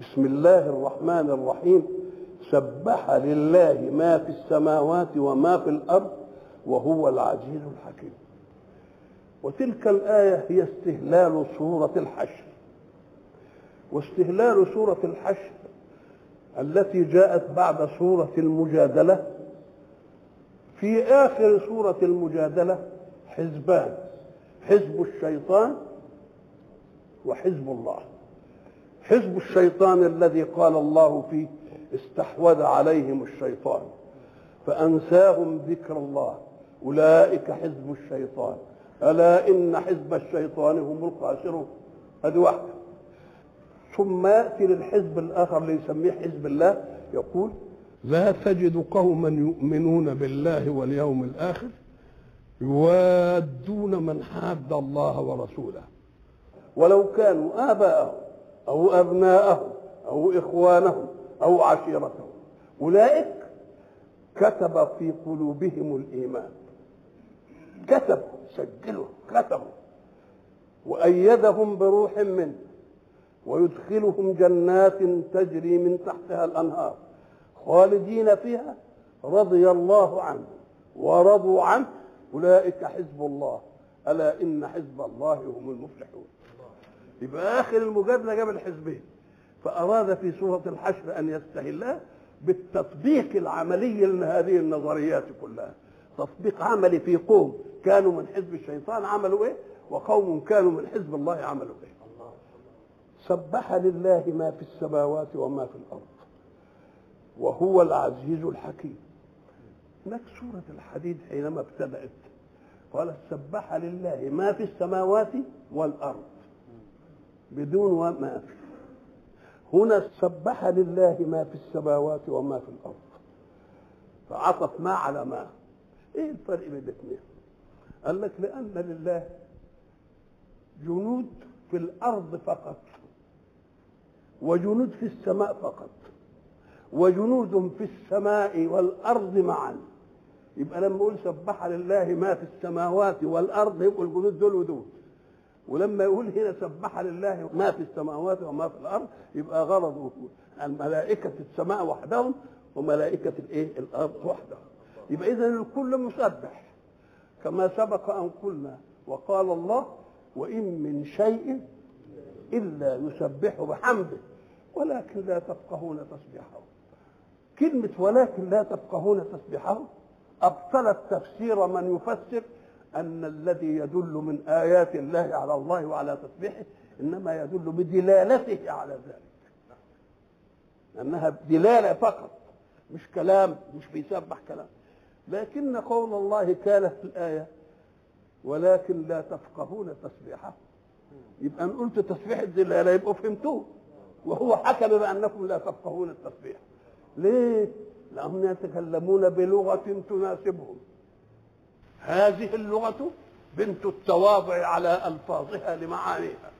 بسم الله الرحمن الرحيم سبح لله ما في السماوات وما في الارض وهو العزيز الحكيم وتلك الايه هي استهلال سوره الحشر واستهلال سوره الحشر التي جاءت بعد سوره المجادله في اخر سوره المجادله حزبان حزب الشيطان وحزب الله حزب الشيطان الذي قال الله فيه استحوذ عليهم الشيطان فأنساهم ذكر الله أولئك حزب الشيطان ألا إن حزب الشيطان هم الخاسرون هذه واحدة ثم يأتي للحزب الآخر اللي يسميه حزب الله يقول لا تجد قوما يؤمنون بالله واليوم الآخر يوادون من حاد الله ورسوله ولو كانوا آباءهم أو أبناءهم أو إخوانهم أو عشيرتهم أولئك كتب في قلوبهم الإيمان كتب سجلوا كتبوا وأيدهم بروح منه ويدخلهم جنات تجري من تحتها الأنهار خالدين فيها رضي الله عنه ورضوا عنه أولئك حزب الله ألا إن حزب الله هم المفلحون يبقى اخر المجادله جاب الحزبين فاراد في سوره الحشر ان يستهلها بالتطبيق العملي لهذه النظريات كلها تطبيق عملي في قوم كانوا من حزب الشيطان عملوا ايه وقوم كانوا من حزب الله عملوا ايه سبح لله ما في السماوات وما في الارض وهو العزيز الحكيم هناك سورة الحديد حينما ابتدأت قالت سبح لله ما في السماوات والأرض بدون ما هنا سبح لله ما في السماوات وما في الارض فعطف ما على ما ايه الفرق بين الاثنين قال لك لان لله جنود في الارض فقط وجنود في السماء فقط وجنود في السماء والارض معا يبقى لما اقول سبح لله ما في السماوات والارض يقول الجنود دول ودول ولما يقول هنا سبح لله ما في السماوات وما في الارض يبقى غرضه الملائكه السماء وحدهم وملائكه الايه الارض وحدهم يبقى اذا الكل مسبح كما سبق ان قلنا وقال الله وان من شيء الا يسبح بحمده ولكن لا تفقهون تسبيحه كلمه ولكن لا تفقهون تسبيحه ابطلت تفسير من يفسر أن الذي يدل من آيات الله على الله وعلى تسبيحه إنما يدل بدلالته على ذلك أنها دلالة فقط مش كلام مش بيسبح كلام لكن قول الله كانت في الآية ولكن لا تفقهون تسبيحه يبقى ان قلت تسبيح الدلاله يبقوا فهمتوه وهو حكم بانكم لا تفقهون التسبيح ليه؟ لانهم يتكلمون بلغه تناسبهم هذه اللغة بنت التواضع على ألفاظها لمعانيها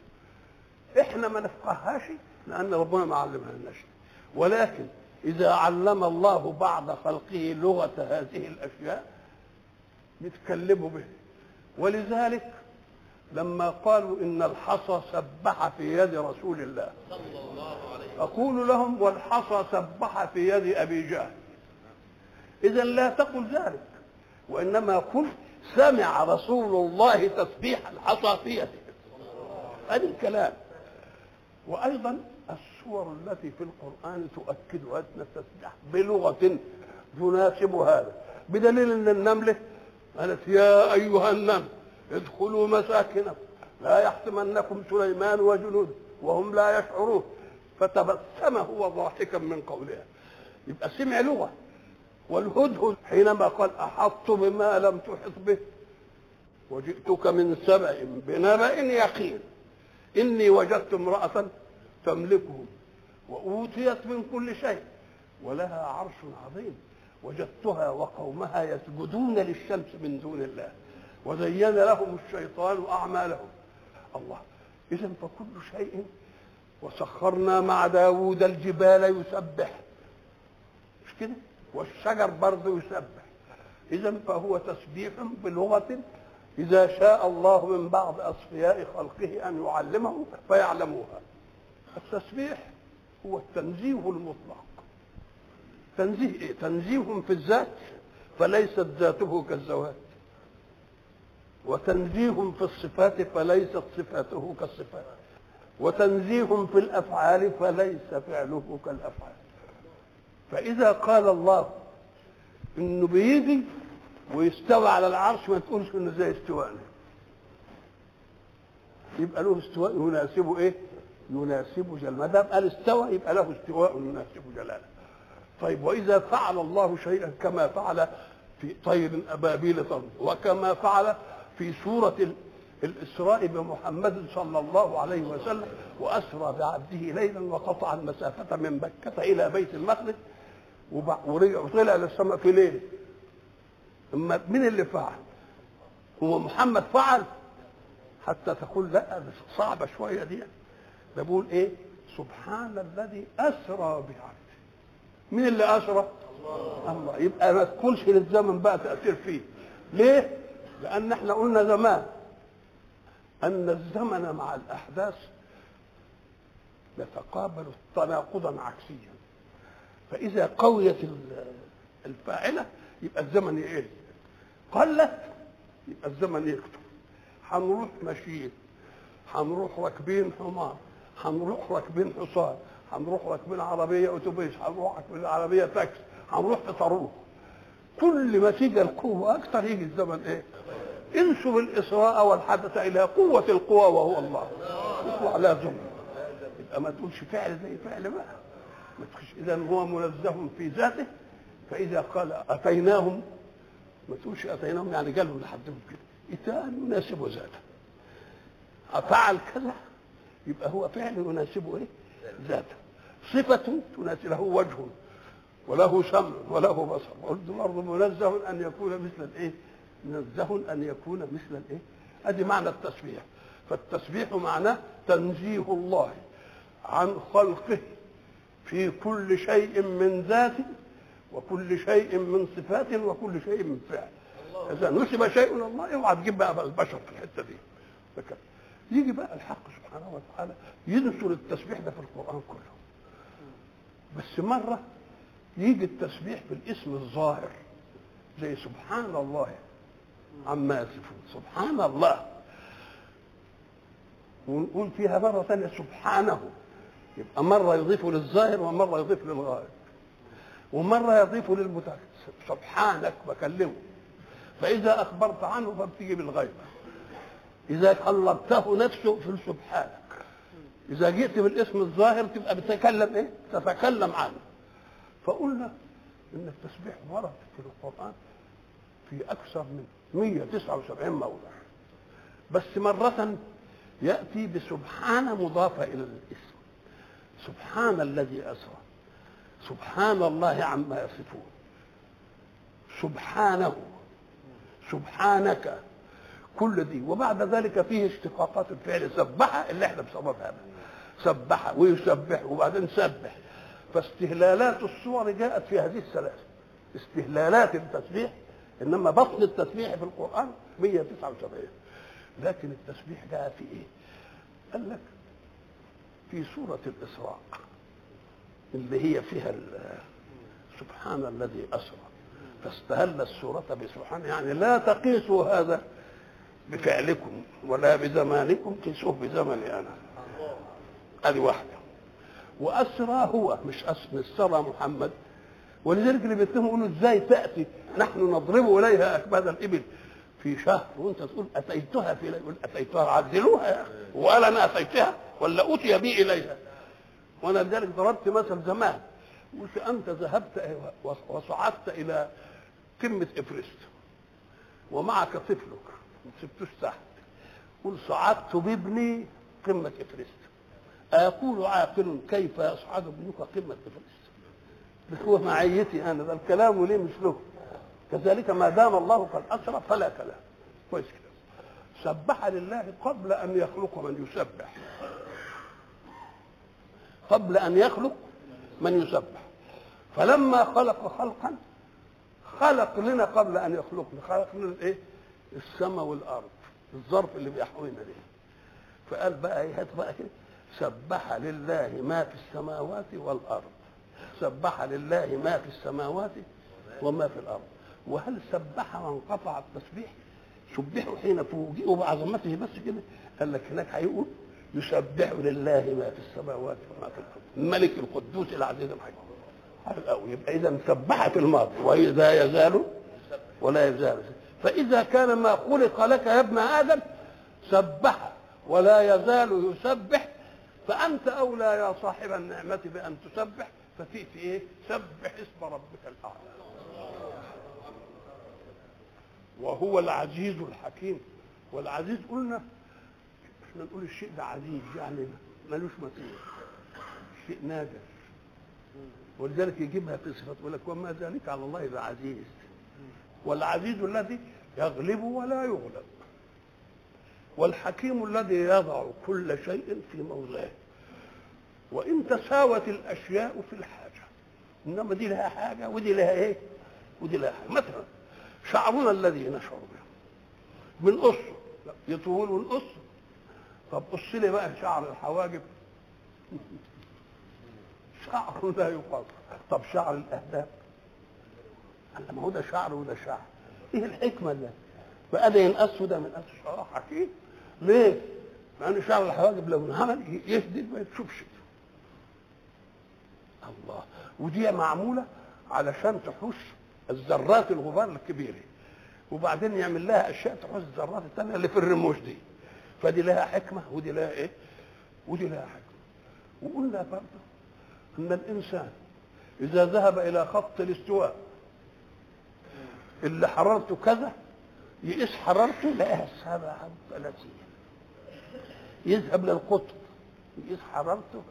إحنا ما نفقهاش لأن ربنا ما علمها لناش ولكن إذا علم الله بعض خلقه لغة هذه الأشياء بيتكلموا به ولذلك لما قالوا إن الحصى سبح في يد رسول الله أقول لهم والحصى سبح في يد أبي جهل إذا لا تقل ذلك وإنما قل سمع رسول الله تسبيح الحصافية هذا الكلام وأيضا الصور التي في القرآن تؤكد أن التسبيح بلغة تناسب هذا بدليل أن النملة قالت يا أيها النمل ادخلوا مساكنكم لا يحتمنكم سليمان وجنوده وهم لا يشعرون فتبسم هو ضاحكا من قولها يبقى سمع لغه والهدهد حينما قال أحط بما لم تحط به وجئتك من سبأ بنبأ يقين إني وجدت امرأة تملكهم وأوتيت من كل شيء ولها عرش عظيم وجدتها وقومها يسجدون للشمس من دون الله وزين لهم الشيطان أعمالهم الله إذا فكل شيء وسخرنا مع داود الجبال يسبح مش كده والشجر برضه يسبح إذا فهو تسبيح بلغة إذا شاء الله من بعض أصفياء خلقه أن يعلمهم فيعلموها التسبيح هو التنزيه المطلق تنزيه إيه؟ تنزيه في الذات فليست ذاته كالذوات وتنزيه في الصفات فليست صفاته كالصفات وتنزيه في الأفعال فليس فعله كالأفعال فإذا قال الله إنه بيجي ويستوى على العرش ما تقولش إنه زي استوائنا يبقى له استواء يناسبه إيه؟ يناسبه جلاله ما دام قال استوى يبقى له استواء يناسبه جلاله طيب وإذا فعل الله شيئا كما فعل في طير أبابيل طرد وكما فعل في سورة الإسراء بمحمد صلى الله عليه وسلم وأسرى بعبده ليلا وقطع المسافة من مكة إلى بيت المقدس ورجع وطلع للسماء في ليله اما مين اللي فعل هو محمد فعل حتى تقول لا صعبه شويه دي ده بيقول ايه سبحان الذي اسرى بعبده مين اللي اسرى الله, الله. يبقى ما تقولش للزمن بقى تاثير فيه ليه لان احنا قلنا زمان ان الزمن مع الاحداث يتقابل تناقضا عكسيا فإذا قويت الفاعلة يبقى الزمن يقل قلت يبقى الزمن يكتب هنروح ماشيين هنروح راكبين حمار هنروح راكبين حصان هنروح راكبين عربية أتوبيس هنروح راكبين عربية تاكسي هنروح في كل ما تيجي القوة أكثر يجي الزمن إيه انسب الإسراء والحدث إلى قوة القوى وهو الله اطلع لا زمن يبقى ما تقولش فعل زي فعل بقى تخش اذا هو منزه في ذاته فاذا قال اتيناهم ما تقولش اتيناهم يعني قالهم لحد كده اتاء يناسب ذاته افعل كذا يبقى هو فعل يناسب ايه ذاته صفة تناسب له وجه وله سمع وله بصر قلت الأرض منزه أن يكون مثل الإيه؟ منزه أن يكون مثل الإيه؟ أدي معنى التسبيح فالتسبيح معناه تنزيه الله عن خلقه في كل شيء من ذات وكل شيء من صفات وكل شيء من فعل اذا نسب شيء الى الله اوعى تجيب بقى البشر في الحته دي يجي بقى الحق سبحانه وتعالى ينشر التسبيح ده في القران كله بس مره يجي التسبيح بالاسم الظاهر زي سبحان الله عما يصفون سبحان الله ونقول فيها مره ثانيه سبحانه يبقى مرة يضيف للظاهر ومرة يضيف للغائب ومرة يضيف للمتكلم سبحانك بكلمه فإذا أخبرت عنه فبتيجي بالغيبة إذا قلبته نفسه في سبحانك إذا جئت بالاسم الظاهر تبقى بتتكلم إيه؟ تتكلم عنه فقلنا إن التسبيح ورد في القرآن في أكثر من 179 موضع بس مرة يأتي بسبحان مضافة إلى الاسم سبحان الذي أسرى سبحان الله عما يصفون سبحانه سبحانك كل دي وبعد ذلك فيه اشتقاقات الفعل سبح اللي احنا بسببها سبح ويسبح وبعدين سبح فاستهلالات الصور جاءت في هذه الثلاثة استهلالات التسبيح انما بطن التسبيح في القرآن 179 لكن التسبيح جاء في ايه؟ قال لك في سورة الإسراء اللي هي فيها سبحان الذي أسرى فاستهل السورة بسبحان يعني لا تقيسوا هذا بفعلكم ولا بزمانكم قيسوه بزمني أنا هذه واحدة وأسرى هو مش أسرى السرى محمد ولذلك اللي بيتهم يقولوا ازاي تأتي نحن نضرب إليها أكباد الإبل في شهر وانت تقول أتيتها في ليل أتيتها عدلوها يا أخي وقال أنا أتيتها ولا أتي بي إليها وأنا لذلك ضربت مثل زمان قلت أنت ذهبت وصعدت إلى قمة إفرست ومعك طفلك ما سبتوش تحت قل صعدت بابني قمة إفرست أيقول عاقل كيف يصعد ابنك قمة إفرست هو معيتي أنا ده الكلام ليه مش له كذلك ما دام الله قد أسرى فلا كلام كويس كده سبح لله قبل أن يخلق من يسبح قبل أن يخلق من يسبح فلما خلق خلقا خلق لنا قبل أن يخلقنا خلق لنا إيه السماء والأرض الظرف اللي بيحوينا ده فقال بقى ايه هات بقى كده إيه؟ سبح لله ما في السماوات والارض سبح لله ما في السماوات وما في الارض وهل سبح وانقطع التسبيح سبحوا حين فوجئوا بعظمته بس كده قال لك هناك هيقول يسبح لله ما في السماوات وما في الارض ملك القدوس العزيز الحكيم يبقى اذا سبح في الماضي واذا يزال ولا يزال فاذا كان ما خلق لك يا ابن ادم سبح ولا يزال يسبح فانت اولى يا صاحب النعمه بان تسبح ففي في ايه سبح اسم ربك الاعلى وهو العزيز الحكيم والعزيز قلنا احنا نقول الشيء ده عزيز يعني ملوش مثيل شيء نادر ولذلك يجيبها في صفات يقول لك وما ذلك على الله بعزيز والعزيز الذي يغلب ولا يغلب والحكيم الذي يضع كل شيء في موضعه وان تساوت الاشياء في الحاجه انما دي لها حاجه ودي لها ايه ودي لها حاجة. مثلا شعرنا الذي نشعر به من قصه يطول ونقصه طب قص لي بقى شعر الحواجب شعر لا يقاس طب شعر الاهداف قال ما هو ده شعر وده شعر ايه الحكمه اللي بقى ده ينقص وده ما ينقصش اه حكيم ليه؟ مع ان شعر الحواجب لو انعمل يسدل ما يتشوفش الله ودي معموله علشان تحوش الذرات الغبار الكبيره وبعدين يعمل لها اشياء تحوش الذرات الثانيه اللي في الرموش دي فدي لها حكمه ودي لها ايه ودي لها حكمه وقلنا برضه ان الانسان اذا ذهب الى خط الاستواء اللي حرارته كذا يقيس حرارته لقاها 37 يذهب للقطب يقيس حرارته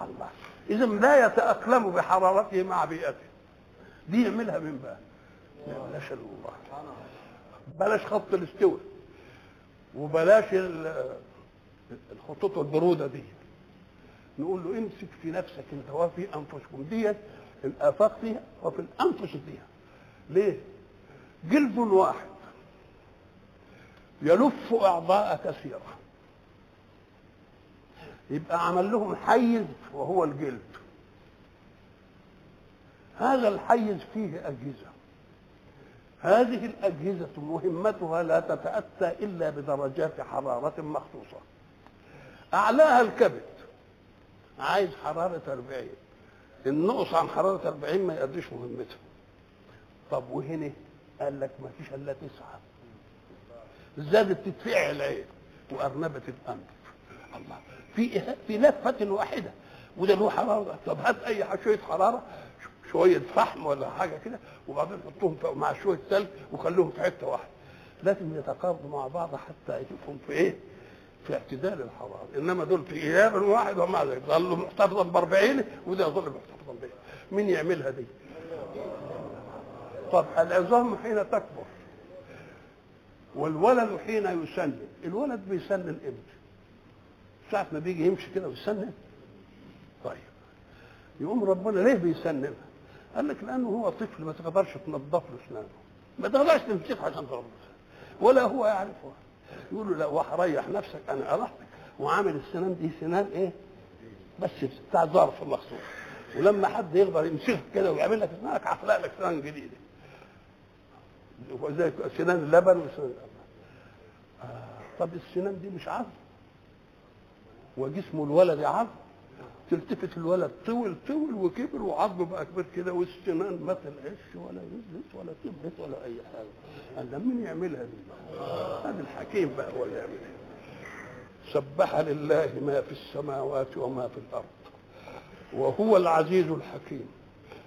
الله اذا لا يتاقلم بحرارته مع بيئته دي يعملها من بقى بلاش الله بلاش خط الاستواء وبلاش الخطوط البروده دي نقول له امسك في نفسك انت وفي انفسكم ديت الافاق فيها وفي الانفس فيها ليه؟ جلد واحد يلف اعضاء كثيره يبقى عمل لهم حيز وهو الجلد هذا الحيز فيه اجهزه هذه الأجهزة مهمتها لا تتأتى إلا بدرجات حرارة مخصوصة أعلاها الكبد عايز حرارة 40 النقص عن حرارة 40 ما يقدرش مهمته طب وهنا قال لك ما فيش إلا تسعة زادت تتفعل العين وأرنبت الأنف الله في إيه؟ في لفة واحدة وده له حرارة طب هات أي شوية حرارة شويه فحم ولا حاجه كده وبعدين حطهم مع شويه ثلج وخلوهم في حته واحده لازم يتقاضوا مع بعض حتى يشوفهم في ايه في اعتدال الحراره انما دول في ايام واحد ومع ذلك ظلوا محتفظا باربعين وده يظل محتفظا به مين يعملها دي طب العظام حين تكبر والولد حين يسنن الولد بيسنن امتى ساعة ما بيجي يمشي كده ويسنن طيب يقوم ربنا ليه بيسننها قال لك لانه هو طفل ما تقدرش تنظف له اسنانه ما تقدرش تمسكه عشان تنظف ولا هو يعرفها يقول له لا وحريح نفسك انا ارحتك وعامل السنان دي سنان ايه بس بتاع ظرف مخصوص ولما حد يقدر يمسكها كده ويعمل لك اسنانك هخلق لك سنان جديده وزي سنان اللبن وسنان آه طب السنان دي مش عظم وجسم الولد عظم تلتفت الولد طول طول وكبر وعظمه بقى كبير كده والسنان ما تلعش ولا يجلس ولا تبت ولا اي حاجه قال مين يعملها دي؟ هذا الحكيم بقى هو اللي يعملها سبح لله ما في السماوات وما في الارض وهو العزيز الحكيم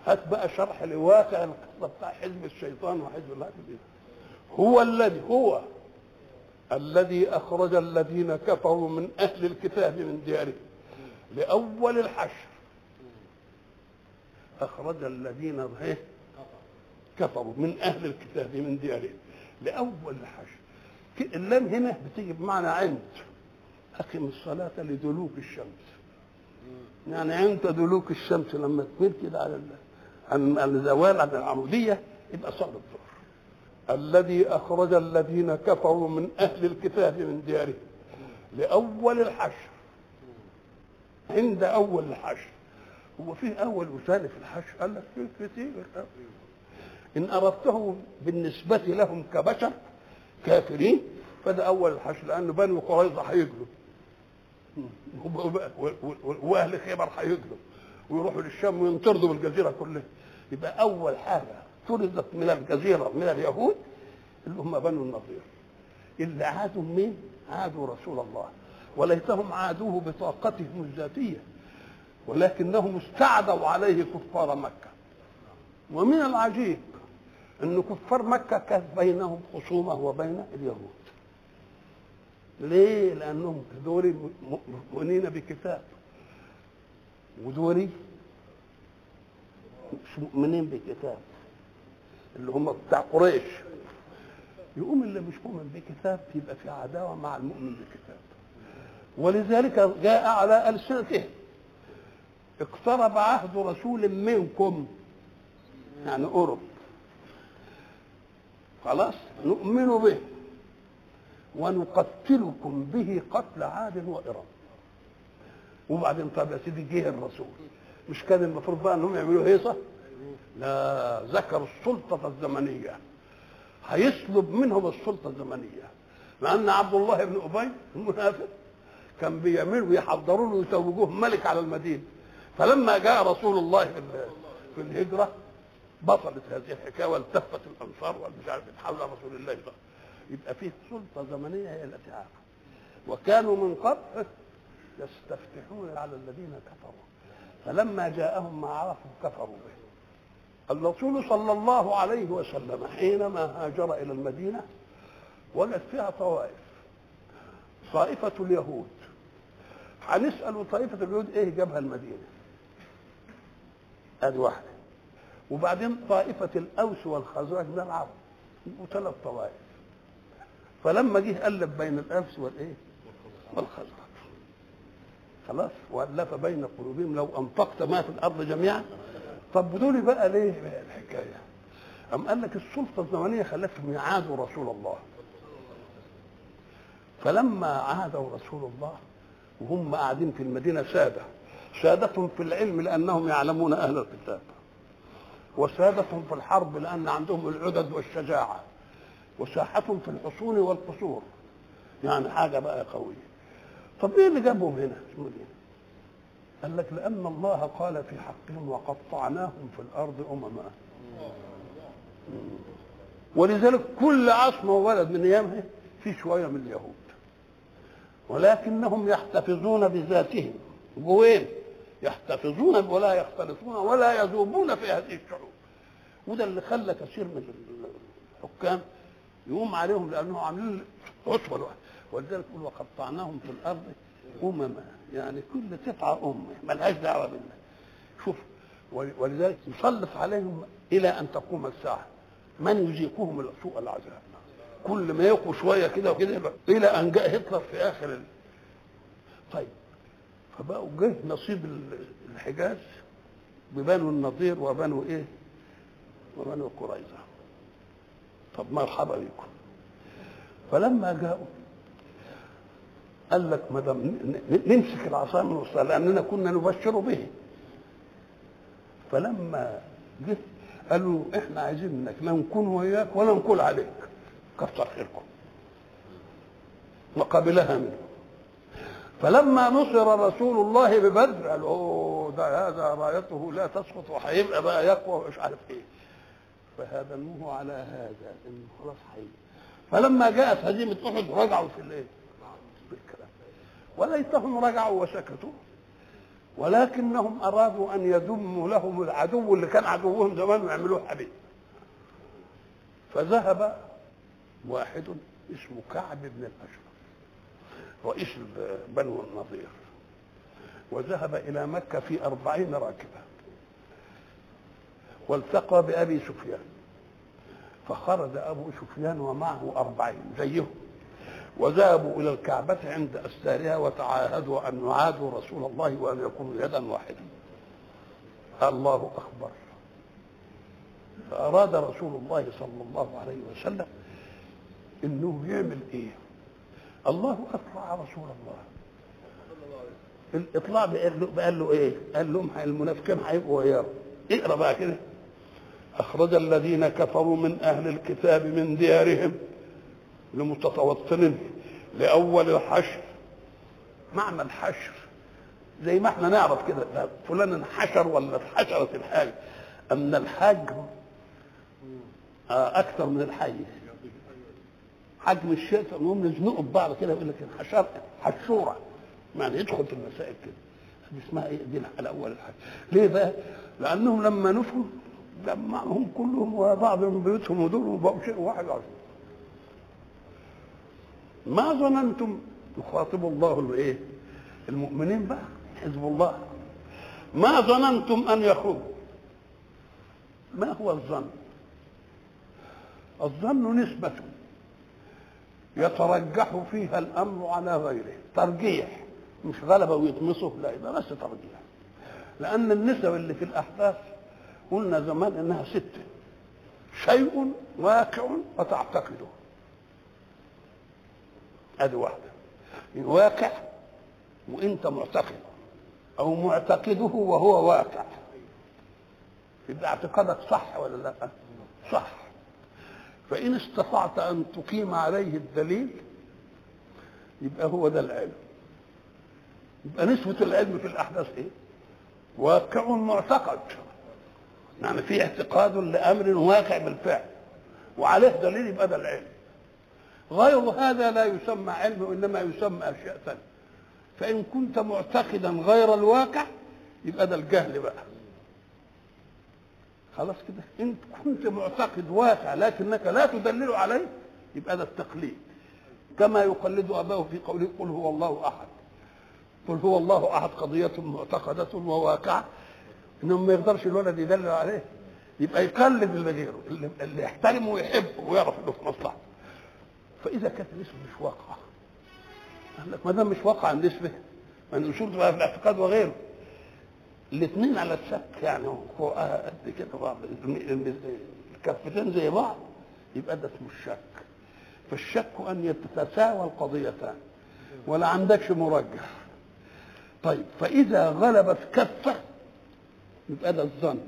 هات بقى شرح لواقع القصه بتاع حزب الشيطان وحزب الله هو الذي هو الذي اخرج الذين كفروا من اهل الكتاب من ديارهم لأول الحشر أخرج الذين إيه؟ كفروا من أهل الكتاب من ديارهم لأول الحشر اللام هنا بتيجي بمعنى عند أقم الصلاة لدلوك الشمس يعني عند دلوك الشمس لما تميل كده على عن الزوال عن العمودية يبقى صلاة الظهر الذي أخرج الذين كفروا من أهل الكتاب من ديارهم لأول الحشر عند اول الحشر هو في اول وثالث الحشر قال لك في كتير ان اردتهم بالنسبه لهم كبشر كافرين فده اول الحشر لان بنو قريظه هيجلوا واهل خيبر هيجلوا ويروحوا للشام وينطردوا بالجزيره كلها يبقى اول حاجه طردت من الجزيره من اليهود اللي هم بنو النظير اللي عادوا مين؟ عادوا رسول الله وليتهم عادوه بطاقتهم الذاتيه ولكنهم استعدوا عليه كفار مكه ومن العجيب ان كفار مكه كان بينهم خصومه وبين اليهود ليه لانهم دول مؤمنين بكتاب ودوري مش مؤمنين بكتاب اللي هم بتاع قريش يقوم اللي مش مؤمن بكتاب يبقى في عداوه مع المؤمن بكتاب ولذلك جاء على ألسنته اقترب عهد رسول منكم يعني أورب خلاص نؤمن به ونقتلكم به قتل عاد وإرم وبعدين طب يا سيدي جه الرسول مش كان المفروض بقى انهم يعملوا هيصه لا ذكر السلطه الزمنيه هيسلب منهم السلطه الزمنيه مع ان عبد الله بن ابي المنافق كان بيعملوا ويحضروا له ويسوجوه ملك على المدينه فلما جاء رسول الله في الهجره بطلت هذه الحكايه والتفت الانصار والمش عارف حول رسول الله بقى يبقى فيه سلطه زمنيه هي التي عاقت وكانوا من قبل يستفتحون على الذين كفروا فلما جاءهم ما عرفوا كفروا به الرسول صلى الله عليه وسلم حينما هاجر الى المدينه وجد فيها طوائف طائفه اليهود هنسأل طائفة اليهود ايه جابها المدينة ادي واحدة وبعدين طائفة الأوس والخزرج من العرب وثلاث طوائف فلما جه قلب بين الأوس والإيه؟ والخزرج خلاص وألف بين قلوبهم لو أنفقت ما في الأرض جميعا طب دول بقى ليه الحكاية؟ أم قال لك السلطة الزمنية خلتهم يعادوا رسول الله فلما عادوا رسول الله وهم قاعدين في المدينة سادة سادتهم في العلم لأنهم يعلمون أهل الكتاب وسادتهم في الحرب لأن عندهم العدد والشجاعة وساحتهم في الحصون والقصور يعني حاجة بقى قوية طب ايه اللي جابهم هنا في المدينة قال لك لأن الله قال في حقهم وقطعناهم في الأرض أمما ولذلك كل عصمة وولد من أيامها في شوية من اليهود ولكنهم يحتفظون بذاتهم جوين يحتفظون ولا يختلطون ولا يذوبون في هذه الشعوب وده اللي خلى كثير من الحكام يقوم عليهم لانهم عاملين عصبه لوحده ولذلك يقول وقطعناهم في الارض امما يعني كل قطعه امه ملهاش دعوه بالله شوف ولذلك يسلط عليهم الى ان تقوم الساعه من يذيقهم سوء العذاب كل ما يقوى شويه كده وكده الى ان جاء هتلر في اخر ال... طيب فبقوا جه نصيب الحجاز ببنو النضير وبنو ايه؟ وبنو قريظه طب مرحبا بكم فلما جاءوا قال لك ما دام نمسك العصا من وسطها لاننا كنا نبشر به فلما جه قالوا احنا عايزين منك لا نكون وياك ولا نكون عليك كتر خيركم وقبلها منه فلما نصر رسول الله ببدر قال اوه ده هذا رايته لا تسقط وهيبقى بقى يقوى ومش عارف ايه فهاجموه على هذا انه خلاص هيبقى فلما جاءت هزيمه احد رجعوا في الايه؟ في الكلام وليتهم رجعوا وسكتوا ولكنهم ارادوا ان يذموا لهم العدو اللي كان عدوهم زمان ويعملوه حبيب فذهب واحد اسمه كعب بن الأشرف رئيس بنو النظير وذهب إلى مكة في أربعين راكبة والتقى بأبي سفيان فخرج أبو سفيان ومعه أربعين زيهم وذهبوا إلى الكعبة عند أستارها وتعاهدوا أن يعادوا رسول الله وأن يكونوا يدا واحدة الله أكبر فأراد رسول الله صلى الله عليه وسلم انه يعمل ايه الله اطلع رسول الله الاطلاع بقال له بقال له ايه قال لهم المنافقين هيبقوا وياه اقرا بقى كده اخرج الذين كفروا من اهل الكتاب من ديارهم لمتتوطنين لاول الحشر معنى الحشر زي ما احنا نعرف كده فلان انحشر ولا اتحشرت الحاجه اما الحجر آه، اكثر من الحي حجم الشركه انهم يزنقوا ببعض كده يقول لك الحشر حشوره يعني يدخل في المسائل كده اسمها ايه دي الاول الحاجه ليه بقى؟ لانهم لما نفوا جمعهم كلهم وبعضهم بيوتهم ودول وبقوا شيء واحد عظيم ما ظننتم يخاطب الله الايه؟ المؤمنين بقى حزب الله ما ظننتم ان يخرجوا ما هو الظن؟ الظن نسبة يترجح فيها الامر على غيره ترجيح مش غلبه ويطمسه لا يبقى بس ترجيح لان النسب اللي في الاحداث قلنا زمان انها سته شيء واقع وتعتقده ادي واحده واقع وانت معتقد او معتقده وهو واقع يبقى اعتقادك صح ولا لا صح فإن استطعت أن تقيم عليه الدليل يبقى هو ده العلم يبقى نسبة العلم في الأحداث إيه؟ واقع معتقد يعني في اعتقاد لأمر واقع بالفعل وعليه دليل يبقى ده العلم غير هذا لا يسمى علم وإنما يسمى أشياء ثانية فإن كنت معتقدا غير الواقع يبقى ده الجهل بقى خلاص كده انت كنت معتقد واقع لكنك لا تدلل عليه يبقى ده التقليد كما يقلد اباه في قوله قل هو الله احد قل هو الله احد قضيه معتقده وواقعه انه ما يقدرش الولد يدلل عليه يبقى يقلد اللي غيره اللي يحترمه ويحبه ويعرف انه في مصلحته فاذا كانت النسبه مش واقعه قال لك ما دام مش واقعه النسبه ما نشوف بقى في الاعتقاد وغيره الاثنين على الشك يعني فوق قد كده بعض الكفتين زي بعض يبقى ده اسمه الشك فالشك ان يتساوى القضيتان ولا عندكش مرجح طيب فاذا غلبت كفه يبقى ده الظن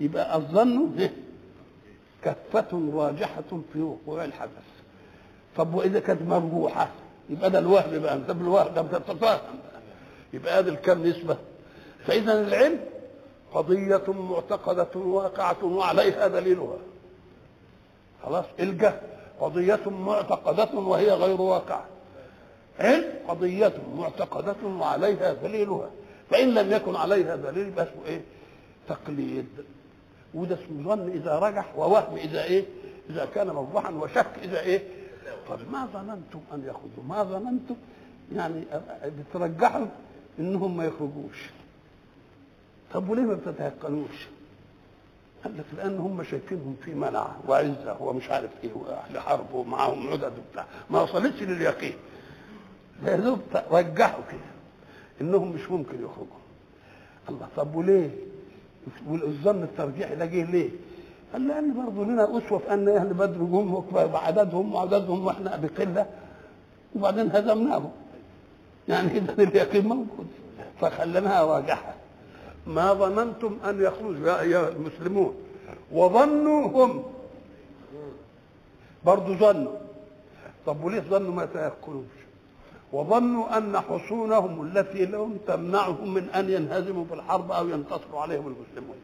يبقى الظن كفة راجحة في وقوع الحدث طب وإذا كانت مرجوحة يبقى ده الوهم بقى ده الوهم ده بتتفاهم يبقى ده الكم نسبة فإذا العلم قضية معتقدة واقعة وعليها دليلها خلاص الجهل قضية معتقدة وهي غير واقعة علم قضية معتقدة وعليها دليلها فإن لم يكن عليها دليل يبقى اسمه إيه؟ تقليد وده اسمه ظن إذا رجح ووهم إذا إيه؟ إذا كان موضوعا وشك إذا إيه؟ طب ما ظننتم أن يخرجوا؟ ما ظننتم يعني بترجحوا إنهم ما يخرجوش طب وليه ما بتتيقنوش قال لك لان هم شايفينهم في منع وعزه ومش عارف ايه واهل حرب ومعاهم عدد وبتاع ما وصلتش لليقين يا دوب رجحوا كده انهم مش ممكن يخرجوا الله طب وليه والظن الترجيحي ده جه ليه؟ قال لان برضه لنا اسوه في ان اهل بدر جم وعددهم وعددهم واحنا بقله وبعدين هزمناهم يعني اذا اليقين موجود فخليناها واجحه ما ظننتم أن يخرجوا يا أيها المسلمون وظنوا هم برضو ظنوا طب وليه ظنوا ما تيقنوش وظنوا أن حصونهم التي لهم تمنعهم من أن ينهزموا في الحرب أو ينتصروا عليهم المسلمون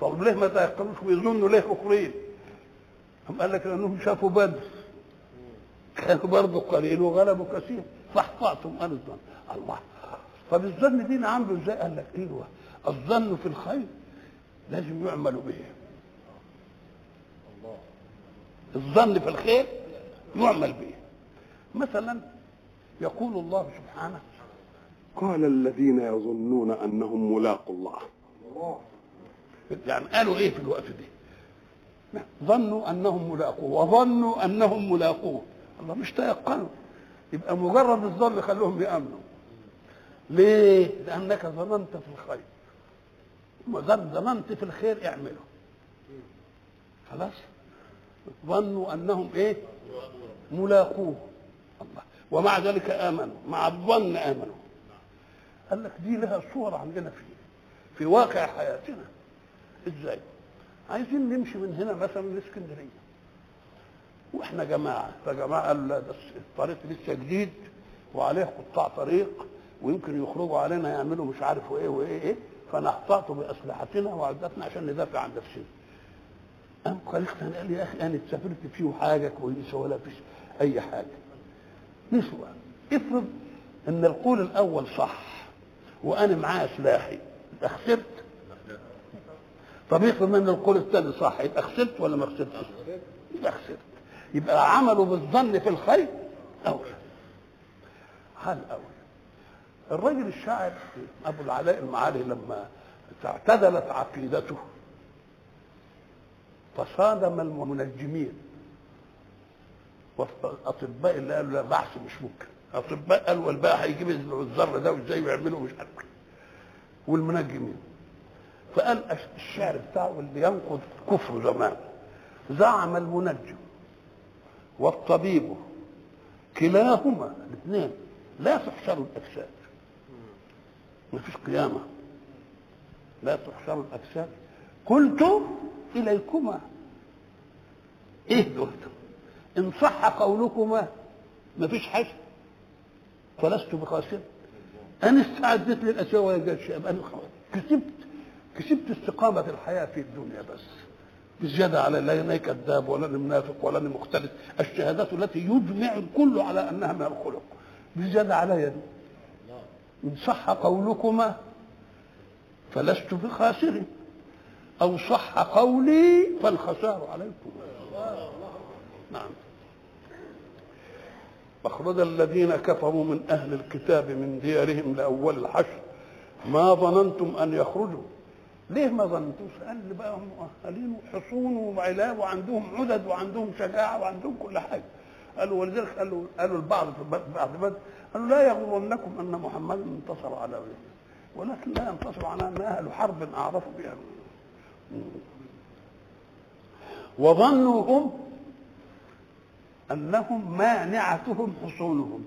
طب ليه ما تيقنوش ويظنوا ليه أخرين هم قال لك لأنهم شافوا بدر كانوا برضه قليل وغلبوا كثير فاحطأتم ان الظن الله طب الظن دين نعم عامله ازاي؟ قال لك ايوه الظن في الخير لازم يعمل به الظن في الخير يعمل به مثلا يقول الله سبحانه قال الذين يظنون انهم ملاقوا الله يعني قالوا ايه في الوقت ده ظنوا انهم ملاقوه وظنوا انهم ملاقوه الله مش تيقنوا يبقى مجرد الظن خلوهم يامنوا ليه لانك ظننت في الخير مدام ضمنت في الخير اعمله خلاص ظنوا انهم ايه ملاقوه الله ومع ذلك امنوا مع الظن امنوا قال لك دي لها صور عندنا في في واقع حياتنا ازاي عايزين نمشي من هنا مثلا لاسكندريه واحنا جماعه فجماعه لا الطريق لسه جديد وعليه قطاع طريق ويمكن يخرجوا علينا يعملوا مش عارف ايه وايه ايه فنحتاط باسلحتنا وعدتنا عشان ندافع عن نفسنا قام قال قال يا اخي انا سافرت فيه حاجه كويسه ولا فيش اي حاجه نسوى افرض ان القول الاول صح وانا معايا سلاحي يبقى خسرت طب افرض ان القول الثاني صح يبقى خسرت ولا ما خسرتش؟ يبقى خسرت يبقى عملوا بالظن في الخير اولى حال اولى الراجل الشاعر ابو العلاء المعالي لما اعتزلت عقيدته فصادم المنجمين والاطباء اللي قالوا لا بحث مش ممكن اطباء قالوا والباقي هيجيب الذر ده وازاي ويعمله مش عارف والمنجمين فقال الشعر بتاعه اللي ينقض كفر زمان زعم المنجم والطبيب كلاهما الاثنين لا تحشر الاجساد ما فيش قيامة لا تحشر الأجساد قلت إليكما إيه اهدوا إن صح قولكما ما فيش حاجة فلست بخاسر أنا استعدت للأشياء ولا جاء شيء أنا كسبت كسبت استقامة الحياة في الدنيا بس بزيادة على لا أنا كذاب ولا منافق ولا أنا مختلف الشهادات التي يجمع الكل على أنها من الخلق بزيادة على يدي إن صح قولكما فلست بخاسر أو صح قولي فالخسار عليكم نعم أخرج الذين كفروا من أهل الكتاب من ديارهم لأول الحشر ما ظننتم أن يخرجوا ليه ما ظننتوش؟ قال بقى هم مؤهلين وحصون وعلاب وعندهم عدد وعندهم شجاعة وعندهم كل حاجة قالوا ولذلك قالوا قالوا البعض في بعض قال لا يغرنكم ان محمدا انتصر على وليه ولكن لا ينتصر على ان اهل حرب اعرفوا بها وظنوا هم انهم مانعتهم حصونهم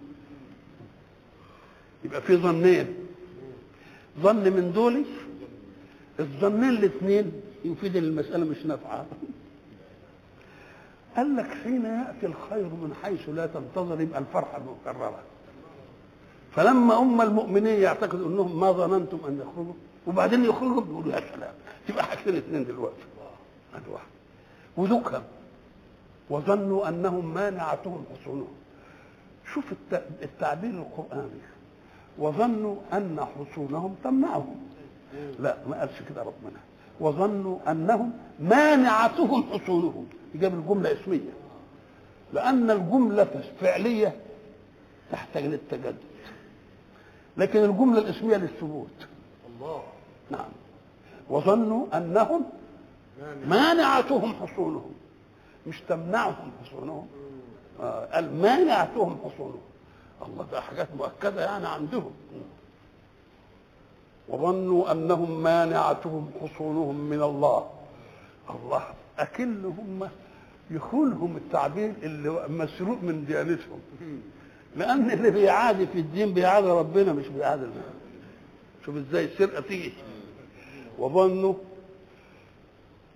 يبقى في ظنين ظن من دول الظنين الاثنين يفيد المساله مش نافعه قال لك حين ياتي الخير من حيث لا تنتظر يبقى الفرحه مكرره فلما أم المؤمنين يعتقدوا أنهم ما ظننتم أن يخرجوا وبعدين يخرجوا بيقولوا يا سلام يبقى حاجتين اثنين دلوقتي واحد وذكر وظنوا أنهم مانعتهم حصونهم شوف التعبير القرآني وظنوا أن حصونهم تمنعهم لا ما قالش كده ربنا وظنوا أنهم مانعتهم حصونهم جاب الجملة اسمية لأن الجملة فعلية تحتاج للتجدد لكن الجملة الاسمية للثبوت الله نعم وظنوا أنهم مانعتهم حصونهم مش تمنعهم حصونهم آه، قال مانعتهم حصونهم الله ده حاجات مؤكدة يعني عندهم وظنوا أنهم مانعتهم حصونهم من الله الله أكلهم يخونهم التعبير اللي مسروق من ديانتهم لأن اللي بيعادي في الدين بيعادي ربنا مش بيعادي المال شوف ازاي السرقة تيجي وظنوا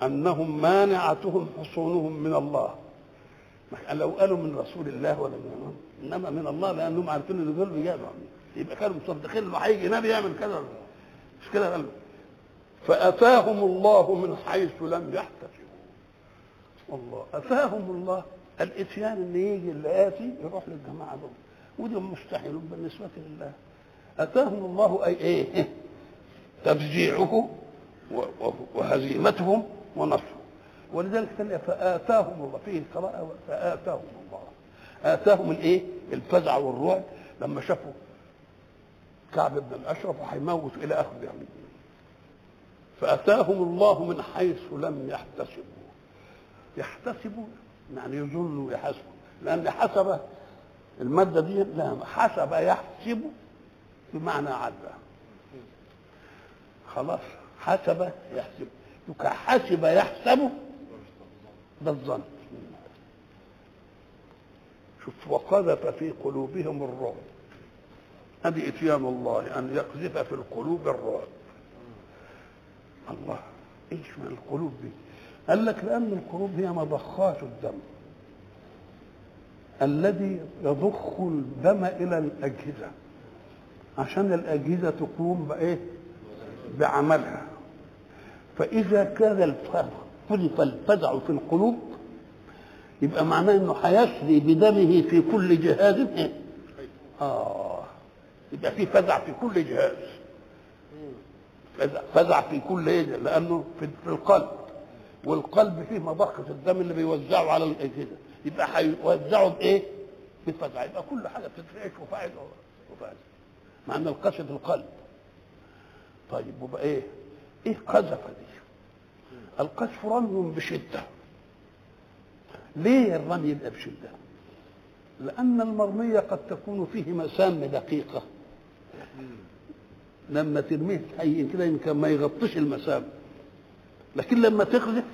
أنهم مانعتهم حصونهم من الله يعني لو قالوا من رسول الله ولا من إنما من الله لأنهم عارفين إن دول بيجادوا يبقى كانوا مصدقين إنه هيجي نبي يعمل كذا مش كده قالوا فأتاهم الله من حيث لم يحتفظوا الله أتاهم الله الاتيان اللي يجي اللي آتي يروح للجماعة دول ودي مستحيل بالنسبة لله أتاهم الله أي إيه تفجيعه وهزيمتهم ونصرهم ولذلك فآتاهم الله فيه القراءة فآتاهم الله آتاهم الإيه الفزع والرعب لما شافوا كعب بن الأشرف حيموت إلى آخر يعني فأتاهم الله من حيث لم يحتسبوا يحتسبوا يعني يظن ويحسب لان حسب الماده دي لا حسب يحسب بمعنى عد خلاص حسب يحسب حسب يحسب ده الظن شوف وقذف في قلوبهم الرعب هذه اتيان الله ان يقذف في القلوب الرعب الله ايش من القلوب دي قال لك لأن القلوب هي مضخات الدم الذي يضخ الدم إلى الأجهزة عشان الأجهزة تقوم بإيه؟ بعملها فإذا كان الفزع في القلوب يبقى معناه إنه هيسري بدمه في كل جهاز إيه؟ آه يبقى في فزع في كل جهاز فزع, فزع في كل إيه؟ لأنه في القلب والقلب فيه مضخة الدم اللي بيوزعه على الأجهزة يبقى هيوزعه بإيه؟ بالفزع يبقى كل حاجة بتترعش وفاعل وفاعل مع أن القذف في القلب طيب وبقى إيه؟ إيه قذفة دي؟ القذف رمي بشدة ليه الرمي يبقى بشدة؟ لأن المرمية قد تكون فيه مسام دقيقة لما ترميه هين كده يمكن ما يغطيش المسام لكن لما تخلف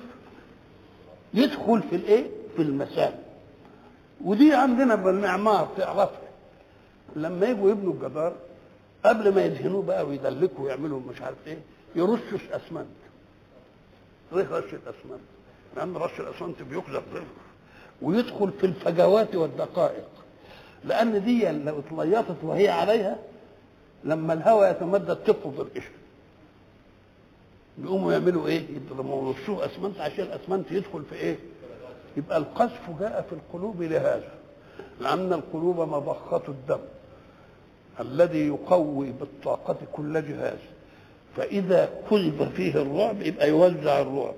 يدخل في الايه في المسال ودي عندنا بالمعمار تعرفها لما يجوا يبنوا الجدار قبل ما يدهنوه بقى ويدلكوا ويعملوا مش عارف ايه يرشوا اسمنت ايه رش الاسمنت لان رش الاسمنت بيقذف ويدخل في الفجوات والدقائق لان دي لو اتليطت وهي عليها لما الهواء يتمدد تفض القشره يقوموا يعملوا ايه؟ يضربوا يرشوه اسمنت عشان الاسمنت يدخل في ايه؟ يبقى القذف جاء في القلوب لهذا لأن القلوب مضخة الدم الذي يقوي بالطاقة كل جهاز فإذا كذب فيه الرعب يبقى يوزع الرعب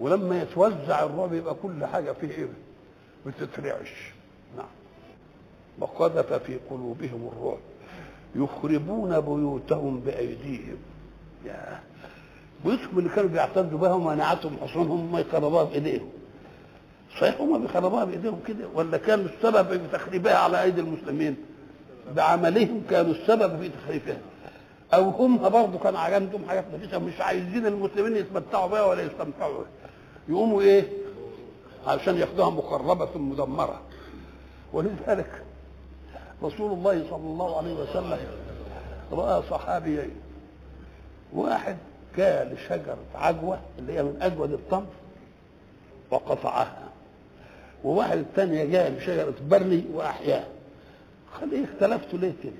ولما يتوزع الرعب يبقى كل حاجة فيه إيه؟ بتترعش نعم وقذف في قلوبهم الرعب يخربون بيوتهم بأيديهم يا ويشكوا اللي كانوا بيعتدوا بها ومانعتهم حصونهم ما يخربوها بايديهم صحيح هم بيخربوها بايديهم كده ولا كانوا السبب في تخريبها على ايدي المسلمين بعملهم كانوا السبب في تخريبها او هم برضه كان عندهم حاجات نفسها مش عايزين المسلمين يتمتعوا بها ولا يستمتعوا بها يقوموا ايه عشان ياخدوها مخربه ثم مدمره ولذلك رسول الله صلى الله عليه وسلم راى صحابيين واحد كال شجرة عجوة اللي هي من أجود التمر وقطعها وواحد الثانية جاء بشجرة برلي وأحياها قال إيه اختلفت ليه كده؟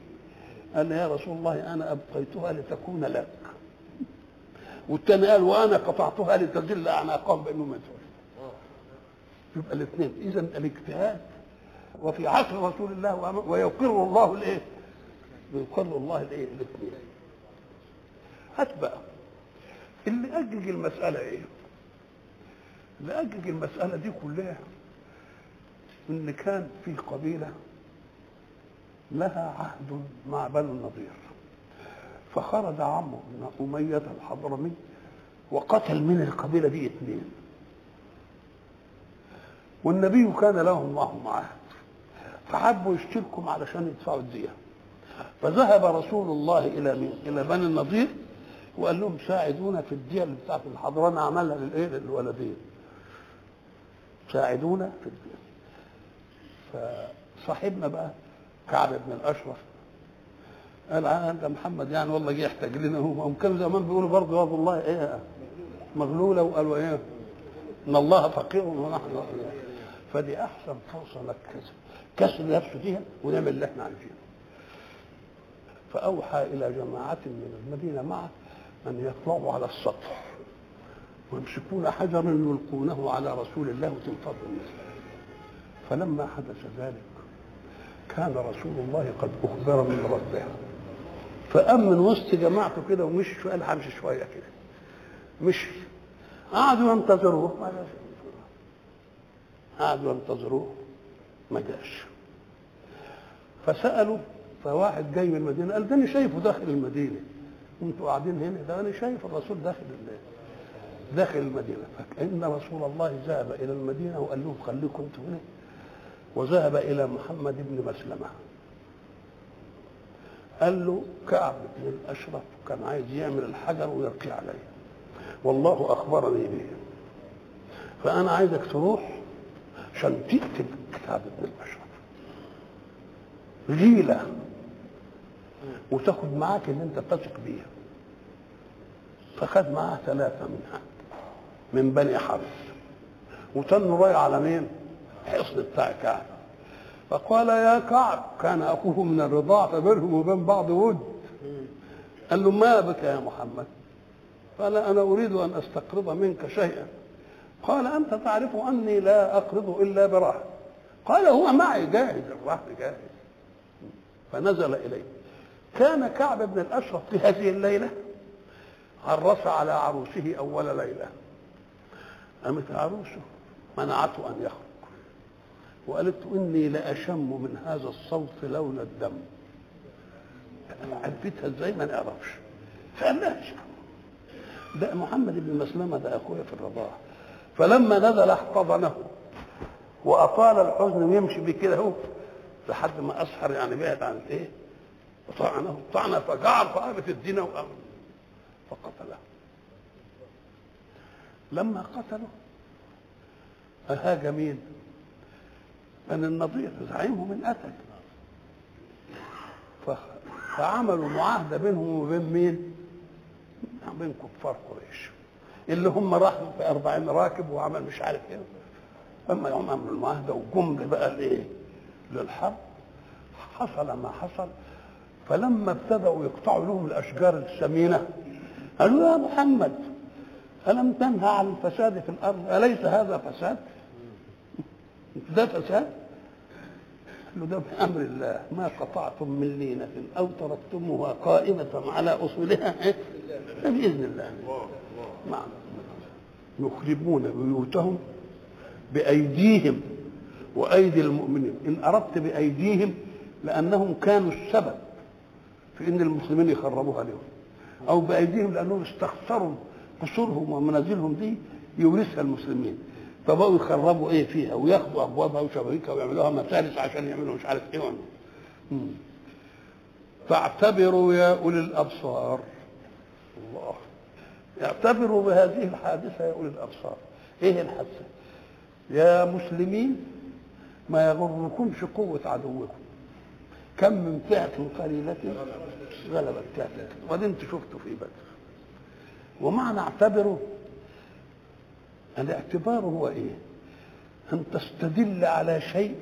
قال يا رسول الله أنا أبقيتها لتكون لك والثاني قال وأنا قطعتها لتجل أعناقهم بأنه مسؤول يبقى الاثنين إذا الاجتهاد وفي عصر رسول الله ويقر الله الإيه؟ ويقر الله الإيه؟ الاثنين هات بقى اللي أجج المسألة إيه؟ اللي أجج المسألة دي كلها إن كان في قبيلة لها عهد مع بنو النضير فخرج عمرو بن أمية الحضرمي وقتل من القبيلة دي اثنين والنبي كان لهم معهم عهد فحبوا يشتركوا علشان يدفعوا الدية فذهب رسول الله إلى مين؟ إلى بني النضير وقال لهم ساعدونا في الدية اللي بتاعت الحضرمة عملها للايه للولدين ساعدونا في الدية فصاحبنا بقى كعب بن الأشرف قال آه، انت محمد يعني والله جه يحتاج لنا هو كان زمان بيقولوا برضه يا الله ايه مغلوله وقالوا ايه ان الله فقير ونحن فقير فدي احسن فرصه لك كسر كسر نفسه فيها ونعمل اللي احنا عايزينه فاوحى الى جماعه من المدينه معه أن يطلعوا على السطح ويمسكون حجرا يلقونه على رسول الله وتنفض الناس فلما حدث ذلك كان رسول الله قد أخبر من ربه فقام من وسط جماعته كده ومشي شوية همشي شوية كده مشي قعدوا ينتظروه قعدوا ينتظروه ما جاش فسألوا فواحد جاي من المدينة قال ده أنا شايفه داخل المدينة انتوا قاعدين هنا ده انا شايف الرسول داخل داخل المدينه فكان رسول الله ذهب الى المدينه وقال لهم خليكم انتوا هنا وذهب الى محمد بن مسلمه قال له كعب بن الاشرف كان عايز يعمل الحجر ويرقي عليه والله اخبرني به فانا عايزك تروح عشان تقتل كعب بن الاشرف غيله وتاخد معاك اللي انت تثق بيها فاخذ معاه ثلاثه منها من بني حرب وتنه رايح على مين؟ الحصن بتاع كعب فقال يا كعب كان اخوه من الرضاع فبينهم وبين بعض ود قال له ما بك يا محمد قال انا اريد ان استقرض منك شيئا قال انت تعرف اني لا اقرض الا برهن قال هو معي جاهز الرهن جاهز فنزل اليه كان كعب بن الأشرف في هذه الليلة عرس على عروسه أول ليلة قامت عروسه منعته أن يخرج وقالت إني لأشم من هذا الصوت لون الدم عرفتها ازاي ما نعرفش فقال فقالهاش ده محمد بن مسلمة ده أخويا في الرضاعة فلما نزل احتضنه وأطال الحزن ويمشي بكده كده لحد ما أسحر يعني بعد عن إيه فطعنه طعنة فجعل فقامت الدين وقام فقتله لما قتله أهاج مين؟ بني النضير زعيمهم من أسد فعملوا معاهدة بينهم وبين مين؟ بين كفار قريش اللي هم راحوا في أربعين راكب وعمل مش عارف ايه اما يوم عملوا المعاهده وجم بقى الإيه؟ للحرب حصل ما حصل فلما ابتدأوا يقطعوا لهم الأشجار الثمينة قالوا يا محمد ألم تنهى عن الفساد في الأرض أليس هذا فساد ده فساد قالوا ده بأمر الله ما قطعتم من لينة أو تركتموها قائمة على أصولها إيه؟ بإذن الله نعم يخربون بيوتهم بأيديهم وأيدي المؤمنين إن أردت بأيديهم لأنهم كانوا السبب في ان المسلمين يخربوها لهم او بايديهم لانهم استخسروا قصورهم ومنازلهم دي يورثها المسلمين فبقوا يخربوا ايه فيها وياخدوا ابوابها وشبابيكها ويعملوها مثالث عشان يعملوا مش عارف ايه ويعملوا فاعتبروا يا اولي الابصار الله اعتبروا بهذه الحادثه يا اولي الابصار ايه الحادثه يا مسلمين ما يغركمش قوه عدوكم كم من فئة قليلة غلبت فئة وده انت شفته في بدر ومعنى اعتبره الاعتبار هو ايه ان تستدل على شيء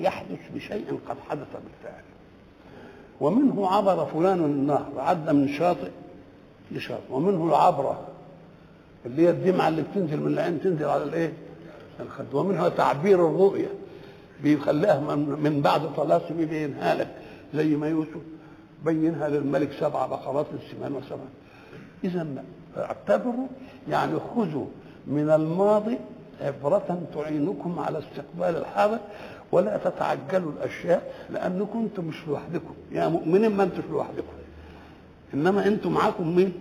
يحدث بشيء قد حدث بالفعل ومنه عبر فلان النهر عدى من شاطئ لشاطئ ومنه العبره اللي هي الدمعه اللي بتنزل من العين تنزل على الايه؟ الخد ومنها تعبير الرؤيه بيخليها من بعد طلاسم بينها لك زي ما يوسف بينها للملك سبع بقرات السمان وسبع اذا اعتبروا يعني خذوا من الماضي عبرة تعينكم على استقبال الحاضر ولا تتعجلوا الاشياء لانكم انتم مش لوحدكم يا يعني مؤمنين ما انتم لوحدكم انما انتم معاكم مين؟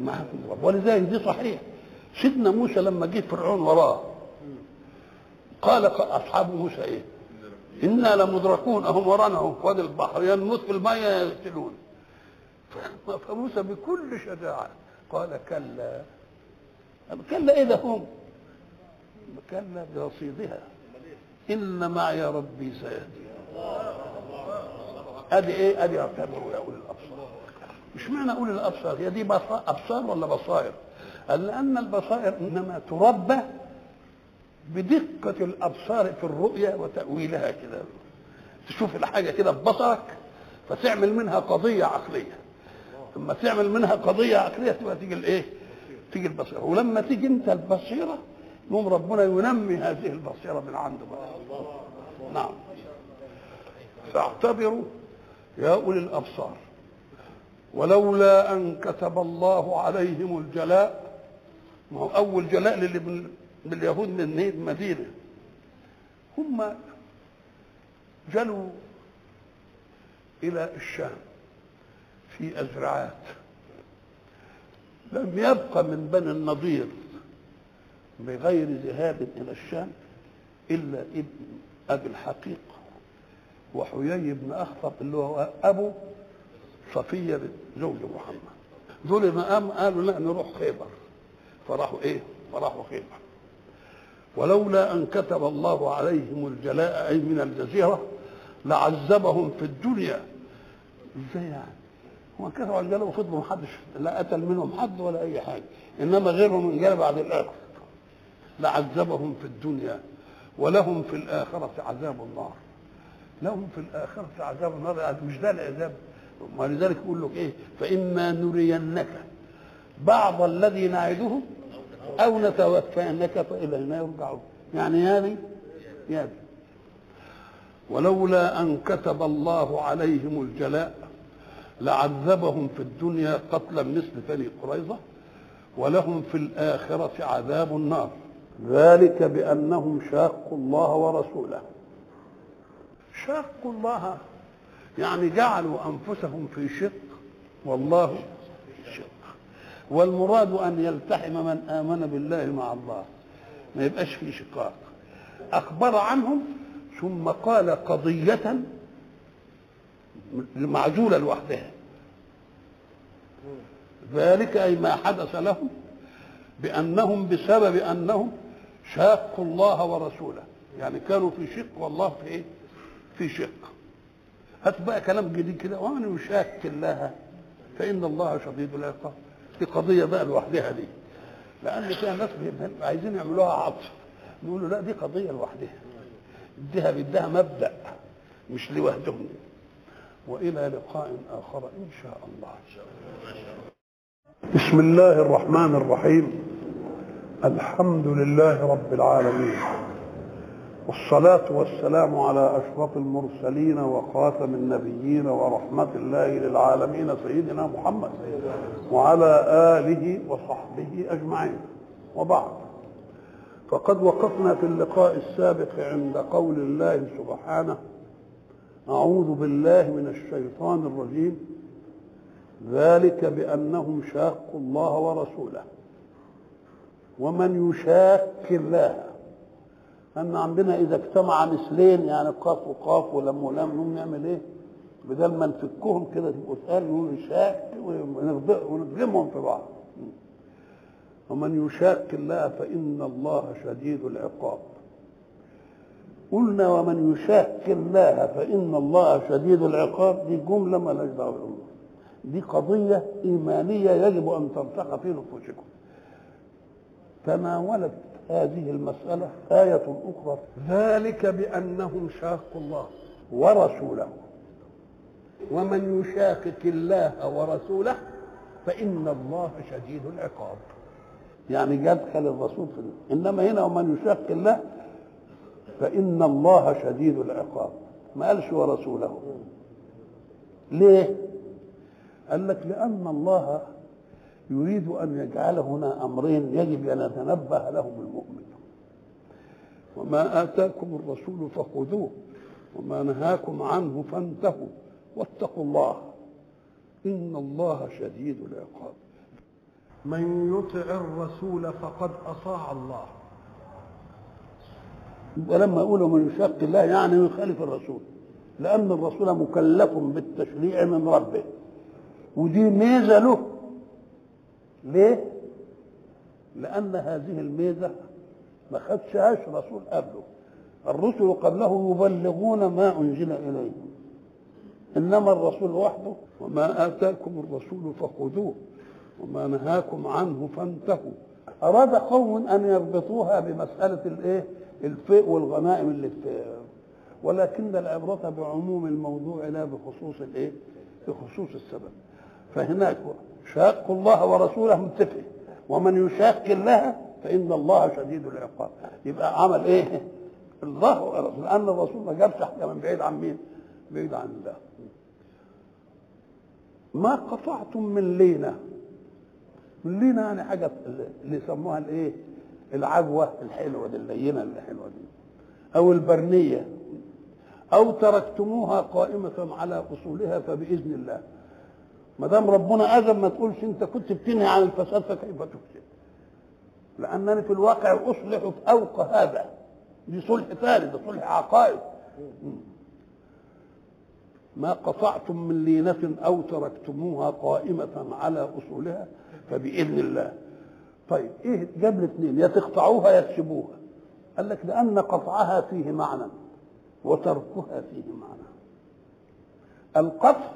معاكم الرب ولذلك دي صحيح سيدنا موسى لما جه فرعون وراه قال اصحاب موسى ايه؟ إنا لمدركون أهم ورانا أهم البحر ينمط في المية يغسلون فموسى بكل شجاعة قال كلا كلا إذا هم كلا برصيدها إن معي ربي سيهدي أدي إيه أدي اعتبروا يا أولي الأبصار مش معنى أولي الأبصار هي دي أبصار ولا بصائر قال لأن البصائر إنما تربى بدقة الأبصار في الرؤية وتأويلها كده تشوف الحاجة كده ببصرك فتعمل منها قضية عقلية ثم تعمل منها قضية عقلية تبقى تيجي الإيه؟ تيجي البصيرة ولما تيجي أنت البصيرة يقوم ربنا ينمي هذه البصيرة من عنده بقى نعم فاعتبروا يا أولي الأبصار ولولا أن كتب الله عليهم الجلاء ما هو أول جلاء للي باليهود من المدينه هم جلوا الى الشام في ازرعات لم يبق من بني النضير بغير ذهاب الى الشام الا ابن ابي الحقيق وحيي بن اخطب اللي هو ابو صفيه زوج محمد دول ما قام قالوا لا نروح خيبر فراحوا ايه فراحوا خيبر ولولا أن كتب الله عليهم الجلاء أي من الجزيرة لعذبهم في الدنيا ازاي يعني هم كتبوا الجلاء وفضلوا محدش لا قتل منهم حد ولا أي حاجة إنما غيرهم من جلاء بعد الآخر لعذبهم في الدنيا ولهم في الآخرة عذاب النار لهم في الآخرة عذاب النار مش ده العذاب ولذلك يقول لك إيه فإما نرينك بعض الذي نعدهم أو نتوفينك فإلينا يرجعون يعني هذه يابي ولولا أن كتب الله عليهم الجلاء لعذبهم في الدنيا قتلا مثل بني قريظة ولهم في الآخرة عذاب النار ذلك بأنهم شاقوا الله ورسوله شاقوا الله يعني جعلوا أنفسهم في شق والله والمراد أن يلتحم من آمن بالله مع الله ما يبقاش في شقاق أخبر عنهم ثم قال قضية معزولة لوحدها ذلك أي ما حدث لهم بأنهم بسبب أنهم شاقوا الله ورسوله يعني كانوا في شق والله في إيه؟ في شق هات بقى كلام جديد كده وأنا يشاك الله فإن الله شديد العقاب دي قضيه بقى لوحدها دي لان فيها ناس عايزين يعملوها عطف نقول لا دي قضيه لوحدها اديها بدها مبدا مش لوحدهم والى لقاء اخر ان شاء الله بسم الله الرحمن الرحيم الحمد لله رب العالمين والصلاة والسلام على أشرف المرسلين وخاتم النبيين ورحمة الله للعالمين سيدنا محمد وعلى آله وصحبه أجمعين وبعد فقد وقفنا في اللقاء السابق عند قول الله سبحانه أعوذ بالله من الشيطان الرجيم ذلك بأنهم شاقوا الله ورسوله ومن يشاق الله أن عندنا إذا اجتمع مثلين يعني قاف وقاف ولم ولم نقوم نعمل إيه؟ بدل ما نفكهم كده تبقوا تقال ونشاك ونقدمهم في بعض ومن يشاك الله فإن الله شديد العقاب قلنا ومن يشاك الله فإن الله شديد العقاب دي جملة ما لهاش دعوة بالله. دي قضية إيمانية يجب أن ترتقى في نفوسكم تناولت هذه المسألة آية أخرى ذلك بأنهم شاقوا الله ورسوله ومن يشاقق الله ورسوله فإن الله شديد العقاب يعني يدخل الرسول في إنما هنا ومن يشاق الله فإن الله شديد العقاب ما قالش ورسوله ليه؟ قال لك لأن الله يريد أن يجعل هنا أمرين يجب أن يتنبه لهم المؤمن وما آتاكم الرسول فخذوه وما نهاكم عنه فانتهوا واتقوا الله إن الله شديد العقاب من يطع الرسول فقد أطاع الله ولما أقوله من يشق الله يعني يخالف الرسول لأن الرسول مكلف بالتشريع من ربه ودي ميزة له ليه؟ لأن هذه الميزة ما خدشهاش رسول قبله الرسل قبله يبلغون ما أنزل إليهم إنما الرسول وحده وما آتاكم الرسول فخذوه وما نهاكم عنه فانتهوا أراد قوم أن يربطوها بمسألة الإيه؟ الفيء والغنائم اللي في ولكن العبرة بعموم الموضوع لا بخصوص الإيه؟ بخصوص السبب فهناك شاق الله ورسوله متفق ومن يشاق الله فإن الله شديد العقاب يبقى عمل إيه؟ الله ورسوله لأن الرسول ما جابش حاجة من بعيد عن مين؟ بعيد عن الله ما قطعتم من لينا من لينا يعني حاجة اللي يسموها الإيه؟ العجوة الحلوة دي اللينة الحلوة دي أو البرنية أو تركتموها قائمة على أصولها فبإذن الله ما دام ربنا اذن ما تقولش انت كنت بتنهي عن الفساد فكيف تفسد لانني في الواقع اصلح فوق هذا دي صلح ثالث ده صلح عقائد ما قطعتم من لينة أو تركتموها قائمة على أصولها فبإذن الله طيب إيه جاب الاثنين يا تقطعوها يا تسيبوها قال لك لأن قطعها فيه معنى وتركها فيه معنى القطع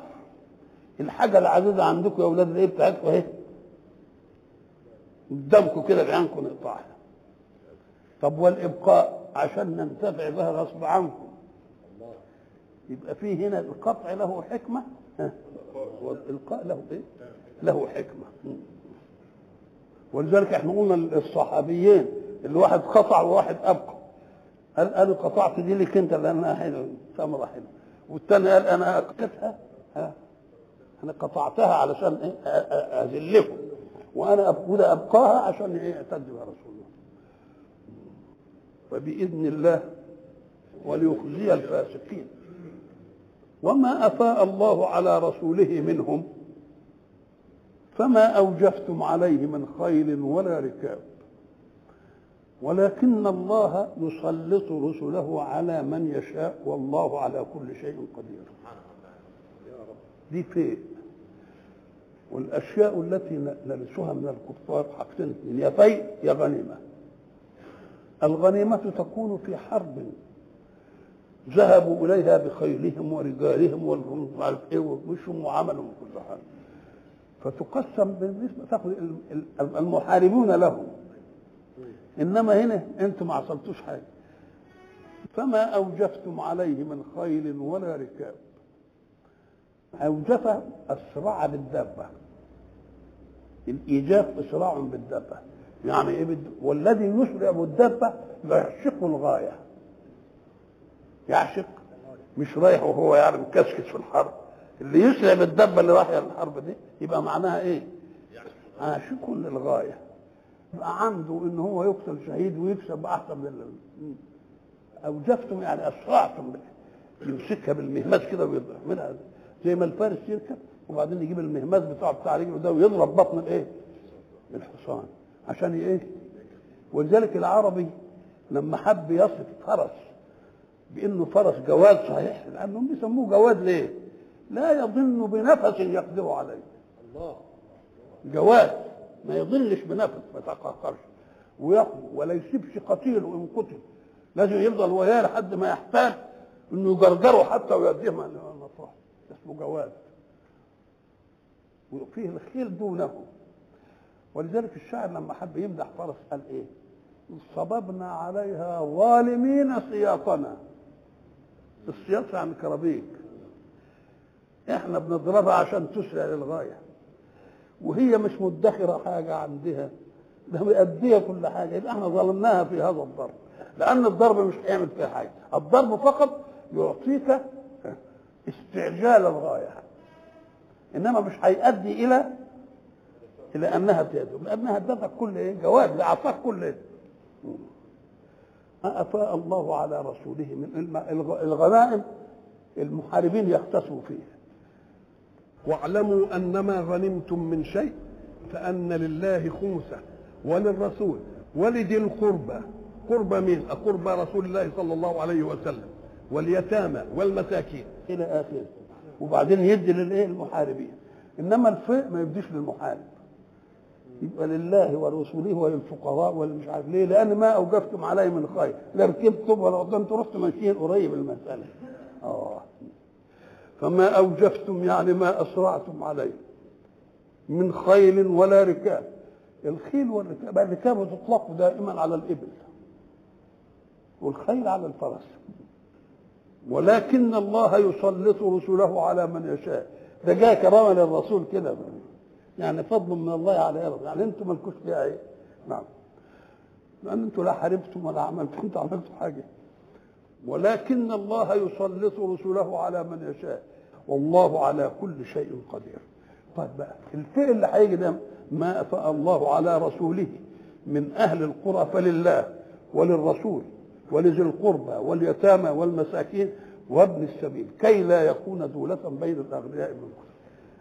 الحاجه العزيزه عندكم يا اولاد الايه بتاعتكم اهي قدامكم كده بعينكم نقطعها طب والابقاء عشان ننتفع بها غصب عنكم يبقى في هنا القطع له حكمه ها والالقاء له ايه له حكمه ولذلك احنا قلنا الصحابيين اللي واحد قطع وواحد ابقى قال انا قطعت دي لك انت لانها حلوه ثمره حلوه والثاني قال انا ابقيتها ها انا قطعتها علشان إيه؟ اذلكم وانا اقول ابقاها عشان ايه اعتدوا يا رسول الله فباذن الله وليخزي الفاسقين وما افاء الله على رسوله منهم فما اوجفتم عليه من خيل ولا ركاب ولكن الله يسلط رسله على من يشاء والله على كل شيء قدير دي فين والاشياء التي نرثها من الكفار حاجتين اثنين يا فيء يا غنيمه الغنيمه تكون في حرب ذهبوا اليها بخيلهم ورجالهم والرمز عارف ايه ومشهم وعملهم كل حاجه فتقسم بالنسبه تاخذ المحاربون لهم انما هنا انتم ما عصلتوش حاجه فما اوجفتم عليه من خيل ولا ركاب اوجف اسرع بالدابه الايجاب اسراع بالدابه يعني ايه بد... والذي يسرع بالدابه يعشق الغايه يعشق مش رايح وهو يعني مكسكس في الحرب اللي يسرع بالدابه اللي رايح الحرب دي يبقى معناها ايه؟ عاشق للغايه يبقى عنده ان هو يقتل شهيد ويكسب احسن من اوجفتم يعني اسرعتم يمسكها بالمهمات كده ويضرب منها زي ما الفارس يركب وبعدين يجيب المهماز بتاعه بتاع رجله ده ويضرب بطن الايه الحصان عشان ايه ولذلك العربي لما حب يصف فرس بانه فرس جواد صحيح لانهم بيسموه جواد ليه لا يظن بنفس يقدر عليه الله جواد ما يضلش بنفس ما يتقهقرش ويقوى ولا يسيبش قتيل وان قتل لازم يفضل وياه لحد ما يحتاج انه يجرجره حتى ويديه ما اسمه جواد وفيه الخير دونه ولذلك الشاعر لما حب يمدح فرس قال ايه صببنا عليها ظالمين سياطنا السياط يعني كرابيك احنا بنضربها عشان تسرع للغايه وهي مش مدخره حاجه عندها ده مأديه كل حاجه يبقى احنا ظلمناها في هذا الضرب لان الضرب مش هيعمل فيها حاجه الضرب فقط يعطيك استعجال الغايه انما مش هيؤدي الى الى انها تذهب لانها ادتك كل ايه جواب اعطاك كل ايه ما افاء الله على رسوله من الغنائم المحاربين يختصوا فيها واعلموا انما غنمتم من شيء فان لله خمسه وللرسول ولذي القربى قربى مين؟ قربى رسول الله صلى الله عليه وسلم واليتامى والمساكين الى اخره وبعدين يدي للايه المحاربين انما الفقه ما يديش للمحارب يبقى لله ورسوله وللفقراء والمش عارف ليه لان ما اوجفتم عليه من خير لا ركبتم ولا ده رحت ماشيين قريب المساله اه فما اوجفتم يعني ما اسرعتم عليه من خيل ولا ركاب الخيل والركاب الركاب تطلق دائما على الابل والخيل على الفرس ولكن الله يسلط رسله على من يشاء ده جاء كرامه للرسول كده يعني فضل من الله على يرضى يعني انتوا مالكوش فيها ايه نعم لان انتوا لا حاربتم ولا عملتم انتوا عملتوا حاجه ولكن الله يسلط رسله على من يشاء والله على كل شيء قدير طيب بقى الفعل اللي هيجي ده ما أفاء الله على رسوله من أهل القرى فلله وللرسول ولذي القربى واليتامى والمساكين وابن السبيل كي لا يكون دولة بين الأغنياء منكم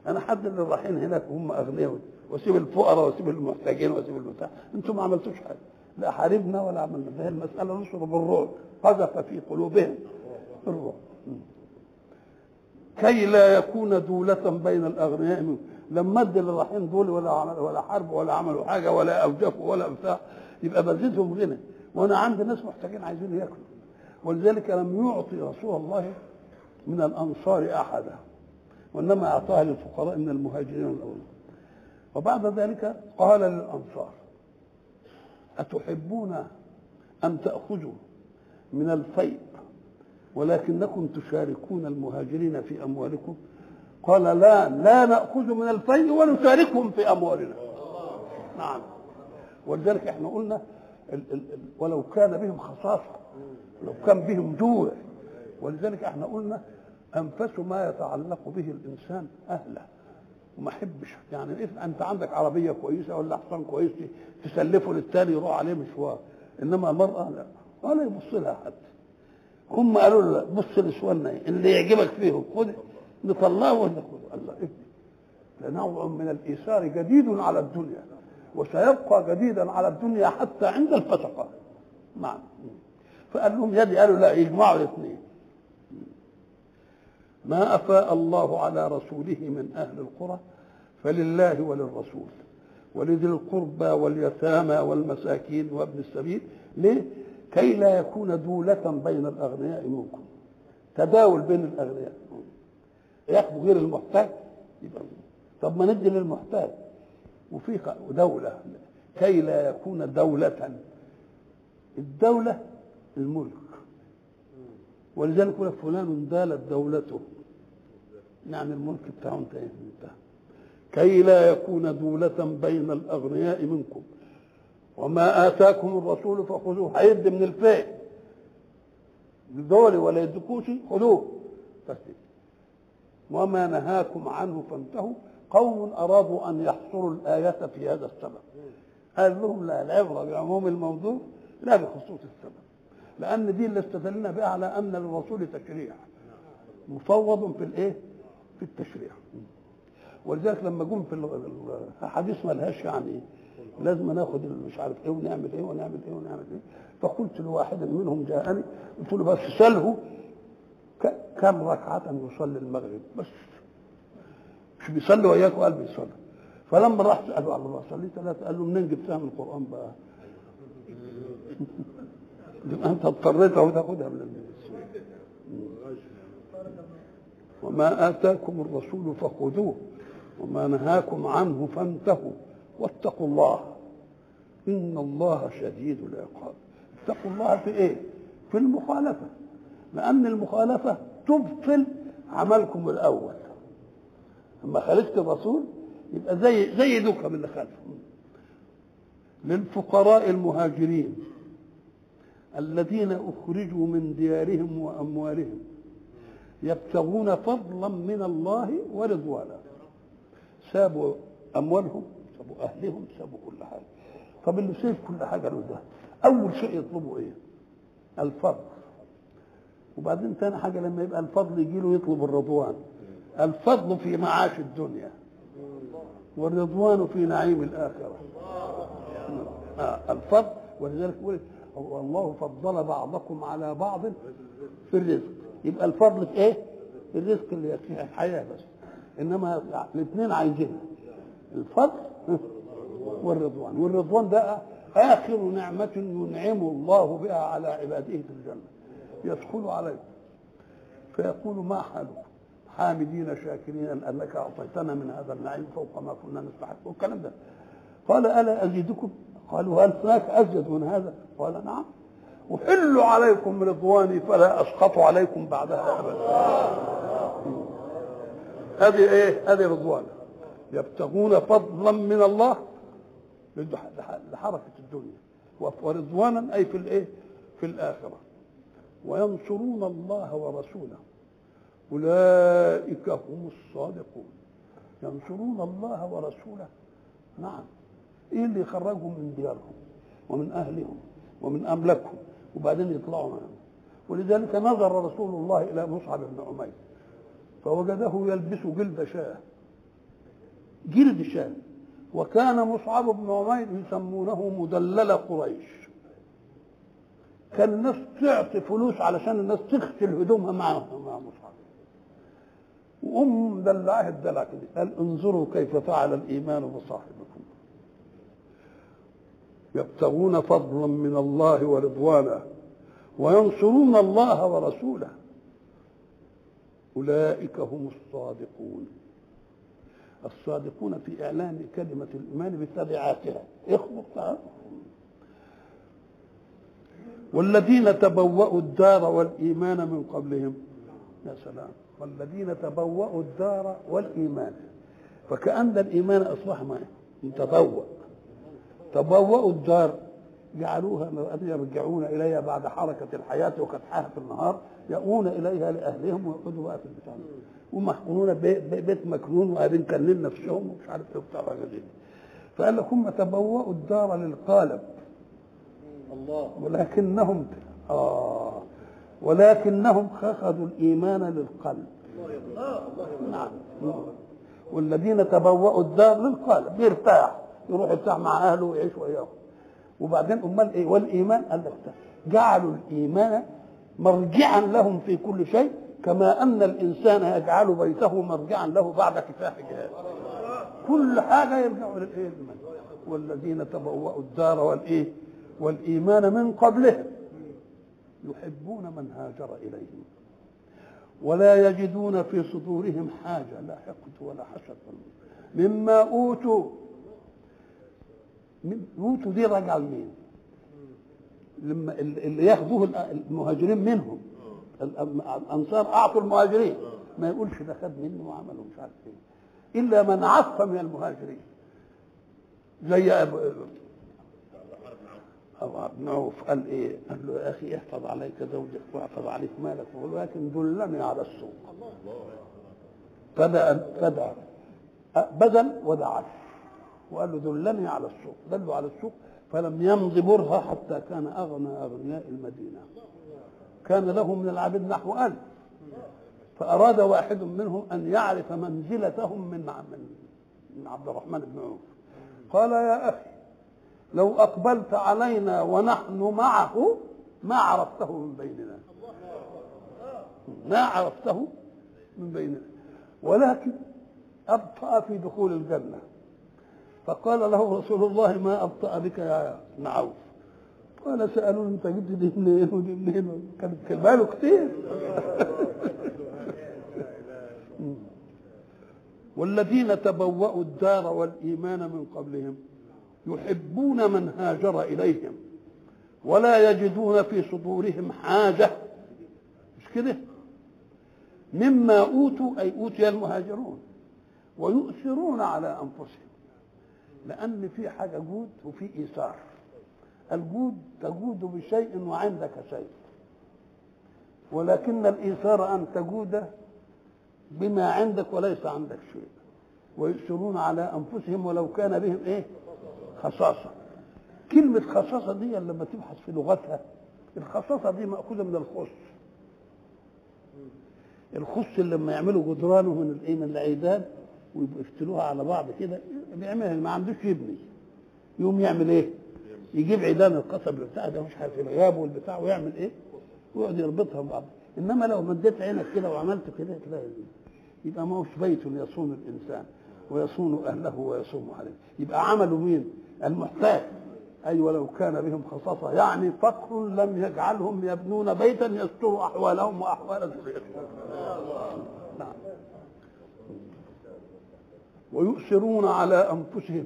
أنا حد اللي رايحين هناك هم أغنياء واسيب الفقراء واسيب المحتاجين واسيب البتاع أنتم ما عملتوش حاجة لا حاربنا ولا عملنا ده المسألة نشر بالرعب قذف في قلوبهم الرعب كي لا يكون دولة بين الأغنياء منكم لما ادي رايحين دول ولا عمل ولا حرب ولا عملوا حاجة ولا أوجفوا ولا بتاع يبقى بزيدهم غنى وانا عندي ناس محتاجين عايزين ياكلوا ولذلك لم يعطي رسول الله من الانصار احدا وانما اعطاها للفقراء من المهاجرين الاول وبعد ذلك قال للانصار اتحبون ان تاخذوا من الفيء ولكنكم تشاركون المهاجرين في اموالكم قال لا لا ناخذ من الفيء ونشاركهم في اموالنا نعم ولذلك احنا قلنا ولو كان بهم خصاصة لو كان بهم جوع ولذلك احنا قلنا أنفس ما يتعلق به الإنسان أهله وما أحبش يعني إيه أنت عندك عربية كويسة ولا حصان كويس تسلفه للتاني يروح عليه مشوار إنما المرأة لا ولا يبص لها حد هم قالوا له بص لسوالنا اللي يعجبك فيهم خد نطلعه ولا خده قال لا إيه لنوع من الإيثار جديد على الدنيا وسيبقى جديدا على الدنيا حتى عند الفسقة نعم فقال لهم يدي قالوا لا يجمعوا الاثنين ما أفاء الله على رسوله من أهل القرى فلله وللرسول ولذي القربى واليتامى والمساكين وابن السبيل ليه؟ كي لا يكون دولة بين الأغنياء منكم تداول بين الأغنياء ياخدوا غير المحتاج يبقى طب ما ندي للمحتاج وفي دولة كي لا يكون دولة الدولة الملك ولذلك يقول لك فلان دالت دولته يعني الملك بتاعه انتهى كي لا يكون دولة بين الأغنياء منكم وما آتاكم الرسول فخذوه هيد من الفئ الدولة ولا يدكوش خذوه بس وما نهاكم عنه فانتهوا قوم أرادوا أن يحصروا الآية في هذا السبب قال لهم لا العبرة بعموم الموضوع لا بخصوص السبب لأن دي اللي استدلنا بها على أن للرسول تشريع مفوض في الإيه؟ في التشريع ولذلك لما جم في ما لهاش يعني لازم ناخد مش عارف ايه ونعمل ايه ونعمل ايه ونعمل ايه فقلت لواحد منهم جاءني قلت له بس ساله كم ركعة يصلي المغرب بس مش بيصلي وياك وقال بيصلي فلما راح ساله على الله صلي لا قال له منين جبتها من القران بقى يبقى انت اضطريت اهو تاخدها من المسلمين وما اتاكم الرسول فخذوه وما نهاكم عنه فانتهوا واتقوا الله ان الله شديد العقاب اتقوا الله في ايه في المخالفه لان المخالفه تبطل عملكم الاول اما خالفت الرسول يبقى زي زي من اللي خالفه للفقراء المهاجرين الذين اخرجوا من ديارهم واموالهم يبتغون فضلا من الله ورضوانا سابوا اموالهم سابوا اهلهم سابوا كل حاجه طب اللي سيب كل حاجه له ده اول شيء يطلبه ايه الفضل وبعدين ثاني حاجه لما يبقى الفضل يجي له يطلب الرضوان الفضل في معاش الدنيا والرضوان في نعيم الآخرة آه الفضل ولذلك يقول فضل بعضكم على بعض في الرزق يبقى الفضل في ايه؟ في الرزق اللي يكفيها الحياة بس انما الاثنين عايزين الفضل والرضوان والرضوان ده آخر نعمة ينعم الله بها على عباده في الجنة يدخل عليكم فيقول ما حالكم حامدين شاكرين انك أعطيتنا من هذا النعيم فوق ما كنا نستحق والكلام ده قال ألا أزيدكم قالوا هل هناك أزيد من هذا قال نعم أحل عليكم رضواني فلا أسقط عليكم بعدها أبدا هذه إيه هذه رضوان يبتغون فضلا من الله لحركة الدنيا ورضوانا أي في الإيه في الآخرة وينصرون الله ورسوله أولئك هم الصادقون ينصرون الله ورسوله نعم إيه اللي يخرجهم من ديارهم ومن أهلهم ومن أملكهم وبعدين يطلعوا منهم ولذلك نظر رسول الله إلى مصعب بن عمير فوجده يلبس جلد شاه جلد شاه وكان مصعب بن عمير يسمونه مدلل قريش كان الناس تعطي فلوس علشان الناس تغسل هدومها مع مع مصعب وهم دلعها الدلع كده قال انظروا كيف فعل الايمان بصاحبكم يبتغون فضلا من الله ورضوانه وينصرون الله ورسوله اولئك هم الصادقون الصادقون في اعلان كلمه الايمان بتبعاتها اخبط والذين تبوأوا الدار والإيمان من قبلهم يا سلام والذين تبوأوا الدار والإيمان فكأن الإيمان أصبح ما تبوأ تبوأوا الدار جعلوها يرجعون إليها بعد حركة الحياة وكتحها في النهار يأوون إليها لأهلهم ويقعدوا بقى في البتاع ومحقونون بيت مكنون وقاعدين كانين نفسهم ومش عارف ايه وبتاع فقال لك هم تبوأوا الدار للقالب الله ولكنهم اه ولكنهم خخذوا الإيمان للقلب نعم والذين تبوأوا الدار للقلب بيرتاح يروح يرتاح مع أهله ويعيش وياهم وبعدين أمال إيه والإيمان قال لك جعلوا الإيمان مرجعا لهم في كل شيء كما أن الإنسان يجعل بيته مرجعا له بعد كفاح جهاد كل حاجة يرجعوا للإيمان والذين تبوأوا الدار والإيه والإيمان من قبلهم يحبون من هاجر إليهم ولا يجدون في صدورهم حاجة لا حقد ولا حسد مما أوتوا من أوتوا دي راجعة لمين؟ لما اللي ياخذوه المهاجرين منهم الأنصار أعطوا المهاجرين ما يقولش ده خد منه وعمل مش عارف إيه إلا من عف من المهاجرين زي أبو بن عوف قال إيه؟ قال له يا أخي احفظ عليك زوجك واحفظ عليك مالك ولكن دلني على السوق بدأ فدعا بذل ودعا وقال له دلني على السوق دله على السوق فلم يمض برهة حتى كان أغنى أغنياء المدينة كان له من العبيد نحو ألف فأراد واحد منهم أن يعرف منزلتهم من من عبد الرحمن بن عوف قال يا أخي لو أقبلت علينا ونحن معه ما عرفته من بيننا ما عرفته من بيننا ولكن أبطأ في دخول الجنة فقال له رسول الله ما أبطأ بك يا ابن عوف قال سألوني أنت جبت دي منين ودي منين كان كباله كتير والذين تبوأوا الدار والإيمان من قبلهم يحبون من هاجر إليهم ولا يجدون في صدورهم حاجة مش كده مما أوتوا أي أوتي المهاجرون ويؤثرون على أنفسهم لأن في حاجة جود وفي إيثار الجود تجود بشيء وعندك شيء ولكن الإيثار أن تجود بما عندك وليس عندك شيء ويؤثرون على أنفسهم ولو كان بهم إيه خصاصة كلمة خصاصة دي لما تبحث في لغتها الخصاصة دي مأخوذة من الخص الخص اللي لما يعملوا جدرانه من الايه من العيدان ويبقوا يفتلوها على بعض كده بيعملها ما عندوش يبني يقوم يعمل ايه؟ يجيب عيدان القصب بتاع ده مش عارف الغاب والبتاع ويعمل ايه؟ ويقعد يربطها ببعض انما لو مديت عينك كده وعملت كده تلاقي يبقى ما هوش بيت يصون الانسان ويصون اهله ويصوم عليه يبقى عمله مين؟ المحتاج أي أيوة ولو كان بهم خصاصة يعني فقر لم يجعلهم يبنون بيتا يستر أحوالهم وأحوال ذريتهم نعم ويؤثرون على أنفسهم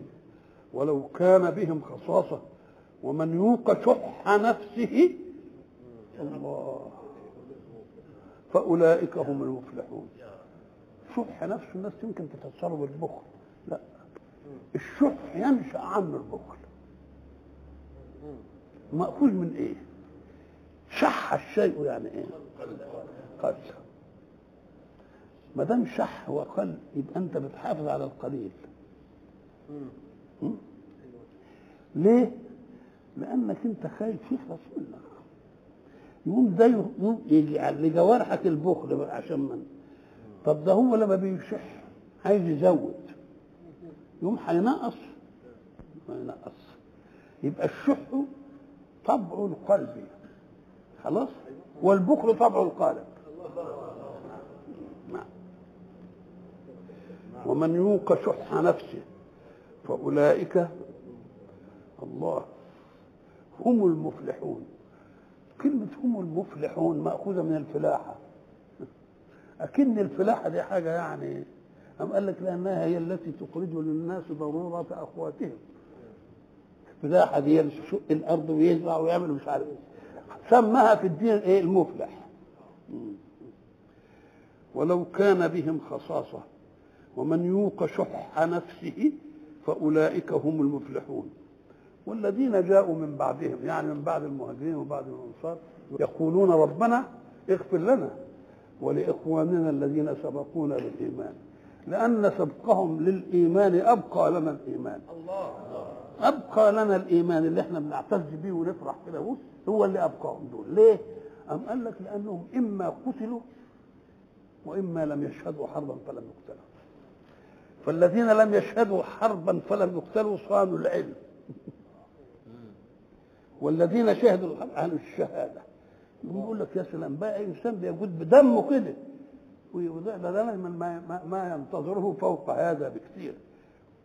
ولو كان بهم خصاصة ومن يوق شح نفسه الله فأولئك هم المفلحون شح نفس الناس يمكن تتأثر البخل لا الشح ينشا عنه البخل مأخوذ من ايه شح الشيء يعني ايه قل ما دام شح وقل يبقى انت بتحافظ على القليل ليه لانك انت خايف يخلص منك يقوم ده يجعل لجوارحك البخل عشان من طب ده هو لما بيشح عايز يزود يوم حينقص أصلا يبقى الشح طبع القلب خلاص والبخل طبع القالب نعم. ومن يوق شح نفسه فأولئك الله هم المفلحون كلمة هم المفلحون مأخوذة من الفلاحة أكن الفلاحة دي حاجة يعني أم قال لك لأنها هي التي تخرج للناس ضرورة أخواتهم الفلاحة دي يشق الأرض ويزرع ويعمل مش عارف سماها في الدين إيه المفلح ولو كان بهم خصاصة ومن يوق شح نفسه فأولئك هم المفلحون والذين جاءوا من بعدهم يعني من بعد المهاجرين وبعد الأنصار يقولون ربنا اغفر لنا ولإخواننا الذين سبقونا بالإيمان لأن سبقهم للإيمان أبقى لنا الإيمان الله أبقى لنا الإيمان اللي احنا بنعتز بيه ونفرح كده هو اللي أبقاهم دول ليه؟ أم قال لك لأنهم إما قتلوا وإما لم يشهدوا حربا فلم يقتلوا فالذين لم يشهدوا حربا فلم يقتلوا صانوا العلم والذين شهدوا الحرب عن الشهاده يقول لك يا سلام بقى انسان بيجود بدمه كده بدلا دائما ما, ما ينتظره فوق هذا بكثير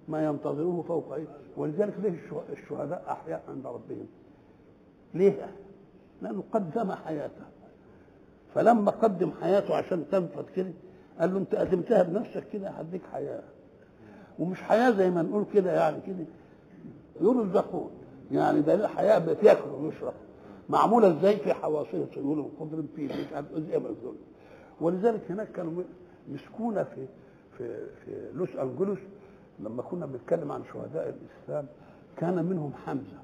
ما ينتظره فوق ايه ولذلك ليه الشهداء احياء عند ربهم ليه لانه قدم حياته فلما قدم حياته عشان تنفذ كده قال له انت قدمتها بنفسك كده هديك حياه ومش حياه زي ما نقول كده يعني كده يرزقون يعني ده حياه بتاكل ويشرب معموله ازاي في حواصل سيول وقدر في مش عارف ايه ولذلك هناك كانوا مسكونة في في في لوس أنجلوس لما كنا بنتكلم عن شهداء الإسلام كان منهم حمزة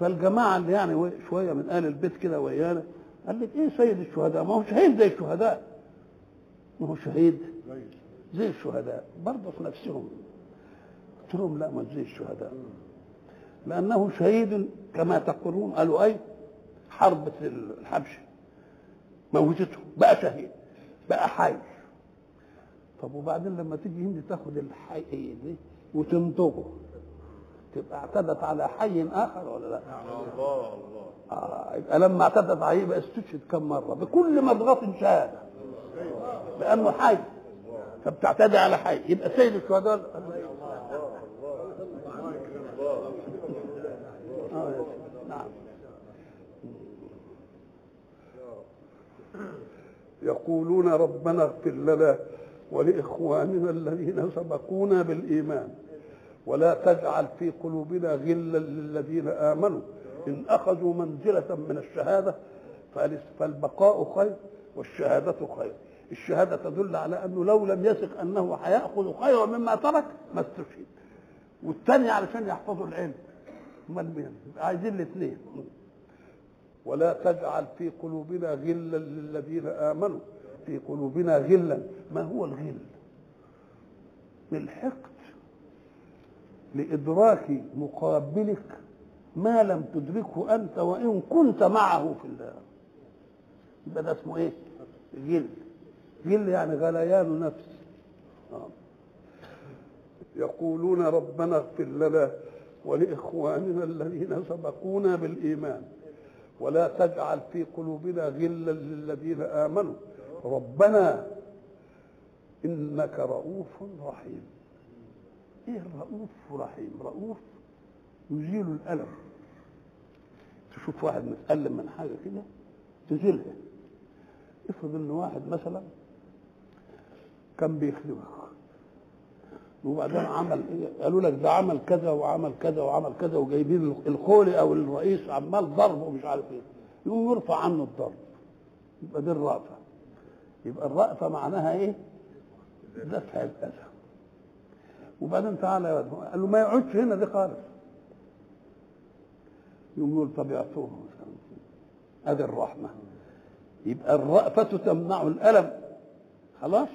فالجماعة اللي يعني شوية من آل البيت كده ويانا قال لك إيه سيد الشهداء ما هو شهيد زي الشهداء ما هو شهيد زي الشهداء برضه في نفسهم قلت لهم لا ما زي الشهداء لأنه شهيد كما تقولون قالوا أي حربة الحبشة موجته بقى شهيد بقى حي طب وبعدين لما تيجي هند تاخد الحي دي وتنطقه تبقى اعتدت على حي اخر ولا لا؟ نعم. الله الله آه يبقى لما اعتدت عليه يبقى استشهد كم مره بكل مضغط شهاده لانه حي فبتعتدي على حي يبقى سيد الشهداء يقولون ربنا اغفر لنا ولإخواننا الذين سبقونا بالإيمان ولا تجعل في قلوبنا غلا للذين آمنوا إن أخذوا منزلة من الشهادة فالبقاء خير والشهادة خير الشهادة تدل على أنه لو لم يثق أنه حياخذ خيرا مما ترك ما استشهد والثاني علشان يحفظوا العلم مين عايزين الاثنين ولا تجعل في قلوبنا غلا للذين امنوا في قلوبنا غلا ما هو الغل الحقد لادراك مقابلك ما لم تدركه انت وان كنت معه في الله يبقى ده اسمه ايه غل غل يعني غليان نفس آه. يقولون ربنا اغفر لنا ولاخواننا الذين سبقونا بالايمان ولا تجعل في قلوبنا غلا للذين امنوا ربنا انك رؤوف رحيم ايه رؤوف رحيم رؤوف يزيل الالم تشوف واحد متألم من حاجه كده تزيلها افرض ان واحد مثلا كان بيخدمك وبعدين عمل ايه قالوا لك ده عمل كذا وعمل كذا وعمل كذا وجايبين الخولي او الرئيس عمال ضربه ومش عارف ايه يقوم يرفع عنه الضرب يبقى دي الرأفة يبقى الرأفة معناها ايه دفع الأذى وبعدين تعالى يا ولد قال له ما يقعدش هنا دي خالص يقوم يقول طب يعطوه هذه الرحمة يبقى الرأفة تمنع الألم خلاص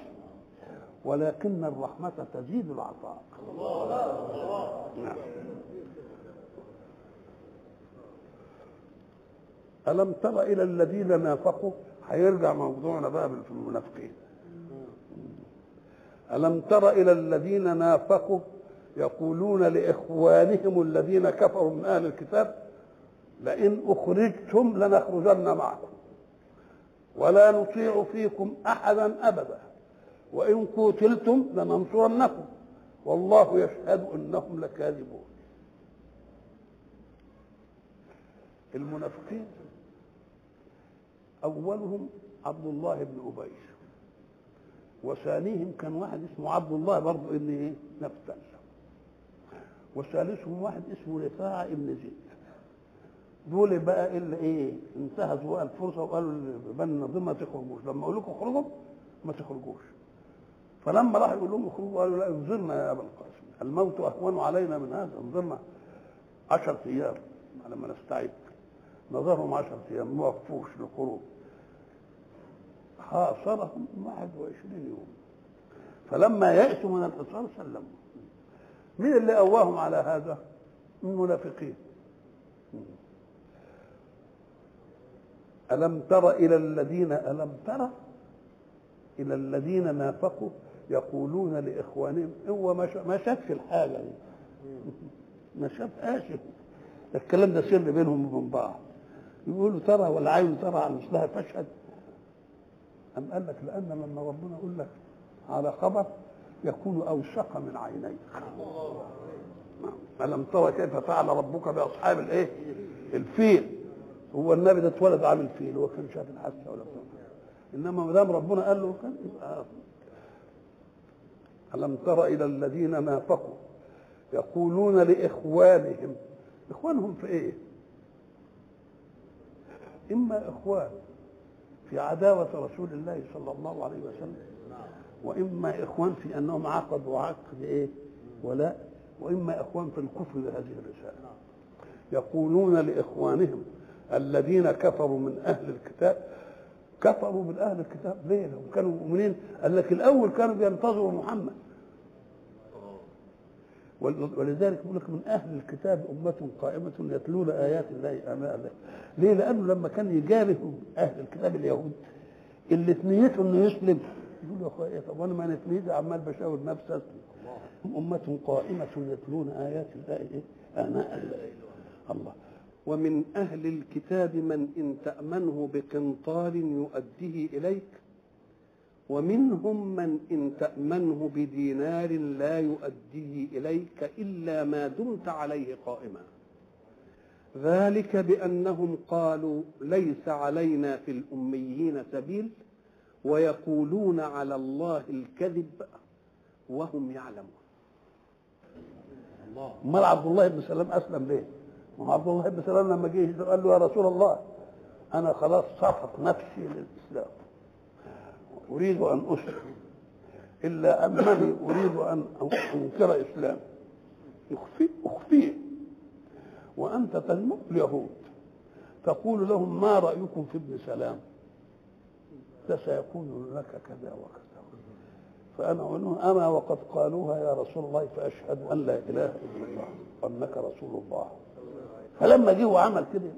ولكن الرحمة تزيد العطاء نعم. ألم تر إلى الذين نافقوا هيرجع موضوعنا بقى في المنافقين ألم تر إلى الذين نافقوا يقولون لإخوانهم الذين كفروا من أهل الكتاب لئن أخرجتم لنخرجن معكم ولا نطيع فيكم أحدا أبدا وإن قتلتم لننصرنكم والله يشهد أنهم لكاذبون المنافقين أولهم عبد الله بن أبي وثانيهم كان واحد اسمه عبد الله برضه ابن إيه؟ نفتل وثالثهم واحد اسمه رفاعة ابن زيد دول بقى الا ايه انتهزوا بقى الفرصه وقالوا بان ما تخرجوش لما اقول لكم اخرجوا ما تخرجوش فلما راح يقول لهم اخرجوا قالوا لا انظرنا يا ابا القاسم الموت اهون علينا من هذا انظرنا عشر ايام على ما نستعد نظرهم عشر ايام ما وقفوش للخروج حاصرهم 21 يوم فلما ياتوا من الحصار سلموا مين اللي قواهم على هذا؟ المنافقين ألم تر إلى الذين ألم تر إلى الذين نافقوا يقولون لاخوانهم هو ما شافش الحاجه دي ما شافهاش الكلام ده سر بينهم وبين بعض يقولوا ترى والعين ترى على مثلها تشهد أم قال لك لأن لما ربنا يقول لك على خبر يكون أوشق من عينيك ألم ترى كيف فعل ربك بأصحاب الإيه؟ الفيل هو النبي ده اتولد عامل فيل هو كان شاف الحادثة ولا بتاع إنما ما دام ربنا قال له كان يبقى ألم تر إلى الذين نافقوا يقولون لإخوانهم إخوانهم في إيه؟ إما إخوان في عداوة رسول الله صلى الله عليه وسلم وإما إخوان في أنهم عقدوا عقد إيه؟ ولا وإما إخوان في الكفر بهذه الرسالة يقولون لإخوانهم الذين كفروا من أهل الكتاب كفروا من أهل الكتاب ليه؟ لو كانوا مؤمنين قال لك الأول كانوا بينتظروا محمد ولذلك يقول لك من اهل الكتاب امه قائمه يتلون ايات الله اناء الله ليه لانه لما كان يجابه اهل الكتاب اليهود اللي نيته انه يسلم يقول له اخويا طب وانا ما نتنيت عمال بشاور نفسي اسلم امه قائمه يتلون ايات الله ايه اماء الله الله ومن اهل الكتاب من ان تامنه بقنطار يؤديه اليك ومنهم من إن تأمنه بدينار لا يؤديه إليك إلا ما دمت عليه قائما ذلك بأنهم قالوا ليس علينا في الأميين سبيل ويقولون على الله الكذب وهم يعلمون الله امال عبد الله بن سلام اسلم ليه؟ ما عبد الله بن سلام لما جه قال له يا رسول الله انا خلاص صفت نفسي للاسلام أريد أن أسلم إلا أنني أريد أن أنكر إسلام أخفي أخفيه وأنت تنمو اليهود تقول لهم ما رأيكم في ابن سلام فسيقول لك كذا وكذا فأنا أقول أما وقد قالوها يا رسول الله فأشهد أن لا إله إلا الله وأنك رسول الله فلما جه وعمل كده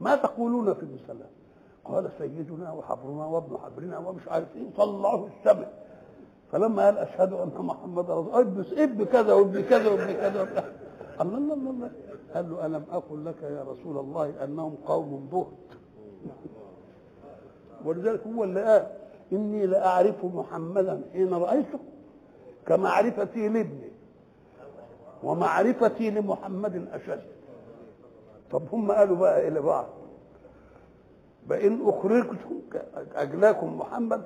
ما تقولون في ابن سلام قال سيدنا وحبرنا وابن حبرنا ومش عارفين إيه، طلعه السماء فلما قال اشهد ان محمد رسول الله اب كذا وابن كذا وابن كذا الله الله الله الله قال له الم اقل لك يا رسول الله انهم قوم بهت ولذلك هو اللي قال اني لاعرف محمدا حين رايته كمعرفتي لابني ومعرفتي لمحمد اشد طب هم قالوا بقى الى إيه بعض بإن أخرجتم أجلاكم محمد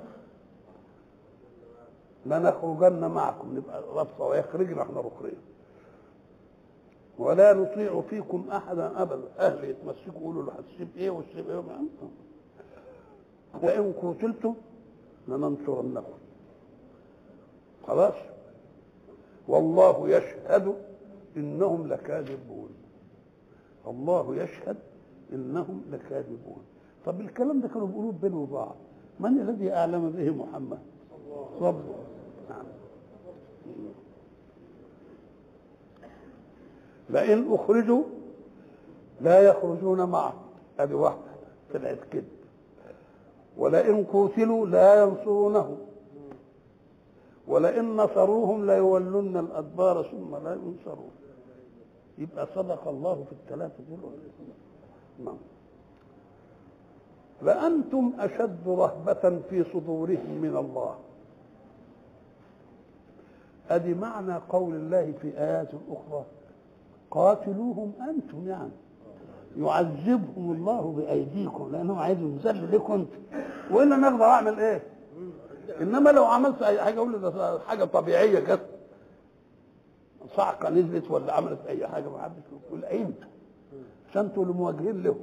لنخرجن معكم نبقى رابطة ويخرجنا احنا الأخرين ولا نطيع فيكم أحدا أبدا أهل يتمسكوا يقولوا له هتسيب إيه وتسيب إيه وإن قتلتم لننصرنكم خلاص والله يشهد إنهم لكاذبون الله يشهد إنهم لكاذبون طب الكلام ده كانوا بيقولوه بين وبعض من الذي اعلم به محمد ربه نعم لئن اخرجوا لا يخرجون معه ادي واحده طلعت كده ولئن قتلوا لا ينصرونه ولئن نصروهم ليولن الادبار ثم لا ينصرون يبقى صدق الله في الثلاثه دول نعم فأنتم أشد رهبة في صدورهم من الله أدي معنى قول الله في آيات أخرى قاتلوهم أنتم يعني يعذبهم الله بأيديكم لأنهم عايزين يذل لكم أنت وإلا أنا أقدر أعمل إيه؟ إنما لو عملت أي حاجة أقول ده حاجة طبيعية جت صعقة نزلت ولا عملت أي حاجة ما حدش يقول أنت عشان تقولوا مواجهين لهم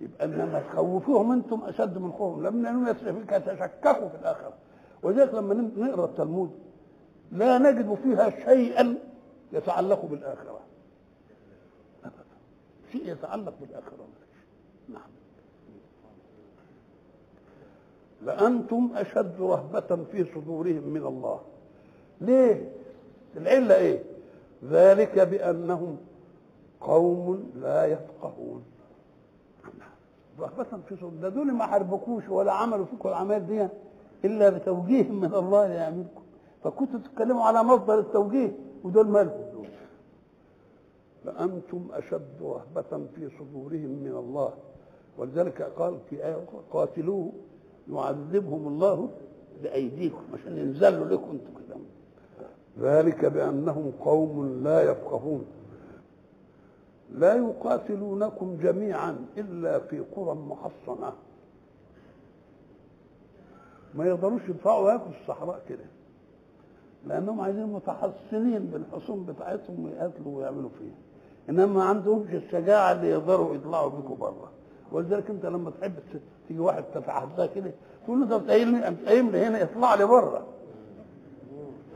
يبقى انما تخوفوهم انتم اشد من خوفهم لما انهم يتشككوا في الاخره ولذلك لما نقرا التلمود لا نجد فيها شيئا يتعلق بالاخره ابدا شيء يتعلق بالاخره نعم لانتم اشد رهبه في صدورهم من الله ليه العله ايه ذلك بانهم قوم لا يفقهون رغبة في صلب ده دول ما حاربكوش ولا عملوا فيكم الاعمال دي إلا بتوجيه من الله يعملكم فكنتوا تتكلموا على مصدر التوجيه ودول مالهم دول فأنتم أشد رهبة في صدورهم من الله ولذلك قال في آية قاتلوه يعذبهم الله بأيديكم عشان ينزلوا لكم أنتم كده ذلك بأنهم قوم لا يفقهون لا يقاتلونكم جميعا الا في قرى محصنه ما يقدروش يدفعوا ياكلوا الصحراء كده لانهم عايزين متحصنين بالحصون بتاعتهم ويقاتلوا ويعملوا فيها انما ما عندهمش الشجاعه اللي يقدروا يطلعوا بيكوا بره ولذلك انت لما تحب تيجي واحد تتعدى كده تقول له انت بتقيمني انت هنا اطلع لي بره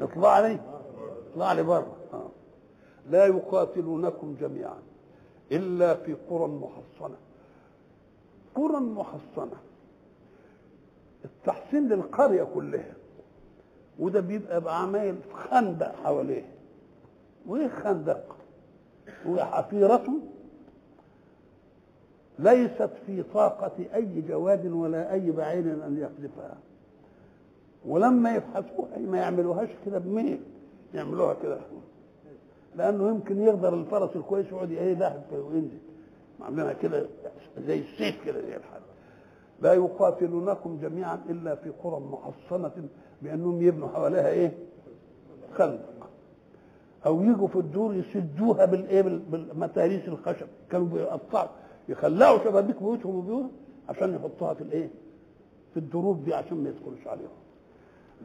اطلع لي اطلع لي بره آه. لا يقاتلونكم جميعا إلا في قرى محصنة قرى محصنة التحصين للقرية كلها وده بيبقى بعمايل خندق حواليه وايه خندق وحفيرته ليست في طاقة أي جواد ولا أي بعير أن يقذفها ولما يبحثوها ما يعملوهاش كده بميل يعملوها كده لانه يمكن يقدر الفرس الكويس يقعد ايه يلاحق وينزل عاملينها كده زي السيف كده زي الحد لا يقاتلونكم جميعا الا في قرى محصنه بانهم يبنوا حواليها ايه خندق او يجوا في الدور يسدوها بالايه بالمتاريس الخشب كانوا بيقطعوا يخلعوا شبابيك بيوتهم وبيوتهم عشان يحطوها في الايه في الدروب دي عشان ما يدخلوش عليهم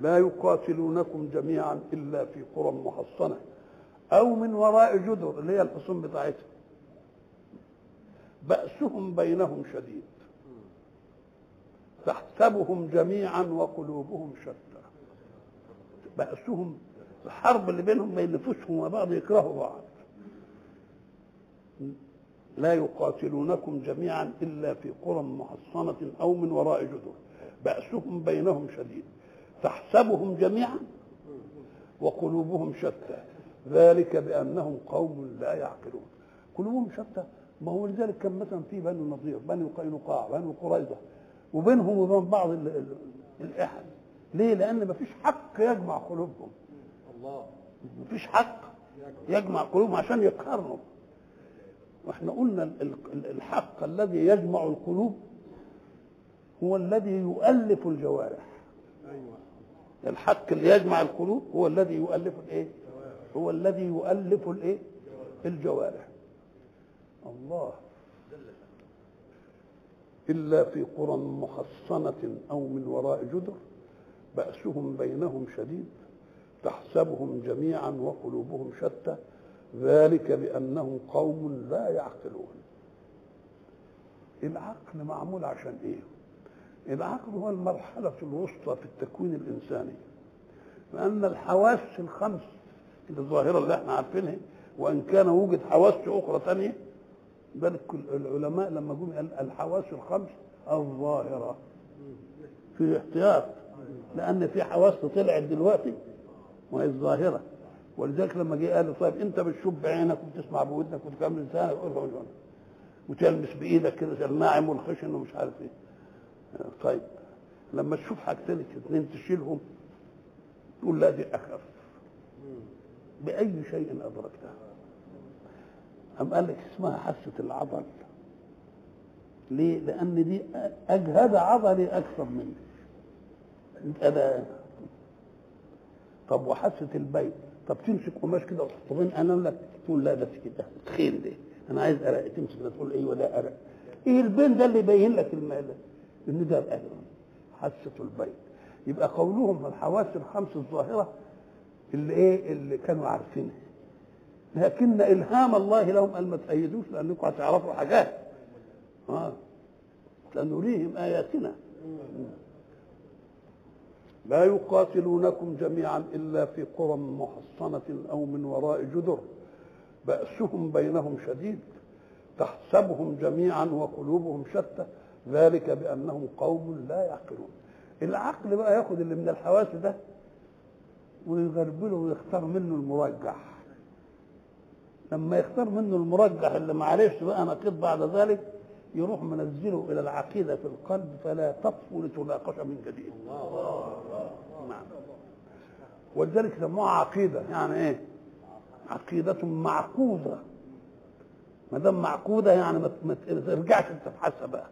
لا يقاتلونكم جميعا الا في قرى محصنه أو من وراء جدر اللي هي الحصون بتاعتهم بأسهم بينهم شديد تحسبهم جميعا وقلوبهم شتى بأسهم الحرب اللي بينهم بين نفوسهم وبعض يكرهوا بعض لا يقاتلونكم جميعا إلا في قرى محصنة أو من وراء جدر بأسهم بينهم شديد تحسبهم جميعا وقلوبهم شتى ذلك بانهم قوم لا يعقلون قلوبهم شتى ما هو لذلك كان مثلا في بنو النضير بنو قينقاع بنو قريظه وبينهم وبين بعض الاحد ليه؟ لان ما فيش حق يجمع قلوبهم الله ما فيش حق يجمع قلوبهم عشان يقهرهم واحنا قلنا الحق الذي يجمع القلوب هو الذي يؤلف الجوارح أيوة. الحق اللي يجمع القلوب هو الذي يؤلف الايه هو الذي يؤلف الايه الجوارح الله إلا في قرى محصنة أو من وراء جدر بأسهم بينهم شديد تحسبهم جميعا وقلوبهم شتى ذلك بأنهم قوم لا يعقلون العقل معمول عشان إيه العقل هو المرحلة الوسطى في التكوين الإنساني لأن الحواس الخمس الظاهرة اللي احنا عارفينها وإن كان وجد حواس أخرى ثانية بل العلماء لما جم قال الحواس الخمس الظاهرة في احتياط لأن في حواس طلعت دلوقتي وهي الظاهرة ولذلك لما جه قال طيب انت بتشوف بعينك وبتسمع بودنك وتكلم لسانك أيوة. وتلمس بايدك كده الناعم والخشن ومش عارف ايه طيب لما تشوف حاجتين اثنين تشيلهم تقول لا دي اخف بأي شيء أدركته أم قال لك اسمها حاسة العضل ليه؟ لأن دي أجهد عضلي أكثر مني أنا طب وحاسة البيت طب تمسك قماش كده وتحط بين أنام لك تقول لا بس كده تخيل ده أنا عايز أرق تمسك ده تقول أيوه ده أرق إيه البين ده اللي يبين لك المال إن ده الأهل حاسة البيت يبقى قولهم الحواس الخمس الظاهرة اللي ايه اللي كانوا عارفينها لكن الهام الله لهم قال ما تأيدوش لانكم هتعرفوا حاجات اه سنريهم اياتنا لا يقاتلونكم جميعا الا في قرى محصنه او من وراء جدر باسهم بينهم شديد تحسبهم جميعا وقلوبهم شتى ذلك بانهم قوم لا يعقلون العقل بقى ياخذ اللي من الحواس ده ويغربله ويختار منه المرجح لما يختار منه المرجح اللي معلش بقى نقيض بعد ذلك يروح منزله الى العقيده في القلب فلا تطفو لتناقش من جديد نعم ولذلك سموها عقيده يعني ايه عقيده معقوده ما دام معقوده يعني ما ترجعش انت بقى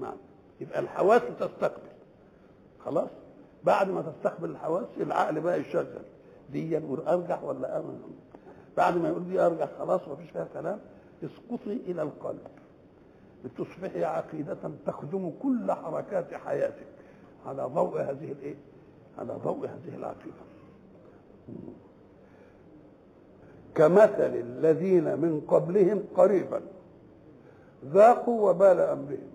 نعم يبقى الحواس تستقبل خلاص بعد ما تستقبل الحواس العقل بقى يشغل دي يقول ارجح ولا امن بعد ما يقول دي ارجح خلاص فيش فيها كلام اسقطي الى القلب لتصبحي عقيدة تخدم كل حركات حياتك على ضوء هذه الايه؟ على ضوء هذه العقيدة. كمثل الذين من قبلهم قريبا ذاقوا وبال امرهم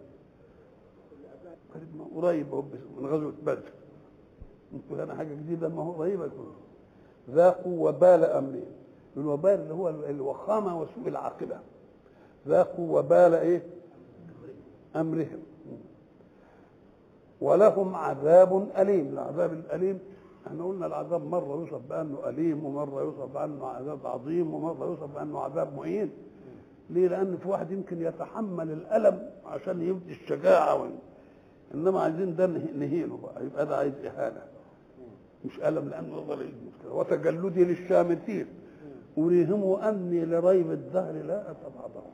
قريب قريب من غزوة بدر نقول انا حاجه جديده ما هو غريبه يكون ذاقوا وبال امرهم الوبال اللي هو الوخامه وسوء العاقبه ذاقوا وبال ايه امرهم ولهم عذاب اليم العذاب الاليم احنا قلنا العذاب مره يوصف بانه اليم ومره يوصف بانه عذاب عظيم ومره يوصف بانه عذاب معين ليه لان في واحد يمكن يتحمل الالم عشان يبدي الشجاعه وإن. انما عايزين ده نهينه بقى يبقى ده عايز اهانه مش ألم لأنه يظل المشكلة وتجلدي للشامتين أريهم أني لريب الدهر لا أتبعضهم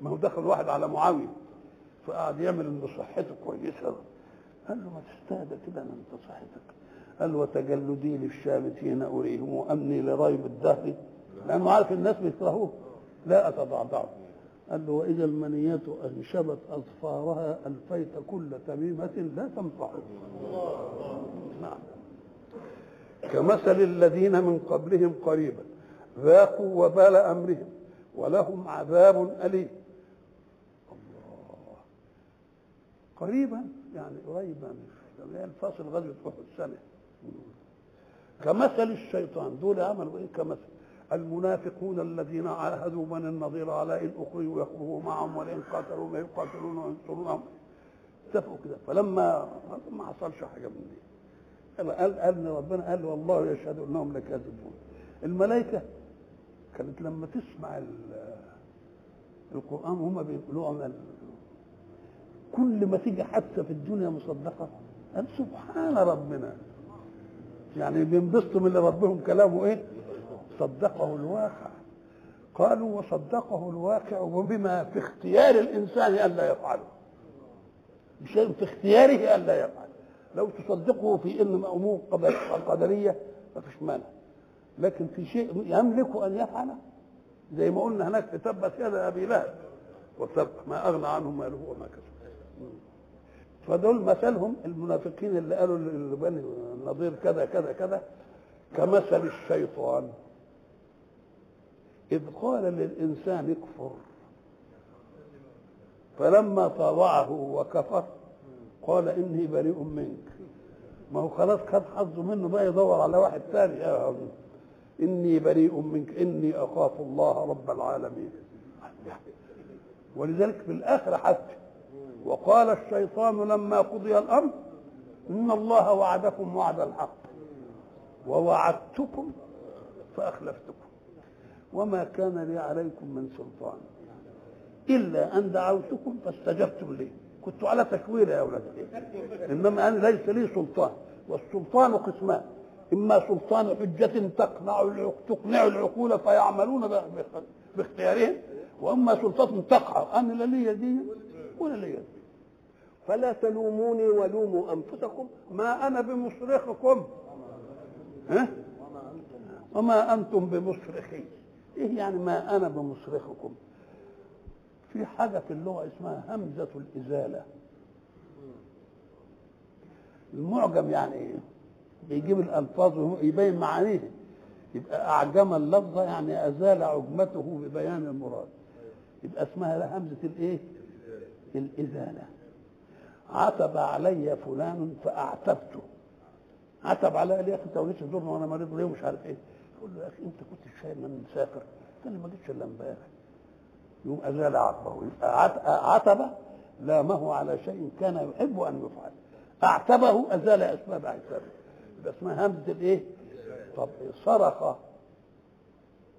ما هو دخل واحد على معاوية فقعد يعمل إن صحته كويسة قال له ما تستهدى كده أنا أنت صحتك قال له وتجلدي للشامتين أريهم أني لريب الدهر لأنه عارف الناس بيكرهوه لا أتضعضع قال له وإذا المنيات أنشبت أظفارها ألفيت كل تميمة لا الله نعم كمثل الذين من قبلهم قريبا ذاقوا وبال امرهم ولهم عذاب اليم الله قريبا يعني قريبا يعني الفاصل غزوه احد سنه كمثل الشيطان دول عملوا ايه كمثل المنافقون الذين عاهدوا من النظير على ان اخرجوا يخرجوا معهم ولئن قاتلوا ما يقاتلون وينصرونهم اتفقوا كده فلما ما حصلش حاجه من دي قال قال ربنا قال والله يشهد انهم لكاذبون الملائكه كانت لما تسمع القران هما بيقولوا كل ما تيجي حادثه في الدنيا مصدقه قال سبحان ربنا يعني بينبسطوا من اللي ربهم كلامه ايه صدقه الواقع قالوا وصدقه الواقع وبما في اختيار الانسان الا يفعله مش في اختياره الا يفعله لو تصدقه في ان مأمور قدريه ما فيش مانع لكن في شيء يملك ان يفعله زي ما قلنا هناك تثبت يد ابي لهب وسبق ما اغنى عنه ماله وما كسب فدول مثلهم المنافقين اللي قالوا لبني النضير كذا كذا كذا كمثل الشيطان إذ قال للإنسان اكفر فلما طاوعه وكفر قال إني بريء منك ما هو خلاص خد حظه منه بقى يدور على واحد ثاني يا إني بريء منك إني أخاف الله رب العالمين ولذلك في الاخر حتى وقال الشيطان لما قضي الأمر إن الله وعدكم وعد الحق ووعدتكم فأخلفتكم وما كان لي عليكم من سلطان إلا أن دعوتكم فاستجبتم لي كنت على تشوير يا أولاد إنما أنا ليس لي سلطان والسلطان قسمان إما سلطان حجة تقنع تقنع العقول فيعملون باختيارهم وأما سلطة تقع أنا لا لي دي ولا لي دي فلا تلوموني ولوموا أنفسكم ما أنا بمصرخكم ها؟ وما أنتم بمصرخي إيه يعني ما أنا بمصرخكم في حاجة في اللغة اسمها همزة الإزالة المعجم يعني ايه؟ بيجيب الألفاظ ويبين معانيه يبقى أعجم اللفظ يعني أزال عجمته ببيان المراد يبقى اسمها همزة الإيه؟ الإزالة عتب علي فلان فأعتبته عتب علي قال يا اخي انت ما جيتش وانا مريض ليه ومش عارف ايه يقول له يا اخي انت كنت شايل من مسافر لي ما جيتش الا امبارح يقوم أزال عتبه يبقى عتبة لامه على شيء كان يحب أن يفعل أعتبه أزال أسباب عتابه يبقى اسمها همزة الإيه؟ طب صرخ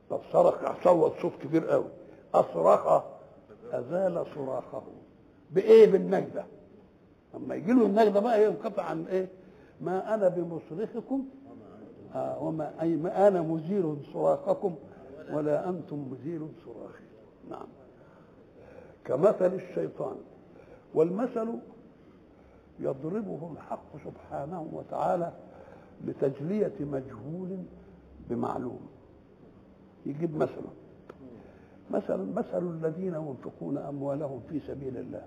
طب صرخ صوت صوت كبير قوي أصرخ أزال صراخه بإيه؟ بالنجدة أما يجي له النجدة بقى ينقطع عن إيه؟ ما أنا بمصرخكم آه، وما أي ما أنا مزيل صراخكم ولا أنتم مزيل صراخي نعم كمثل الشيطان والمثل يضربه الحق سبحانه وتعالى لتجلية مجهول بمعلوم يجيب مثلا مثلا مثل الذين ينفقون أموالهم في سبيل الله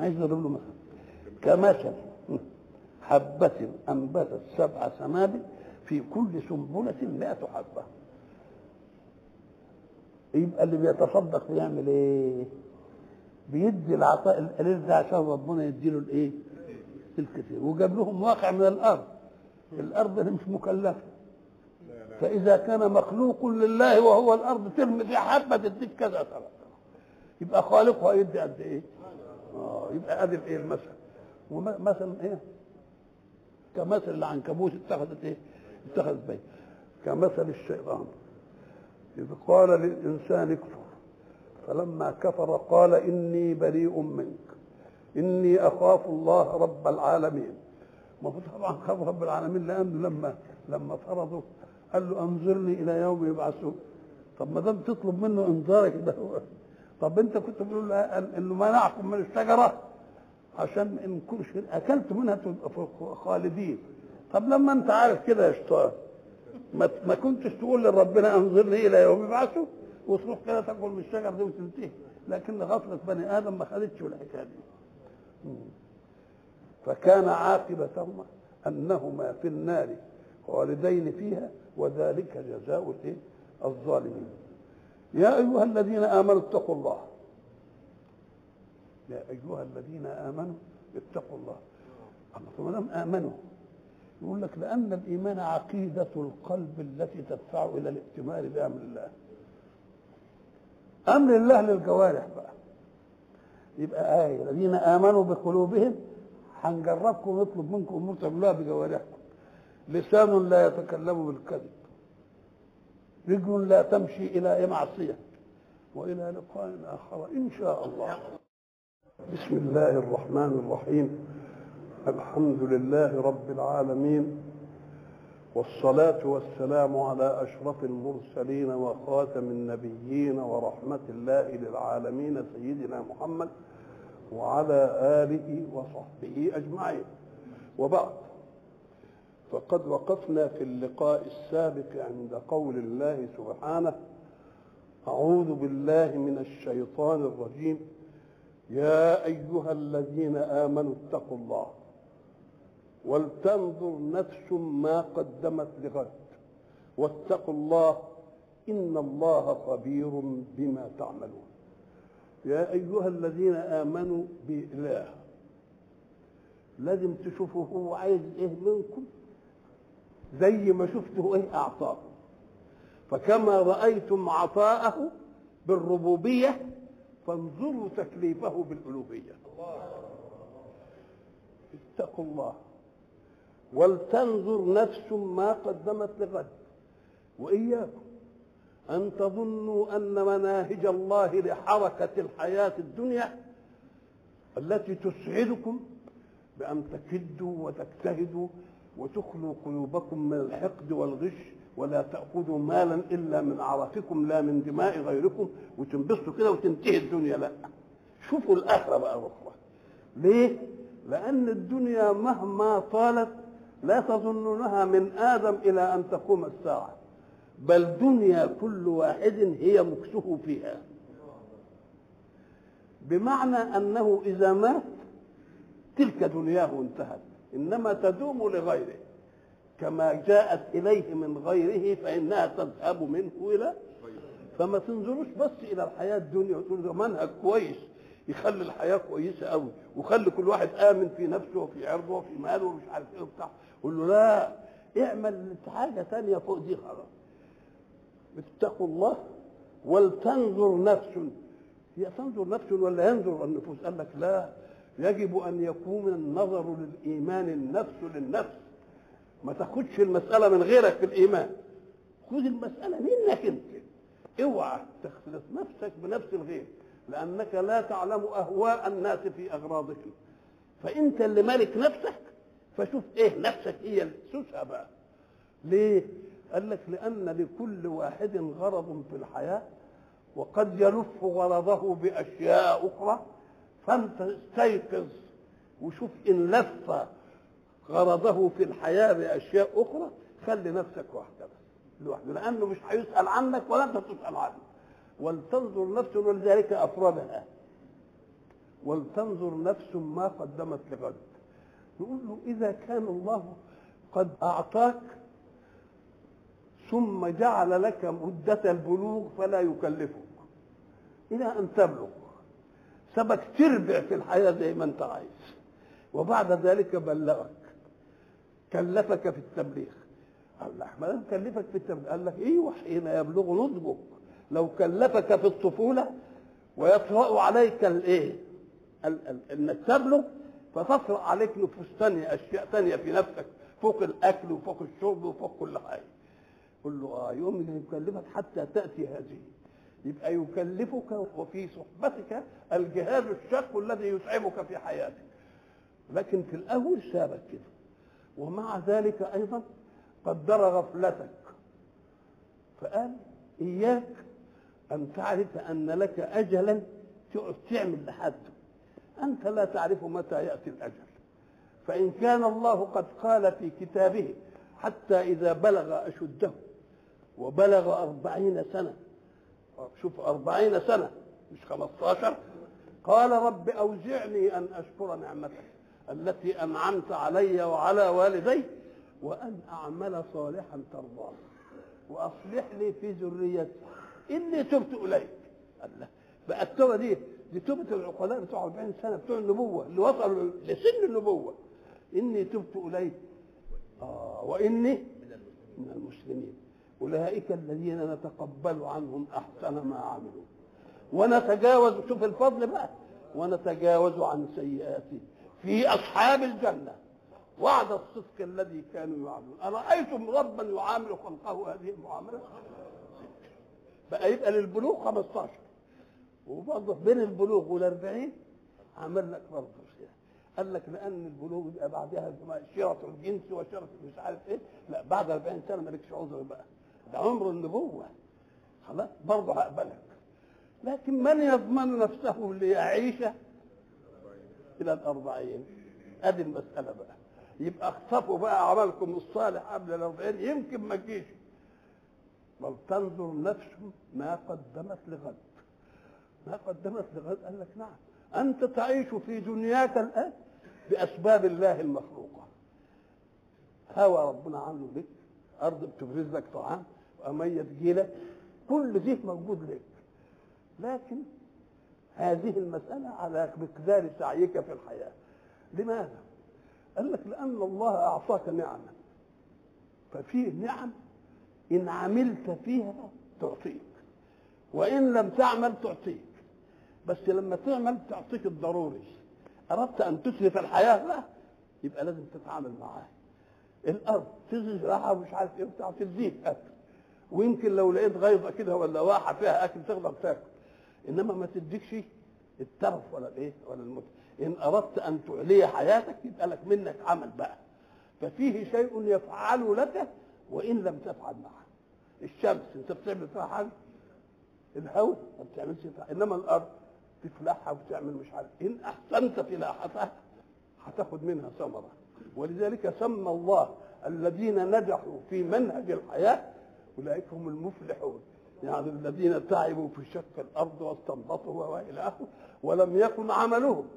عايز نضرب له مثلا كمثل حبة أنبتت سبع سنابل في كل سنبلة مئة حبة يبقى اللي بيتصدق بيعمل ايه بيدي العطاء القليل ده عشان ربنا يديله الايه الكثير وجاب لهم واقع من الارض الارض اللي مش مكلفه فاذا كان مخلوق لله وهو الارض ترمي في حبه تديك كذا ترى يبقى خالقها يدي قد ايه اه يبقى ادي ايه المثل ومثلا ايه كمثل العنكبوت اتخذت ايه اتخذت بيت كمثل الشيطان إذ قال للإنسان اكفر فلما كفر قال إني بريء منك إني أخاف الله رب العالمين ما هو طبعا خاف رب العالمين لأنه لما لما فرضه قال له أنظرني إلى يوم يبعثون طب ما دام تطلب منه انذارك ده طب انت كنت بتقول له انه منعكم من الشجره عشان ان كل شيء اكلت منها تبقى خالدين طب لما انت عارف كده يا شيطان ما كنتش تقول لربنا انظرني الى يوم يبعثوا وتروح كده تاكل من الشجر دي وتنتهي لكن غفله بني ادم ما خدتش الحكايه دي فكان عاقبتهما انهما في النار خالدين فيها وذلك جزاء الظالمين يا ايها الذين امنوا اتقوا الله يا ايها الذين امنوا اتقوا الله اما امنوا يقول لك لأن الإيمان عقيدة القلب التي تدفعه إلى الائتمار بأمر الله أمر الله للجوارح بقى يبقى آية الذين آمنوا بقلوبهم هنجربكم نطلب منكم أمور تعملوها بجوارحكم لسان لا يتكلم بالكذب رجل لا تمشي إلى معصية وإلى لقاء آخر إن شاء الله بسم الله الرحمن الرحيم الحمد لله رب العالمين والصلاة والسلام على أشرف المرسلين وخاتم النبيين ورحمة الله للعالمين سيدنا محمد وعلى آله وصحبه أجمعين وبعد فقد وقفنا في اللقاء السابق عند قول الله سبحانه أعوذ بالله من الشيطان الرجيم يا أيها الذين آمنوا اتقوا الله ولتنظر نفس ما قدمت لغد واتقوا الله إن الله خبير بما تعملون يا أيها الذين آمنوا بإله لازم تشوفوا هو عايز إيه منكم زي ما شفته إيه اعطاه فكما رأيتم عطاءه بالربوبية فانظروا تكليفه بالألوهية اتقوا الله ولتنظر نفس ما قدمت لغد وإياكم أن تظنوا أن مناهج الله لحركة الحياة الدنيا التي تسعدكم بأن تكدوا وتجتهدوا وتخلوا قلوبكم من الحقد والغش ولا تأخذوا مالا إلا من عرفكم لا من دماء غيركم وتنبسطوا كده وتنتهي الدنيا لا شوفوا الآخرة بقى أخرى ليه؟ لأن الدنيا مهما طالت لا تظنونها من آدم إلى أن تقوم الساعة بل دنيا كل واحد هي مكسه فيها بمعنى أنه إذا مات تلك دنياه انتهت إنما تدوم لغيره كما جاءت إليه من غيره فإنها تذهب منه إلى فما تنظروش بس إلى الحياة الدنيا وتقولوا منهج كويس يخلي الحياة كويسة قوي وخلي كل واحد آمن في نفسه وفي عرضه وفي ماله ومش عارف إيه وبتاع قول له لا اعمل حاجة تانية فوق دي خلاص اتقوا الله ولتنظر نفس هي تنظر نفس ولا ينظر النفوس قال لك لا يجب أن يكون النظر للإيمان النفس للنفس ما تاخدش المسألة من غيرك في الإيمان خد المسألة منك أنت اوعى تختلط نفسك بنفس الغير لأنك لا تعلم أهواء الناس في أغراضهم فأنت اللي مالك نفسك فشوف ايه نفسك هي إيه بقى ليه قال لك لان لكل واحد غرض في الحياه وقد يلف غرضه باشياء اخرى فانت استيقظ وشوف ان لف غرضه في الحياه باشياء اخرى خلي نفسك وحدك لوحده لانه مش هيسال عنك ولا انت تسال عنه ولتنظر نفس ولذلك افردها ولتنظر نفس ما قدمت لغد يقول له إذا كان الله قد أعطاك ثم جعل لك مدة البلوغ فلا يكلفك إلى أن تبلغ سبك تربع في الحياة زي ما أنت عايز وبعد ذلك بلغك كلفك في التبليغ قال له ما كلفك في التبليغ قال لك ايوه حين يبلغ نضجك لو كلفك في الطفوله ويطرا عليك الايه انك تبلغ فتطرأ عليك نفوس ثانية أشياء ثانية في نفسك فوق الأكل وفوق الشرب وفوق كل حاجة قل له آه يوم يكلفك حتى تأتي هذه يبقى يكلفك وفي صحبتك الجهاز الشاق الذي يتعبك في حياتك لكن في الأول سابك كده ومع ذلك أيضا قدر غفلتك فقال إياك أن تعرف أن لك أجلا تعمل لحد أنت لا تعرف متى يأتي الأجل فإن كان الله قد قال في كتابه حتى إذا بلغ أشده وبلغ أربعين سنة شوف أربعين سنة مش خمستاشر قال رب أوزعني أن أشكر نعمتك التي أنعمت علي وعلى والدي وأن أعمل صالحا ترضاه وأصلح لي في ذريتي إني تبت إليك الله بقى التوبة دي بتوبة العقلاء بتوع 40 سنة بتوع النبوة اللي وصلوا لسن النبوة إني تبت إليك آه وإني من المسلمين أولئك الذين نتقبل عنهم أحسن ما عملوا ونتجاوز شوف الفضل بقى ونتجاوز عن سيئاتهم في أصحاب الجنة وعد الصدق الذي كانوا يعملون أرأيتم ربا يعامل خلقه هذه المعاملة بقى يبقى للبلوغ 15 وبرضه بين البلوغ والأربعين عمل لك برضه شيء قال لك لأن البلوغ يبقى بعدها شرط الجنس وشرط مش عارف إيه لا بعد 40 سنة مالكش عذر بقى ده عمر النبوة خلاص برضه هقبلك لكن من يضمن نفسه ليعيش إلى الأربعين أدي المسألة بقى يبقى اخطفوا بقى أعمالكم الصالح قبل الأربعين يمكن ما تجيش بل تنظر نفسه ما قدمت لغد ما قدمت لغد قال لك نعم انت تعيش في دنياك الان باسباب الله المخلوقه هوى ربنا عامله لك ارض بتبرز لك طعام واميه تجيلك كل دي موجود لك لكن هذه المسألة على مقدار سعيك في الحياة لماذا؟ قال لك لأن الله أعطاك نعما ففي نعم إن عملت فيها تعطيك وإن لم تعمل تعطيك بس لما تعمل تعطيك الضروري اردت ان تسرف الحياه لا يبقى لازم تتعامل معاه الارض تزرعها ومش عارف ايه بتاع الزيت اكل ويمكن لو لقيت غيظه كده ولا واحه فيها اكل تقدر تاكل انما ما تديكش الترف ولا الايه ولا الموت ان اردت ان تعلي حياتك يبقى لك منك عمل بقى ففيه شيء يفعله لك وان لم تفعل معه الشمس انت بتعمل فيها حاجه الهواء ما بتعملش فيها انما الارض تفلحها وتعمل مش عارف ان احسنت فلاحتها هتاخد منها ثمره ولذلك سمى الله الذين نجحوا في منهج الحياه اولئك هم المفلحون يعني الذين تعبوا في شق الارض واستنبطوا والى ولم يكن عملهم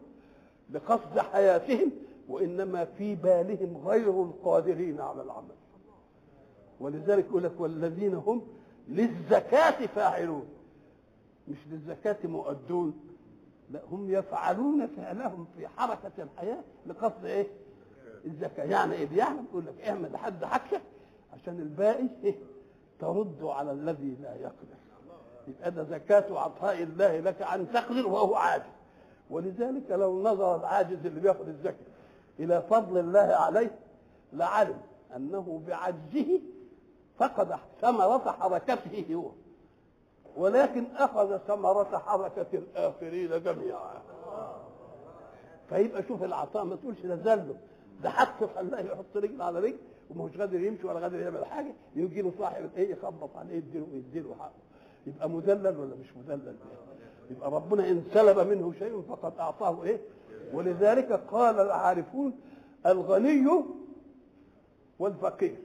لقصد حياتهم وانما في بالهم غير القادرين على العمل ولذلك يقول لك والذين هم للزكاه فاعلون مش للزكاه مؤدون لا هم يفعلون فعلهم في حركة الحياة لقصد إيه؟ الزكاة يعني إيه بيعمل يعني يقول لك اعمل لحد حكة عشان الباقي إيه؟ ترد على الذي لا يقدر يبقى ده زكاة عطاء الله لك أن تقدر وهو عاجز ولذلك لو نظر العاجز اللي بياخد الزكاة إلى فضل الله عليه لعلم أنه بعجزه فقد ثمرة حركته هو ولكن أخذ ثمرة حركة الآخرين جميعا فيبقى شوف العطاء ما تقولش ده زله ده حق خلاه يحط رجل على رجل وما هوش قادر يمشي ولا قادر يعمل حاجة يجي له صاحب ايه يخبط عليه يديله يديله حقه يبقى مذلل ولا مش مذلل يبقى ربنا إن سلب منه شيء فقد أعطاه إيه ولذلك قال العارفون الغني والفقير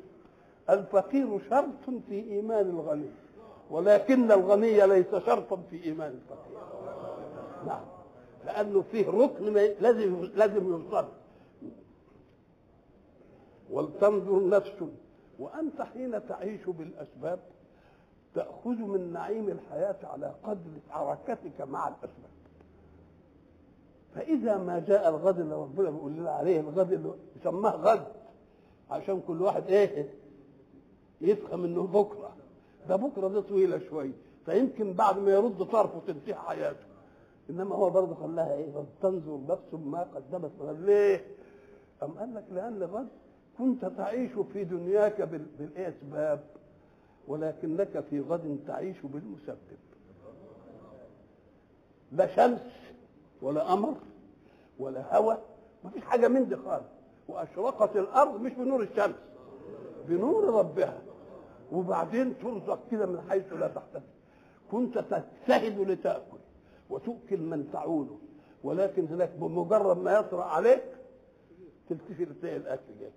الفقير شرط في إيمان الغني ولكن الغني ليس شرطا في ايمان الفقير نعم لانه فيه ركن لازم لازم ينصرف ولتنظر نفس وانت حين تعيش بالاسباب تاخذ من نعيم الحياه على قدر حركتك مع الاسباب فاذا ما جاء الغد اللي ربنا بيقول لنا عليه الغد اللي سماه غد عشان كل واحد ايه يفهم انه بكره ده بكره ده طويله شويه فيمكن بعد ما يرد طرفه تنتهي حياته انما هو برضه خلاها ايه تنظر نفس ما قدمت ليه؟ أم قال لك لأن غد كنت تعيش في دنياك بالأسباب ولكنك في غد تعيش بالمسبب لا شمس ولا قمر ولا هواء مفيش حاجة من دي خالص وأشرقت الأرض مش بنور الشمس بنور ربها وبعدين ترزق كده من حيث لا تحتسب كنت تجتهد لتاكل وتؤكل من تعوله ولكن هناك بمجرد ما يطرا عليك تلتفت تلاقي الاكل جاي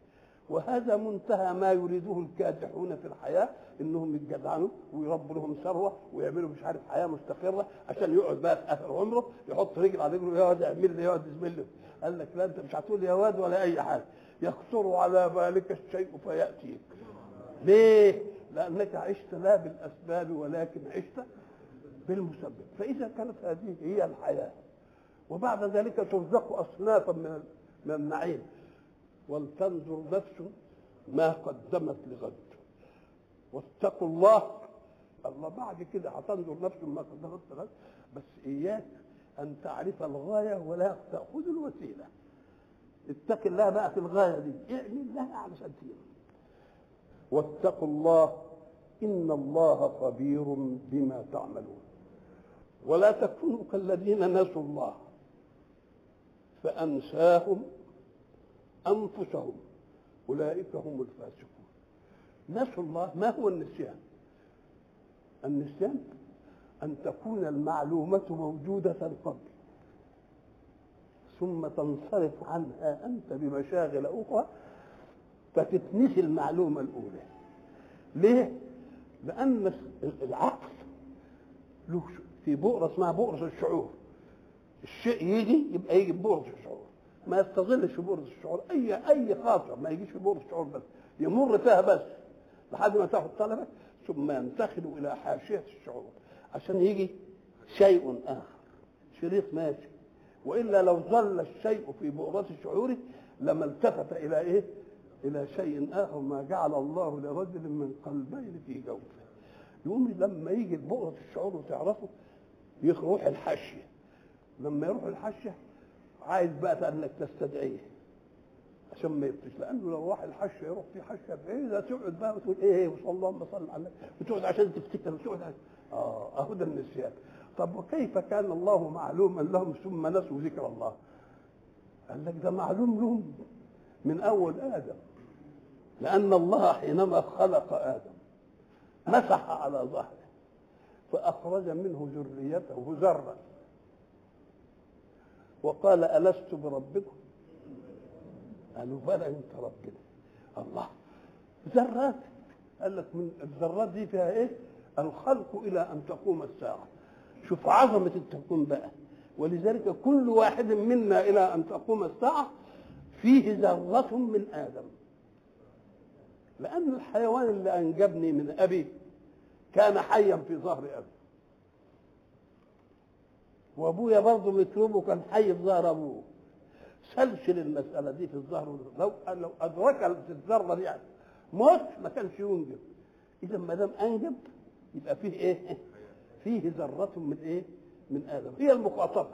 وهذا منتهى ما يريده الكادحون في الحياه انهم يتجدعنوا ويربوا لهم ثروه ويعملوا مش عارف حياه مستقره عشان يقعد بقى في اخر عمره يحط رجل على رجله يا واد اعمل لي يقعد يزمل قال لك لا انت مش هتقول يا واد ولا اي حاجه يخطر على بالك الشيء فياتيك ليه؟ لأنك عشت لا بالأسباب ولكن عشت بالمسبب فإذا كانت هذه هي الحياة وبعد ذلك ترزق أصنافا من من النعيم ولتنظر نفس ما قدمت لغد واتقوا الله الله بعد كده هتنظر نفس ما قدمت لغد بس إياك أن تعرف الغاية ولا تأخذ الوسيلة اتق الله بقى في الغاية دي اعمل لها علشان تيجي واتقوا الله إن الله خبير بما تعملون ولا تكونوا كالذين نسوا الله فأنساهم أنفسهم أولئك هم الفاسقون نسوا الله ما هو النسيان النسيان أن تكون المعلومة موجودة قبل ثم تنصرف عنها أنت بمشاغل أخرى فتتنسي المعلومة الأولى ليه؟ لأن العقل له في بؤرة اسمها بؤرة الشعور الشيء يجي يبقى يجي بؤرة الشعور ما يستظلش في بؤرة الشعور أي أي خاطر ما يجيش في بؤرة الشعور بس يمر فيها بس لحد ما تاخد طلبة ثم ينتقل إلى حاشية الشعور عشان يجي شيء آخر شريط ماشي وإلا لو ظل الشيء في بؤرة شعوره لما التفت إلى إيه؟ إلى شيء آخر ما جعل الله لرجل من قلبين في جوفه يقوم لما يجي بؤرة الشعور وتعرفه يروح الحشية لما يروح الحشية عايز بقى انك تستدعيه عشان ما يفتش لانه لو راح الحشية يروح في حشية بعيده تقعد بقى وتقول ايه, إيه، وصلى اللهم صل على النبي وتقعد عشان تفتكر وتقعد عشان اه اهو ده النسيان طب وكيف كان الله معلوما لهم ثم نسوا ذكر الله قال لك ده معلوم لهم من اول ادم لأن الله حينما خلق آدم مسح على ظهره فأخرج منه ذريته ذرا وقال ألست بربكم؟ قالوا بلى أنت ربنا الله ذرات قال لك من الذرات دي فيها إيه؟ الخلق إلى أن تقوم الساعة شوف عظمة التكون بقى ولذلك كل واحد منا إلى أن تقوم الساعة فيه ذرة من آدم لأن الحيوان اللي أنجبني من أبي كان حيا في ظهر أبي وأبويا برضه متروبه كان حي في ظهر أبوه سلسل المسألة دي في الظهر لو لو أدرك الذرة دي يعني موت ما كانش ينجب إذا ما دام أنجب يبقى فيه إيه؟ فيه ذرة من إيه؟ من آدم هي المخاطبة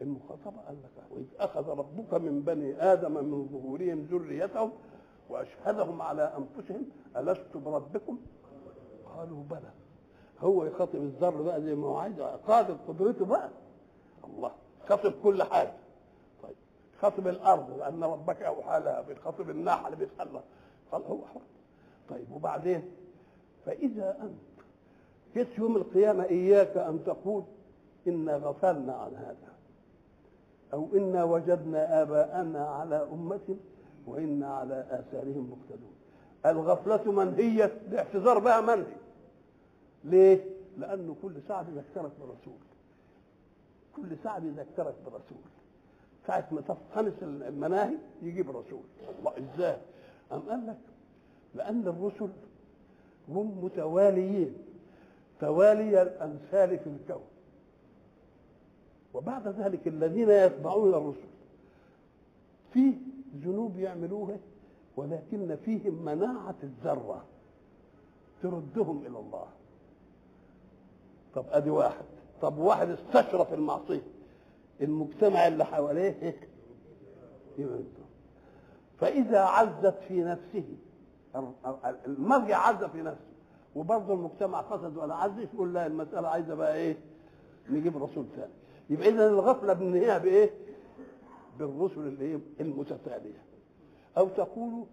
المخاطبة قال لك وإذ أخذ ربك من بني آدم من ظهورهم ذريتهم واشهدهم على انفسهم الست بربكم قالوا بلى هو يخاطب الذر بقى زي ما هو عايز خاطب قدرته بقى الله خاطب كل حاجه طيب خاطب الارض لان ربك اوحى لها بيخاطب النحل بيسالها قال هو حر طيب وبعدين فاذا انت جيت يوم القيامه اياك ان تقول انا غفلنا عن هذا او انا وجدنا اباءنا على امه وإنا على آثارهم مقتدون الغفلة منهية الاعتذار بقى منهي ليه؟ لأنه كل ساعة بيذكرك برسول كل ساعة بيذكرك برسول ساعة ما تفخنس المناهي يجيب رسول الله ازاي؟ أم قال لك لأن الرسل هم متواليين توالي الأمثال في الكون وبعد ذلك الذين يتبعون الرسل في ذنوب يعملوها ولكن فيهم مناعة الذرة تردهم إلى الله طب أدي واحد طب واحد استشرف المعصية المجتمع اللي حواليه يمنته فإذا عزت في نفسه المرجع عز في نفسه وبرضه المجتمع قصد ولا عز يقول لا المسألة عايزة بقى إيه نجيب رسول ثاني يبقى إذا الغفلة بننهيها بإيه؟ بالرسل المتتالية أو تقول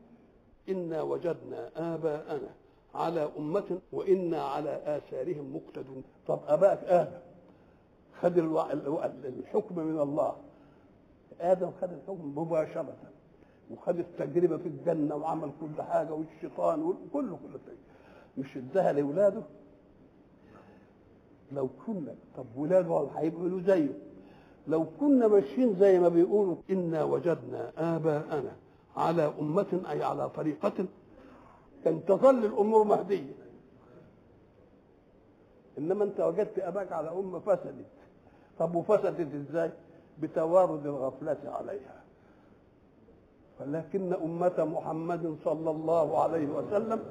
إنا وجدنا آباءنا على أمة وإنا على آثارهم مقتدون طب أباك آدم خد الحكم من الله آدم خد الحكم مباشرة وخد التجربة في الجنة وعمل كل حاجة والشيطان وكله كل شيء مش اداها لأولاده لو كنا طب ولاده هيبقوا زيه لو كنا ماشيين زي ما بيقولوا إنا وجدنا آباءنا على أمة أي على طريقة كان تظل الأمور مهدية إنما أنت وجدت آباك على أمة فسدت طب وفسدت إزاي؟ بتوارد الغفلة عليها ولكن أمة محمد صلى الله عليه وسلم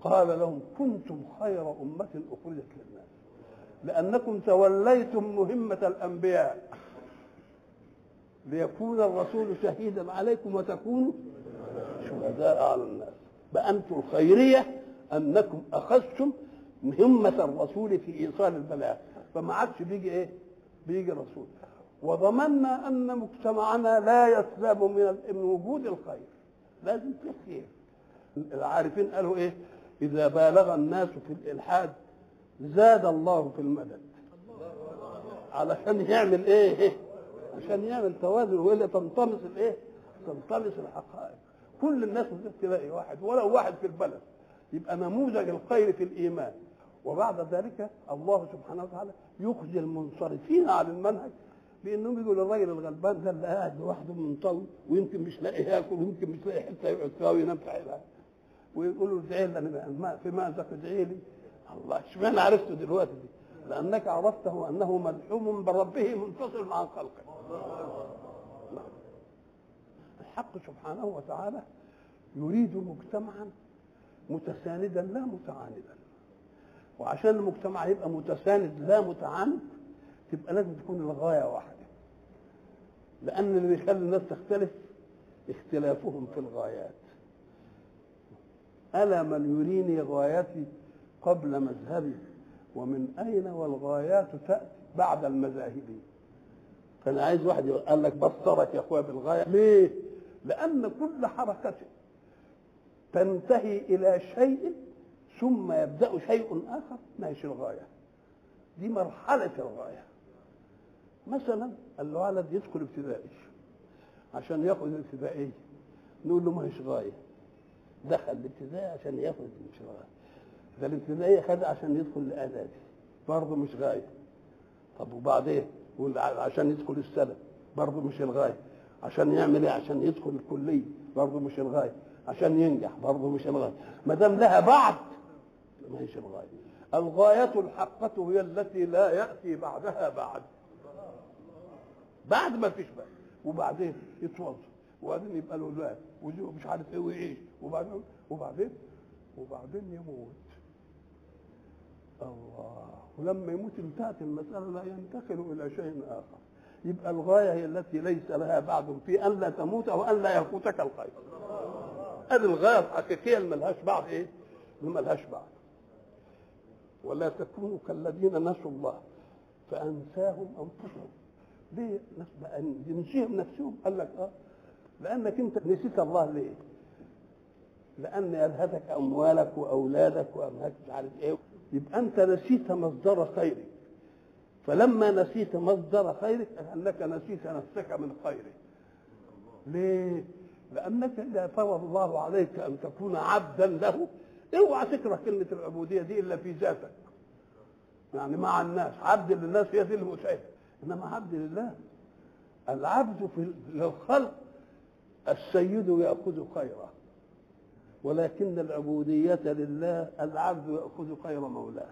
قال لهم كنتم خير أمة أخرجت للناس لأنكم توليتم مهمة الأنبياء ليكون الرسول شهيدا عليكم وتكونوا شهداء على الناس بأنتم الخيرية أنكم أخذتم مهمة الرسول في إيصال البلاغ فما عادش بيجي إيه؟ بيجي الرسول وضمننا أن مجتمعنا لا يسلم من من وجود الخير لازم في خير العارفين قالوا إيه؟ إذا بالغ الناس في الإلحاد زاد الله في المدد علشان يعمل ايه عشان يعمل توازن ولا تنطمس الايه تنطمس الحقائق كل الناس مش تلاقي واحد ولو واحد في البلد يبقى نموذج الخير في الايمان وبعد ذلك الله سبحانه وتعالى يخزي المنصرفين عن المنهج بانهم يقولوا للراجل الغلبان ده اللي قاعد لوحده منطوي ويمكن مش لاقي ياكل ويمكن مش لاقي حته يقعد فيها وينام في ويقولوا ادعي لنا في مأزق ادعي لي الله اشمعنى عرفته دلوقتي دي لانك عرفته انه ملحوم بربه منفصل عن خلقه نعم. الحق سبحانه وتعالى يريد مجتمعا متساندا لا متعاندا وعشان المجتمع يبقى متساند لا متعاند تبقى لازم تكون الغايه واحده لان اللي بيخلي الناس تختلف اختلافهم في الغايات الا من يريني غايتي قبل مذهبه ومن أين والغايات تأتي بعد المذاهب فأنا عايز واحد قال لك بصرك يا أخويا بالغاية ليه؟ لأن كل حركة تنتهي إلى شيء ثم يبدأ شيء آخر ماشي الغاية دي مرحلة الغاية مثلا الولد يدخل ابتدائي عشان ياخذ الابتدائية نقول له ما هيش غاية دخل الابتدائي عشان ياخذ مش غاية ده الابتدائي خد عشان يدخل الاعدادي برضه مش غايه طب وبعدين عشان يدخل السنه برضه مش الغايه عشان يعمل ايه عشان يدخل الكليه برضه مش الغايه عشان ينجح برضه مش الغايه ما دام لها بعد ما هيش الغايه الغايه الحقه هي التي لا ياتي بعدها بعد بعد ما فيش بقى وبعدين يتوظف وبعدين يبقى له ولاد ومش عارف ايه ويعيش وبعدين وبعدين وبعدين يموت الله ولما يموت انتهت المسألة لا ينتقل إلى شيء آخر يبقى الغاية هي التي ليس لها بعد في أن لا تموت أو أن لا يفوتك الخير هذه الغاية الحقيقية اللي ملهاش بعد إيه؟ اللي ملهاش بعد ولا تكونوا كالذين نسوا الله فأنساهم أنفسهم ليه؟ ينسيهم نفسهم قال لك آه لأنك أنت نسيت الله ليه؟ لأن يلهتك أموالك وأولادك وأمهاتك مش عارف إيه يبقى أنت نسيت مصدر خيرك فلما نسيت مصدر خيرك أنك نسيت نفسك من خيرك ليه؟ لأنك إذا فرض الله عليك أن تكون عبدا له اوعى تكره كلمة العبودية دي إلا في ذاتك يعني مع الناس عبد للناس هي دي المشاهد إنما عبد لله العبد في للخلق السيد يأخذ خيره ولكن العبودية لله العبد يأخذ خير مولاه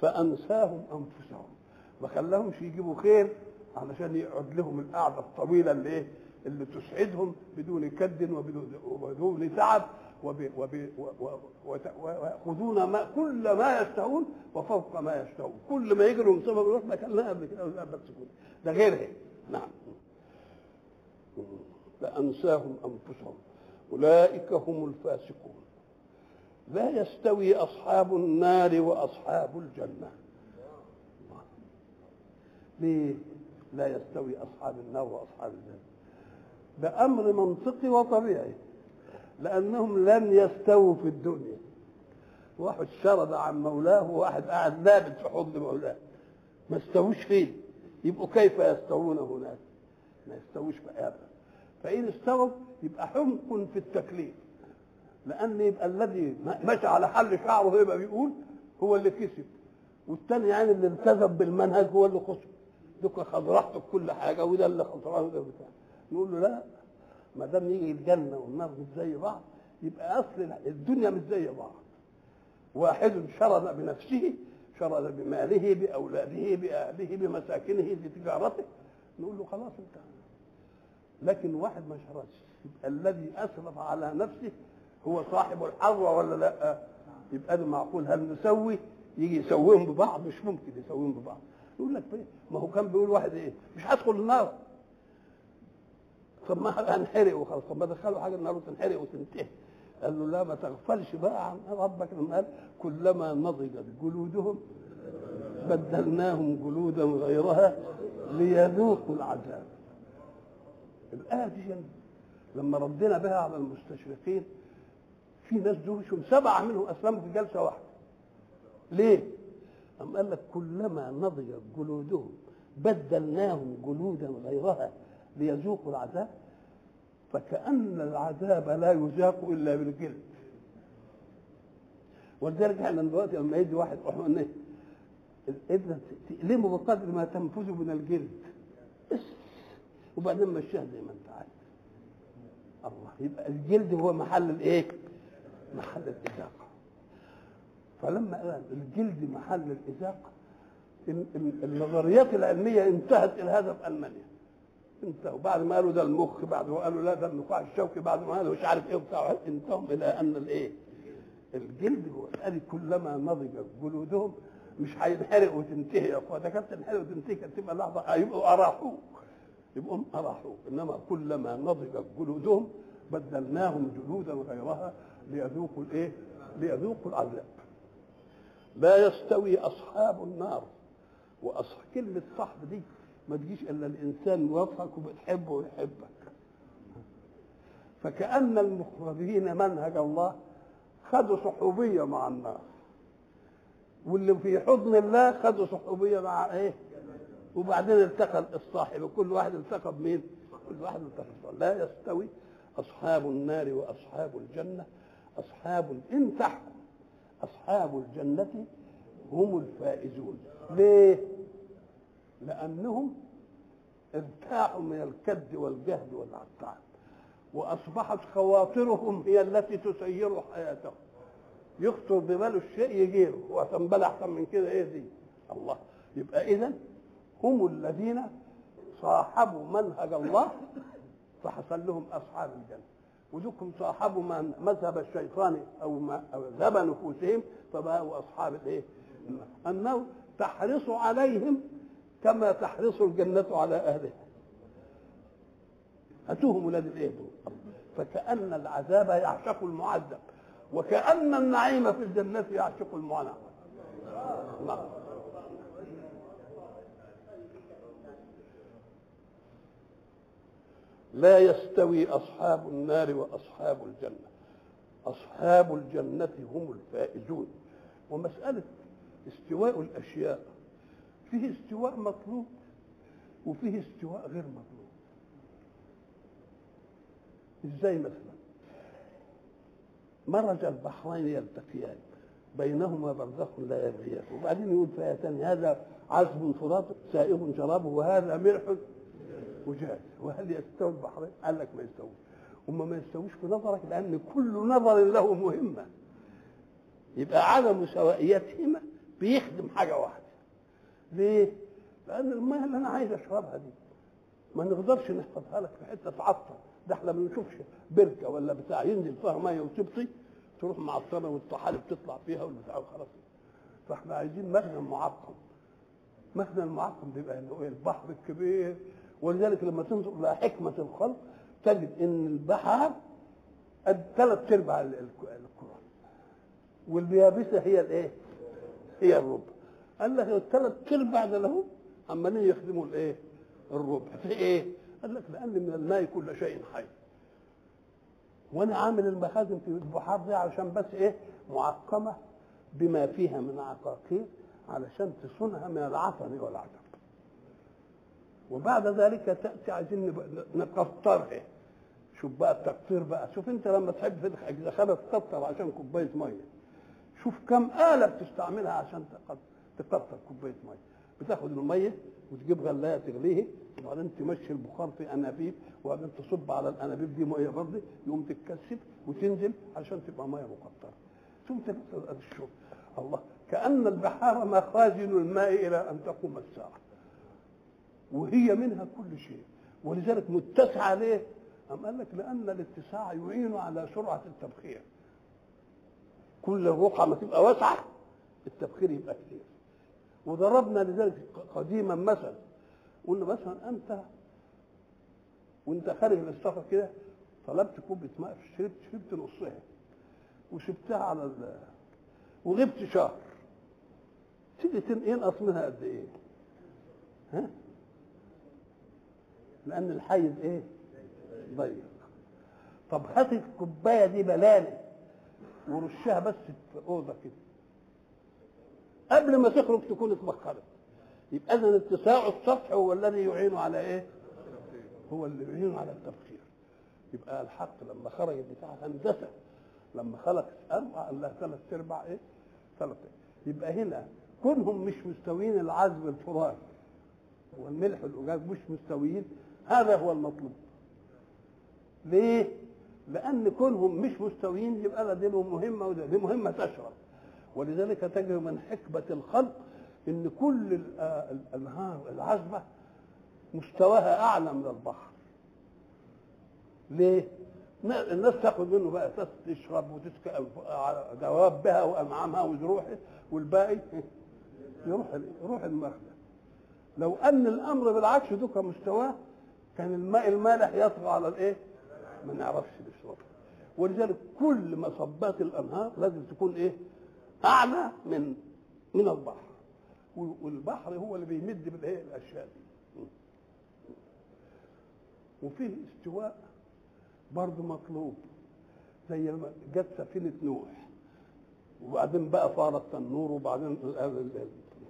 فأنساهم أنفسهم ما خلاهمش يجيبوا خير علشان يقعد لهم القعدة الطويلة اللي إيه اللي تسعدهم بدون كد وبدون تعب ويأخذون ما كل ما يشتهون وفوق ما يشتهون كل ما يجروا من صفر ما كان لها قبل كده ده غيرها نعم فأنساهم أنفسهم أولئك هم الفاسقون لا يستوي أصحاب النار وأصحاب الجنة ليه لا يستوي أصحاب النار وأصحاب الجنة بأمر منطقي وطبيعي لأنهم لن يستووا في الدنيا واحد شرد عن مولاه وواحد قاعد لابد في حضن مولاه ما استووش فين يبقوا كيف يستوون هناك ما يستووش في فإن استوت يبقى حمق في التكليف لأن يبقى الذي مشى على حل شعره يبقى بيقول هو اللي كسب والتاني يعني اللي التزم بالمنهج هو اللي خسر دوك خضرحته كل حاجة وده اللي خسران وده بتاع نقول له لا ما دام يجي الجنة والنار مش زي بعض يبقى أصل الدنيا مش زي بعض واحد شرد بنفسه شرد بماله بأولاده بأهله بمساكنه بتجارته نقول له خلاص انتهى لكن واحد ما شردش يبقى الذي اسرف على نفسه هو صاحب الحظوه ولا لا يبقى ده معقول هل نسوي يجي يسويهم ببعض مش ممكن يسويهم ببعض يقول لك ما هو كان بيقول واحد ايه مش هدخل النار طب ما هنحرق وخلاص طب ما دخلوا حاجه النار وتنحرق وتنتهي قال له لا ما تغفلش بقى عن ربك لما قال كلما نضجت جلودهم بدلناهم جلودا غيرها ليذوقوا العذاب الآية دي لما ردينا بها على المستشرقين في ناس دوشهم سبعة منهم أسلموا في جلسة واحدة ليه؟ أم قال لك كلما نضجت جلودهم بدلناهم جلودا غيرها ليذوقوا العذاب فكأن العذاب لا يذاق إلا بالجلد ولذلك احنا دلوقتي لما يجي واحد احنا ايه؟ تألمه بقدر ما تنفذ من الجلد وبعدين مشيها زي ما انت عايز الله يبقى الجلد هو محل الايه محل الازاقه فلما قال الجلد محل الازاقه النظريات العلميه انتهت الى هذا في المانيا انتهوا بعد ما قالوا ده المخ بعد ما قالوا لا ده النخاع الشوكي بعد ما قالوا مش عارف ايه وبتاع انتهوا الى ان الايه الجلد هو قال كلما نضجت جلودهم مش هينحرق وتنتهي يا اخوان ده كانت تنحرق وتنتهي كانت تبقى لحظه هيبقوا اراحوك يبقوا راحوا انما كلما نضجت جلودهم بدلناهم جلودا غيرها ليذوقوا الايه؟ ليذوقوا العذاب. لا يستوي اصحاب النار واصحاب كلمه صحب دي ما تجيش الا الانسان وصفك وبتحبه ويحبك. فكأن المخرجين منهج الله خدوا صحوبية مع النار واللي في حضن الله خدوا صحوبية مع ايه وبعدين التقى الصاحب كل واحد التقى بمين؟ كل واحد التقى لا يستوي أصحاب النار وأصحاب الجنة أصحاب إن تحكم أصحاب الجنة هم الفائزون ليه؟ لأنهم ارتاحوا من الكد والجهد والعطاء وأصبحت خواطرهم هي التي تسير حياتهم يخطر بباله الشيء يجيله هو أحسن من كده إيه دي الله يبقى إذا هم الذين صاحبوا منهج الله فحصل لهم اصحاب الجنه وذوكم صاحبوا مذهب الشيطان او مذهب نفوسهم فبقوا اصحاب الايه؟ انه تحرص عليهم كما تحرص الجنه على اهلها. اتوهم ولاد الايه فكان العذاب يعشق المعذب وكان النعيم في الجنه يعشق المعنى. نعم. لا يستوي أصحاب النار وأصحاب الجنة أصحاب الجنة هم الفائزون ومسألة استواء الأشياء فيه استواء مطلوب وفيه استواء غير مطلوب ازاي مثلا مرج البحرين يلتقيان بينهما برزخ لا يبغيان وبعدين يقول فيتان هذا عذب فرات سائغ شرابه وهذا ملح وجاز وهل يستوي البحرين قال لك ما يستويش وما ما يستويش في نظرك لان كل نظر له مهمه يبقى عدم سوائيتهما بيخدم حاجه واحده ليه لان الميه اللي انا عايز اشربها دي ما نقدرش نحفظها لك في حته تعطل ده احنا ما بنشوفش بركه ولا بتاع ينزل فيها ميه وتبطي تروح معطله والطحالب تطلع فيها والبتاع وخلاص فاحنا عايزين مخزن معقم مخزن المعقم بيبقى إيه؟ البحر الكبير ولذلك لما تنظر الى حكمه الخلق تجد ان البحر قد ثلاث ارباع الكره واليابسه هي الايه؟ هي الربع قال لك الثلاث ارباع ده لهم عمالين يخدموا الايه؟ الربع في ايه؟ قال لك لان من الماء كل شيء حي وانا عامل المخازن في البحار دي علشان بس ايه؟ معقمه بما فيها من عقاقير علشان تصونها من العفن والعجم وبعد ذلك تاتي عايزين نقطرها شوف بقى التقطير بقى شوف انت لما تحب تضحك اذا خدت تقطر عشان كوبايه ميه شوف كم آلة بتستعملها عشان تقطر كوباية مية بتاخد المية وتجيب غلاية تغليه وبعدين تمشي البخار في أنابيب وبعدين تصب على الأنابيب دي مية برضه يقوم تتكسب وتنزل عشان تبقى مية مقطرة ثم تبقى الشرب الله كأن البحار مخازن الماء إلى أن تقوم الساعة وهي منها كل شيء ولذلك متسعة ليه؟ أم قال لك لأن الاتساع يعين على سرعة التبخير كل الرقعة ما تبقى واسعة التبخير يبقى كثير وضربنا لذلك قديما مثلا قلنا مثلا أنت وأنت خارج من السفر كده طلبت كوبة ماء شربت شربت نصها وسبتها على ال وغبت شهر تيجي تنقص منها قد ايه؟ ها؟ لان الحيز ايه ضيق طب هات الكوبايه دي بلالي ورشها بس في اوضه كده قبل ما تخرج تكون اتبخرت يبقى اذا اتساع السطح هو الذي يعين على ايه هو اللي يعين على التبخير يبقى الحق لما خرج بتاع هندسه لما خلق اربع قال لها ثلاث ارباع ايه ثلاث إيه؟ يبقى هنا كونهم مش مستويين العذب الفرات والملح والأجاج مش مستويين هذا هو المطلوب ليه لان كونهم مش مستويين يبقى لا دي مهمه وده دي مهمه تشرف ولذلك تجد من حكمه الخلق ان كل الانهار آه، العذبه مستواها اعلى من البحر ليه الناس تاخد منه بقى تشرب وتسكى دوابها وامعامها وجروحها والباقي يروح يروح المخده لو ان الامر بالعكس دوكا مستواه كان الماء المالح يطغى على الايه ما نعرفش بسرعه ولذلك كل مصبات الانهار لازم تكون ايه اعلى من من البحر والبحر هو اللي بيمد بالايه الاشياء دي وفيه استواء برضه مطلوب زي ما جت سفينه نوح وبعدين بقى صار التنور وبعدين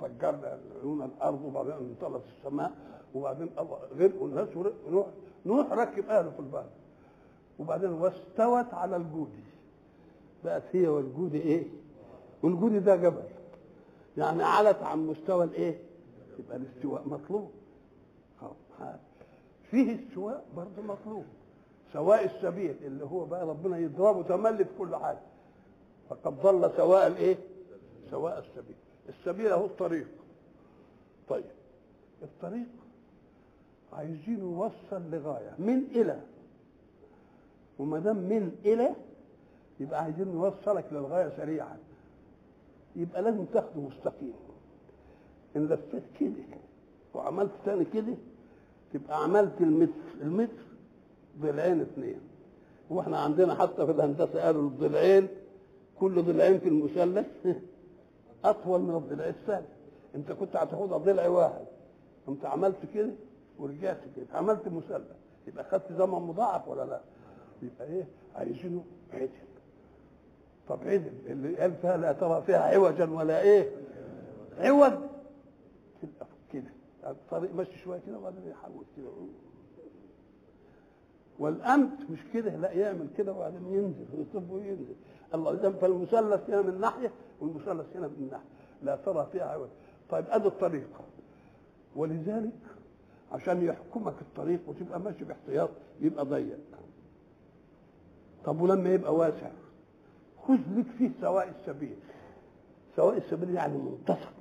فجرنا عيون الارض وبعدين انطلت السماء وبعدين غرقوا الناس ونوح نوح ركب اهله في البحر وبعدين واستوت على الجودي بقت هي والجودي ايه والجودي ده جبل يعني علت عن مستوى الايه يبقى الاستواء مطلوب فيه استواء برضه مطلوب سواء السبيل اللي هو بقى ربنا يضربه تملي في كل حاجه فقد ضل سواء الايه سواء السبيل السبيل اهو الطريق طيب الطريق عايزين يوصل لغايه من الى وما دام من الى يبقى عايزين نوصلك للغايه سريعا يبقى لازم تاخده مستقيم ان لفيت كده وعملت تاني كده تبقى عملت المتر المتر ضلعين اثنين واحنا عندنا حتى في الهندسه قالوا الضلعين كل ضلعين في المثلث اطول من الضلع الثاني انت كنت هتاخدها ضلع واحد انت عملت كده ورجعت كده عملت مثلث يبقى خدت زمن مضاعف ولا لا يبقى ايه عايزينه عدل طب عدل اللي قال فيها لا ترى فيها عوجا ولا ايه عوج تبقى كده الطريق يعني ماشي شويه كده وبعدين يحول كده والامت مش كده لا يعمل كده وبعدين ينزل ويصب وينزل الله اذا فالمثلث هنا من ناحيه والمثلث هنا من ناحيه لا ترى فيها عوج طيب ادي الطريقه ولذلك عشان يحكمك الطريق وتبقى ماشي باحتياط يبقى ضيق طب ولما يبقى واسع خذ لك فيه سواء السبيل سواء السبيل يعني منتصف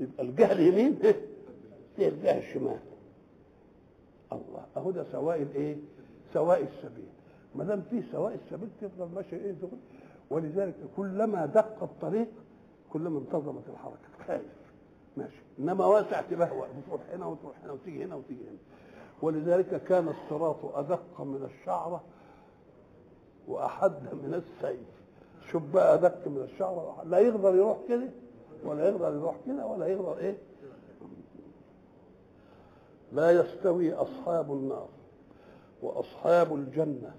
يبقى الجهه اليمين هي إيه؟ إيه الجهه الشمال الله اهو ده سواء الايه سواء السبيل ما دام في سواء السبيل تفضل ماشي ايه دول ولذلك كلما دق الطريق كلما انتظمت الحركه خايف ماشي انما واسع تبهوى بتروح هنا وتروح هنا وتيجي هنا وتيجي هنا ولذلك كان الصراط ادق من الشعره واحد من السيف شوف بقى ادق من الشعره لا يقدر يروح كده ولا يقدر يروح كده ولا يقدر ايه لا يستوي اصحاب النار واصحاب الجنه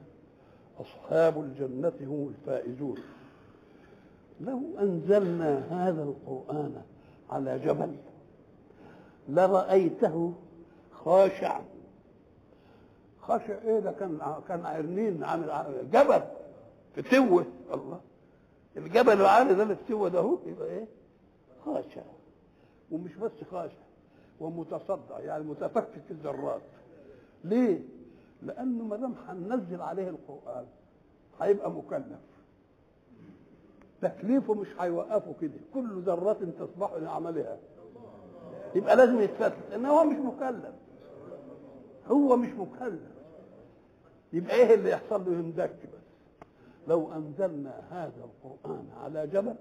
اصحاب الجنه هم الفائزون لو انزلنا هذا القران على جبل لرأيته خاشع خاشع ايه ده كان كان قرنين عامل جبل في توه الله الجبل العالي ده اللي في ده هو يبقى ايه خاشع ومش بس خاشع ومتصدع يعني متفكك الذرات ليه؟ لانه ما دام هننزل عليه القران هيبقى مكلف تكليفه مش هيوقفه كده كل ذرات تصبح لعملها يبقى لازم يتفتح لان هو مش مكلف هو مش مكلف يبقى ايه اللي يحصل له يندك بس لو انزلنا هذا القران على جبل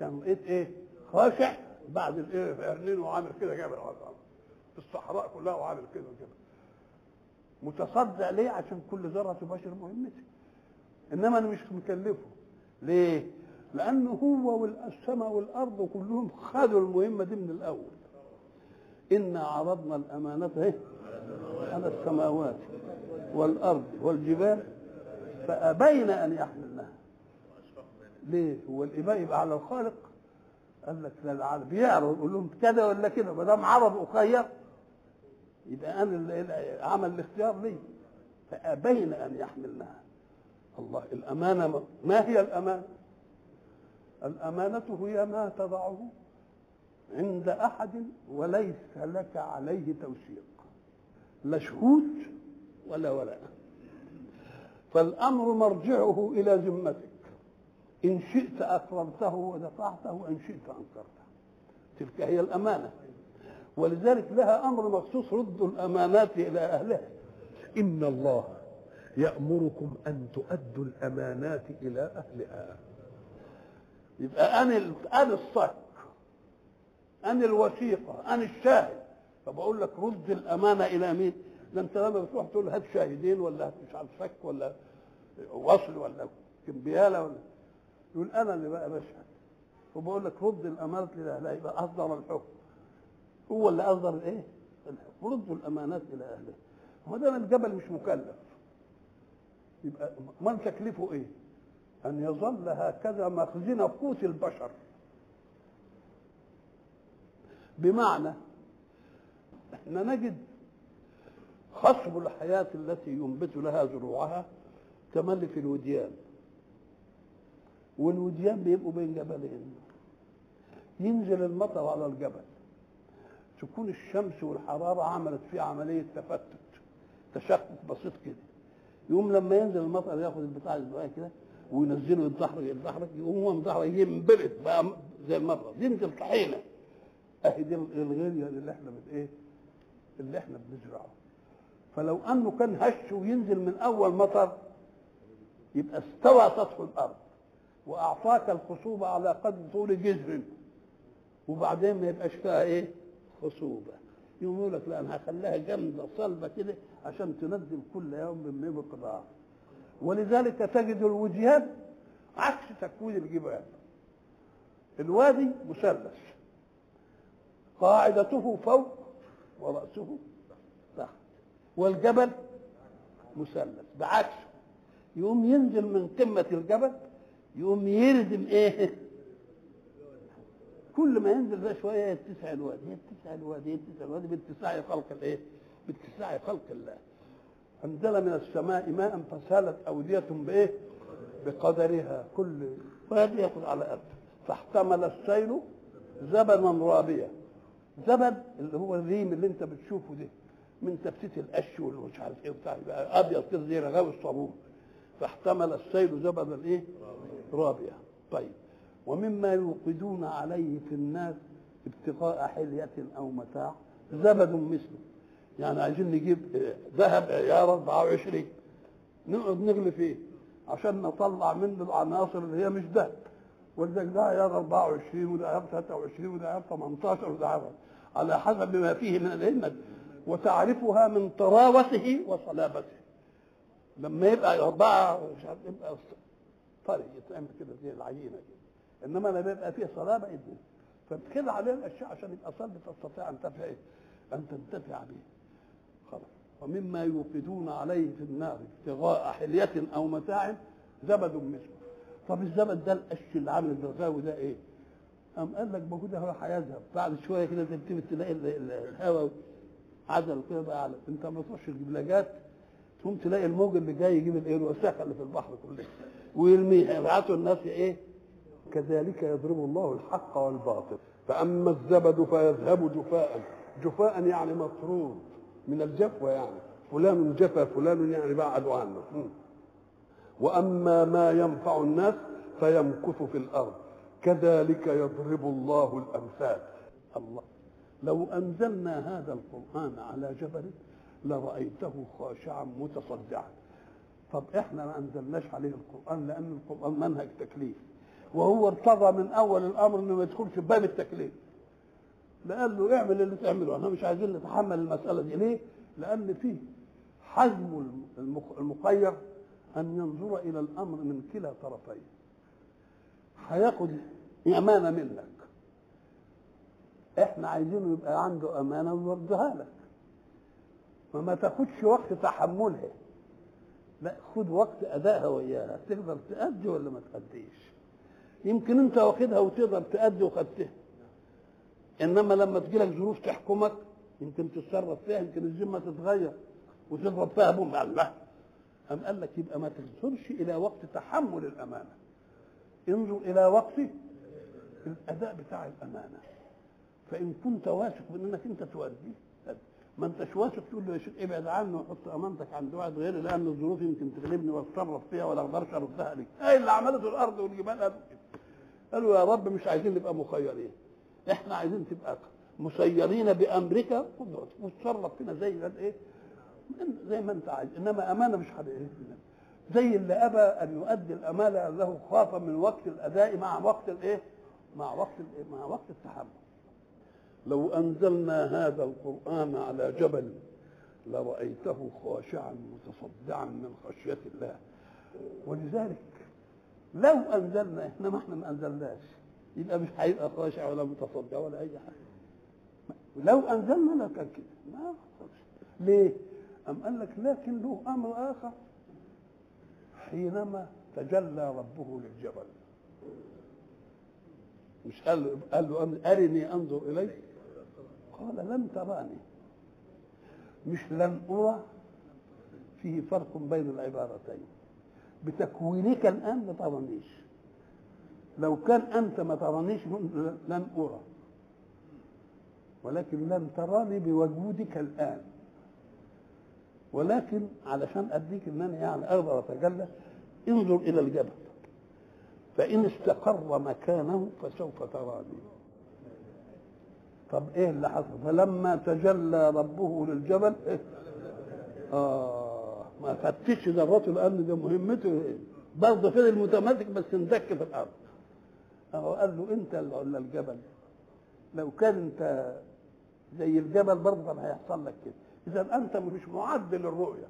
كان لقيت ايه خاشع بعد الايه قرنين وعامل كده جبل في الصحراء كلها وعامل كده جبل متصدع ليه عشان كل ذره تباشر مهمته انما انا مش مكلفه ليه لانه هو والسماء والارض كلهم خدوا المهمه دي من الاول إنا عرضنا الأمانة إيه؟ على السماوات والأرض والجبال فأبين أن يحملنها ليه؟ هو الإباء يبقى على الخالق قال لك لا العرب بيعرض يقول لهم كذا ولا كذا ما دام عرض أخير يبقى أنا إيه؟ عمل الاختيار لي فأبين أن يحملنها الله الأمانة ما هي الأمانة؟ الأمانة هي ما تضعه عند أحد وليس لك عليه توثيق لا شهود ولا ولاء فالأمر مرجعه إلى ذمتك إن شئت أقررته ودفعته وإن شئت أنكرته تلك هي الأمانة ولذلك لها أمر مخصوص رد الأمانات إلى أهلها إن الله يأمركم أن تؤدوا الأمانات إلى أهلها يبقى أنا أنا عن الوثيقه عن الشاهد فبقول لك رد الامانه الى مين؟ ده انت لما بتروح تقول هات شاهدين ولا هات مش عارف فك ولا وصل ولا كمبياله ولا يقول انا اللي بقى بشهد وبقول لك رد الامانه الى اهلها يبقى اصدر الحكم هو اللي اصدر الايه؟ الحكم ردوا الامانات الى اهلها ما دام الجبل مش مكلف يبقى من تكلفه ايه؟ ان يظل هكذا مخزن قوت البشر بمعنى احنا نجد خصب الحياة التي ينبت لها زروعها كمن في الوديان والوديان بيبقوا بين جبلين ينزل المطر على الجبل تكون الشمس والحرارة عملت فيه عملية تفتت تشقق بسيط كده يقوم لما ينزل المطر ياخد البتاع الزراعي كده وينزله يتدحرج يتدحرج يقوم هو مدحرج ينبلط بقى زي المطر ينزل طحينه اهي دي الغيريه اللي احنا بت ايه اللي احنا بنزرعه فلو انه كان هش وينزل من اول مطر يبقى استوى سطح الارض واعطاك الخصوبه على قدر طول جزر وبعدين ما يبقاش فيها ايه خصوبه يقول لك لا انا هخليها جامده صلبه كده عشان تنزل كل يوم بمقدار ولذلك تجد الوجهات عكس تكوين الجبال الوادي مثلث قاعدته فوق ورأسه تحت والجبل مثلث بعكسه يقوم ينزل من قمة الجبل يقوم يردم ايه كل ما ينزل ده شويه يتسع الوادي يتسع الوادي يتسع الوادي باتساع خلق الايه باتساع خلق الله انزل من السماء ماء فسالت اودية بايه بقدرها كل وادي ياخذ على أرض فاحتمل السيل زبنا رابيا زمن اللي هو الريم اللي انت بتشوفه ده من تفتيت القش والمش عارف ايه بتاع يبقى ابيض كده زي رغاوي الصابون فاحتمل السيل زبدا الايه؟ رابيه طيب ومما يوقدون عليه في الناس ابتغاء حلية أو متاع زبد مثله يعني عايزين نجيب آه، ذهب عيار آه، 24 نقعد نغلي فيه عشان نطلع منه العناصر اللي هي مش ذهب ولذلك ده عيار 24 وده عيار 23 وده عيار 18 وده عيار على حسب ما فيه من العلم وتعرفها من طراوته وصلابته لما يبقى أربعة مش عارف يبقى طري يتعمل كده زي العينة كده إنما لما يبقى فيه صلابة يدي فتخل عليه الأشياء عشان يبقى صلب تستطيع أن تنتفع إيه؟ أن تنتفع به خلاص ومما يوقدون عليه في النار ابتغاء حلية أو متاع زبد مثله طب الزبد ده القش اللي عامل الزرقاوي ده ايه؟ قام قال لك موجود اهو هيذهب بعد شويه كده تبتدي تلاقي الهواء عزل كده بقى اعلى انت ما تروحش الجبلاجات تقوم تلاقي الموج اللي جاي يجيب الايه الوساخه اللي في البحر كلها ويرميها يبعثوا الناس ايه كذلك يضرب الله الحق والباطل فاما الزبد فيذهب جفاء جفاء يعني مطرود من الجفوه يعني فلان جفا فلان يعني بعدوا عنه واما ما ينفع الناس فيمكث في الارض كذلك يضرب الله الأمثال الله لو أنزلنا هذا القرآن على جبل لرأيته خاشعا متصدعا طب احنا ما انزلناش عليه القرآن لأن القرآن منهج تكليف وهو ارتضى من أول الأمر إنه ما يدخلش في باب التكليف لقال له اعمل اللي تعمله احنا مش عايزين نتحمل المسألة دي ليه؟ لأن فيه حزم المخير أن ينظر إلى الأمر من كلا طرفيه هياخد امانه منك احنا عايزينه يبقى عنده امانه ويردها لك فما تاخدش وقت تحملها لا خد وقت ادائها وياها تقدر تأدي ولا ما تأديش يمكن انت واخدها وتقدر تأدي وخدتها انما لما تجيلك ظروف تحكمك يمكن تتصرف فيها يمكن الذمه تتغير وتضرب فيها بوم الله أم قال لك يبقى ما تنظرش إلى وقت تحمل الأمانة انظر إلى وقته الأداء بتاع الأمانة فإن كنت واثق بأنك أنت تؤدي ما أنتش واثق تقول له يا شيخ ابعد عني وحط أمانتك عند واحد غيري لأن الظروف يمكن تغلبني وأتصرف فيها ولا أقدرش أردها لك هاي اللي عملته الأرض والجبال قالوا إيه؟ قالوا يا رب مش عايزين نبقى مخيرين إحنا عايزين تبقى مسيرين بأمرك وتصرف فينا زي ايه زي ما أنت عايز إنما أمانة مش هتعرف منك زي اللي ابى ان يؤدي الامانه له خاف من وقت الاداء مع وقت الايه؟ مع وقت الإيه؟ مع وقت التحمل. لو انزلنا هذا القران على جبل لرايته خاشعا متصدعا من خشيه الله ولذلك لو انزلنا احنا ما احنا ما انزلناش يبقى مش هيبقى خاشع ولا متصدع ولا اي حاجه لو انزلنا لكان كده ما ليه؟ أم قال لك لكن له أمر آخر حينما تجلى ربه للجبل مش قال قال له أرني أنظر إليك قال لن تراني مش لن أرى فيه فرق بين العبارتين بتكوينك الآن ما ترانيش لو كان أنت ما ترانيش لن أرى ولكن لن تراني بوجودك الآن ولكن علشان اديك ان انا يعني اقدر اتجلى انظر الى الجبل فان استقر مكانه فسوف تراني طب ايه اللي حصل فلما تجلى ربه للجبل إيه؟ اه ما خدتش ذراته الارض ده مهمته ايه برضه فضل متماسك بس اندك في الارض اهو قال له انت قلنا الجبل لو كان انت زي الجبل برضه كان هيحصل لك كده اذا انت مش معد للرؤيه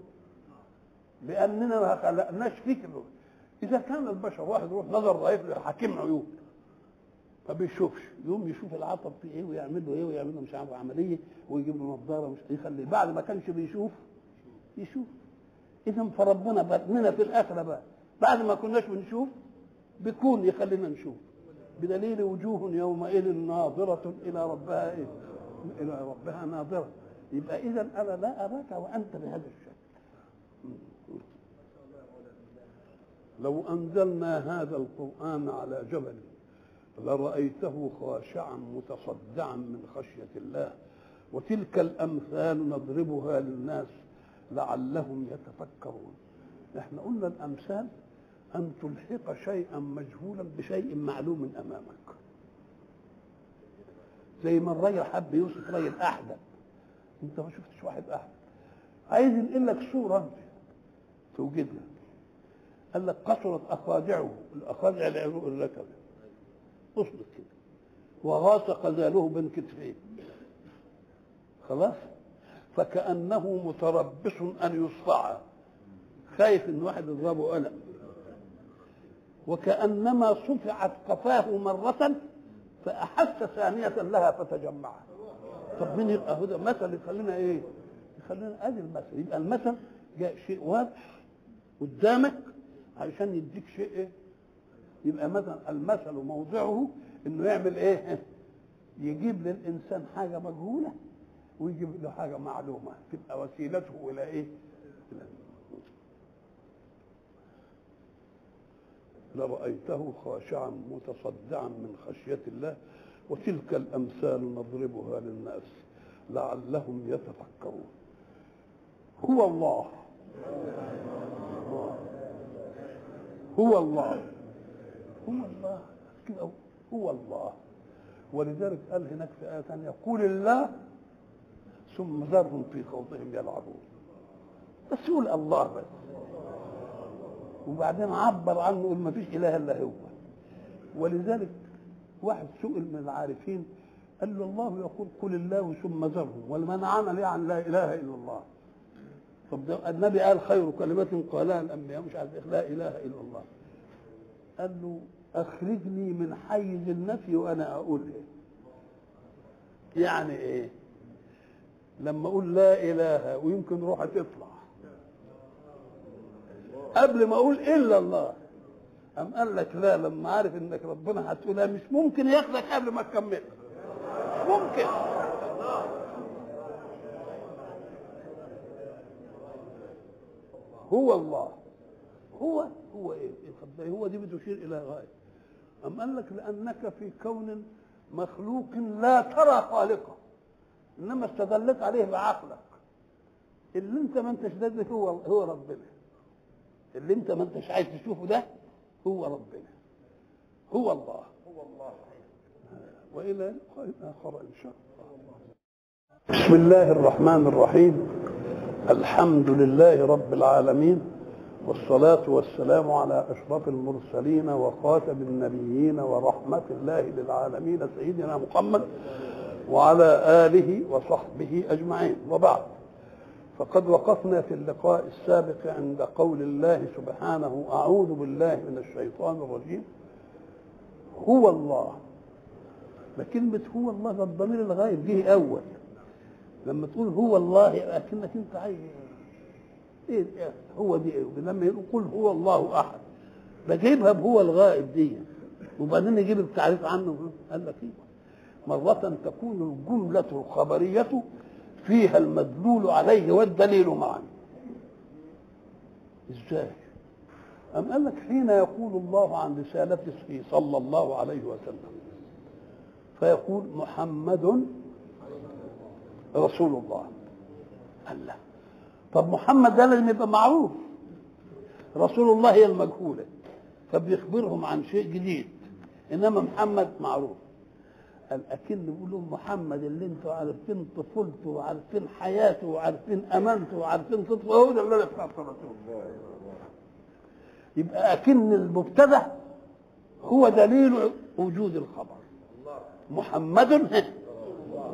لاننا ما خلقناش فيك الرؤيه اذا كان البشر واحد روح نظر ضعيف حكيم عيوب ما بيشوفش يقوم يشوف العطب فيه ايه ويعمل له ايه ويعمل له مش عارف عمليه ويجيب له نظاره مش يخلي بعد ما كانش بيشوف يشوف اذا فربنا بدنا في الاخره بقى بعد ما كناش بنشوف بيكون يخلينا نشوف بدليل وجوه يومئذ ناظرة إلى ربها إيه؟ إلى ربها ناظرة يبقى اذا انا لا اراك وانت بهذا الشكل لو انزلنا هذا القران على جبل لرايته خاشعا متصدعا من خشيه الله وتلك الامثال نضربها للناس لعلهم يتفكرون احنا قلنا الامثال ان تلحق شيئا مجهولا بشيء معلوم امامك زي ما الراجل حب يوصف راجل احدث انت ما شفتش واحد احد عايز ينقل لك صوره توجدها قال لك قصرت اصابعه الاصابع الركبه اصبت كده وغاص قذاله بين كتفيه خلاص فكانه متربص ان يصفع خايف ان واحد يضربه قلق وكانما صفعت قفاه مره فاحس ثانيه لها فتجمعت طب مين يبقى هدى مثل يخلينا ايه يخلينا ادي المثل يبقى المثل جاء شيء واضح قدامك علشان يديك شيء ايه يبقى مثلا المثل موضعه انه يعمل ايه يجيب للانسان حاجه مجهوله ويجيب له حاجه معلومه تبقى وسيلته الى ايه لرأيته خاشعا متصدعا من خشية الله وتلك الأمثال نضربها للناس لعلهم يتفكرون هو الله هو الله هو الله كده هو الله ولذلك قال هناك في آية ثانية قول الله ثم ذرهم في خوضهم يلعبون بس يقول الله بس وبعدين عبر عنه يقول ما فيش إله إلا هو ولذلك واحد سئل من العارفين قال له الله يقول قل الله ثم ذرهم ولمن عمل يعني لا اله الا الله طب النبي قال خير كلمة قالها الأنبياء مش عارف إيه، لا إله إلا الله قال له أخرجني من حيز النفي وأنا أقول إيه يعني إيه لما أقول لا إله ويمكن روحي تطلع قبل ما أقول إلا الله قام قال لك لا لما عارف انك ربنا هتقولها مش ممكن ياخدك قبل ما تكمل ممكن هو الله هو هو ايه, إيه هو دي بتشير الى غايه أم قال لك لأنك في كون مخلوق لا ترى خالقه إنما استدلت عليه بعقلك اللي أنت ما أنتش هو هو ربنا اللي أنت ما أنتش عايز تشوفه ده هو ربنا هو الله هو الله والى لقاء اخر ان شاء الله بسم الله الرحمن الرحيم الحمد لله رب العالمين والصلاة والسلام على أشرف المرسلين وخاتم النبيين ورحمة الله للعالمين سيدنا محمد وعلى آله وصحبه أجمعين وبعد فقد وقفنا في اللقاء السابق عند قول الله سبحانه أعوذ بالله من الشيطان الرجيم هو الله ما كلمة هو الله ده الضمير الغايب جه أول لما تقول هو الله لكنك أنت عايز إيه هو دي إيه لما يقول هو الله أحد بجيبها بهو الغائب دي وبعدين يجيب التعريف عنه قال لك إيه مرة تكون الجملة الخبرية فيها المدلول عليه والدليل معا ازاي أم قال لك حين يقول الله عن رسالته صلى الله عليه وسلم فيقول محمد رسول الله قال لا طب محمد ده لازم يبقى معروف رسول الله هي المجهولة فبيخبرهم عن شيء جديد إنما محمد معروف الأكل بيقول لهم محمد اللي انتوا عارفين طفولته وعارفين حياته وعارفين أمانته وعارفين صدقه هو ده اللي أنا بتاعت الرسول يبقى أكن المبتدأ هو دليل وجود الخبر محمد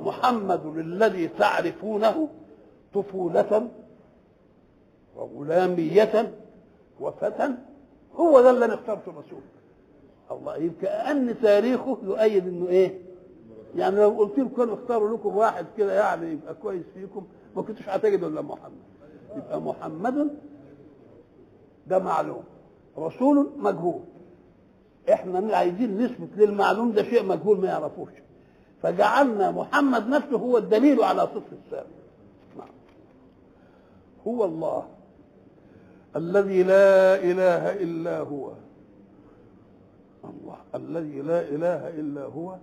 محمد الذي تعرفونه طفولة وغلامية وفتى هو ده اللي انا اخترته رسول الله يبقى ان تاريخه يؤيد انه ايه يعني لو قلت لهم كانوا اختاروا لكم واحد كده يعني يبقى كويس فيكم ما كنتوش هتجدوا الا محمد يبقى محمد ده معلوم رسول مجهول احنا عايزين نثبت للمعلوم ده شيء مجهول ما يعرفوش فجعلنا محمد نفسه هو الدليل على صدق السابق نعم. هو الله الذي لا اله الا هو الله الذي لا اله الا هو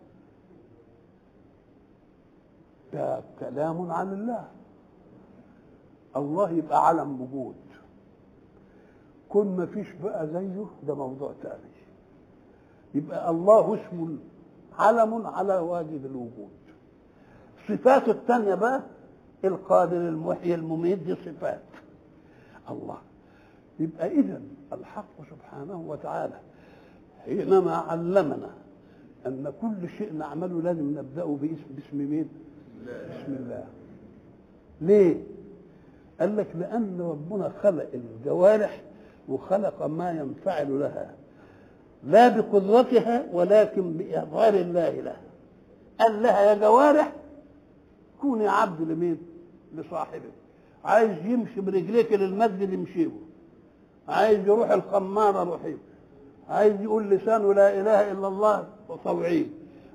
ده كلام عن الله الله يبقى علم وجود كون ما فيش بقى زيه ده موضوع تاني يبقى الله اسم علم على واجب الوجود صفاته الثانية بقى القادر المحيي المميت دي صفات الله يبقى إذا الحق سبحانه وتعالى حينما علمنا أن كل شيء نعمله لازم نبدأه باسم باسم مين؟ بسم الله ليه قال لك لأن ربنا خلق الجوارح وخلق ما ينفعل لها لا بقدرتها ولكن بإظهار الله لها قال لها يا جوارح كوني عبد لمين لصاحبك عايز يمشي برجليك للمسجد يمشيه عايز يروح القمارة روحيه عايز يقول لسانه لا إله إلا الله وطوعيه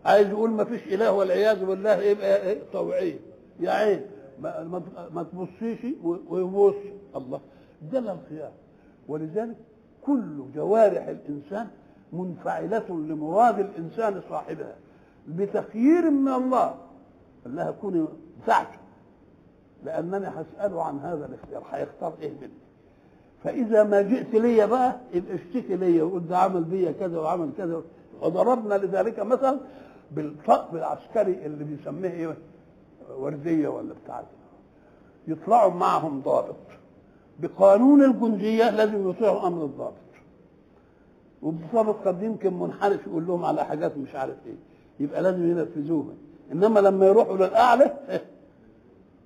عايز يقول ما فيش اله والعياذ بالله يبقى ايه طوعيه إيه؟ يا عين ما, ما تبصيش ويبص الله ده الخيار ولذلك كل جوارح الانسان منفعله لمراد الانسان صاحبها بتخيير من الله انها لها كوني بتاعته لانني هساله عن هذا الاختيار هيختار ايه مني فاذا ما جئت ليا بقى يبقى اشتكي ليا وقلت عمل بيا كذا وعمل كذا وضربنا لذلك مثلا بالفصل العسكري اللي بيسميه ايه ورديه ولا بتاع يطلعوا معهم ضابط بقانون الجنديه لازم يطيعوا امر الضابط والضابط قد يمكن منحرف يقول لهم على حاجات مش عارف ايه يبقى لازم ينفذوها انما لما يروحوا للاعلى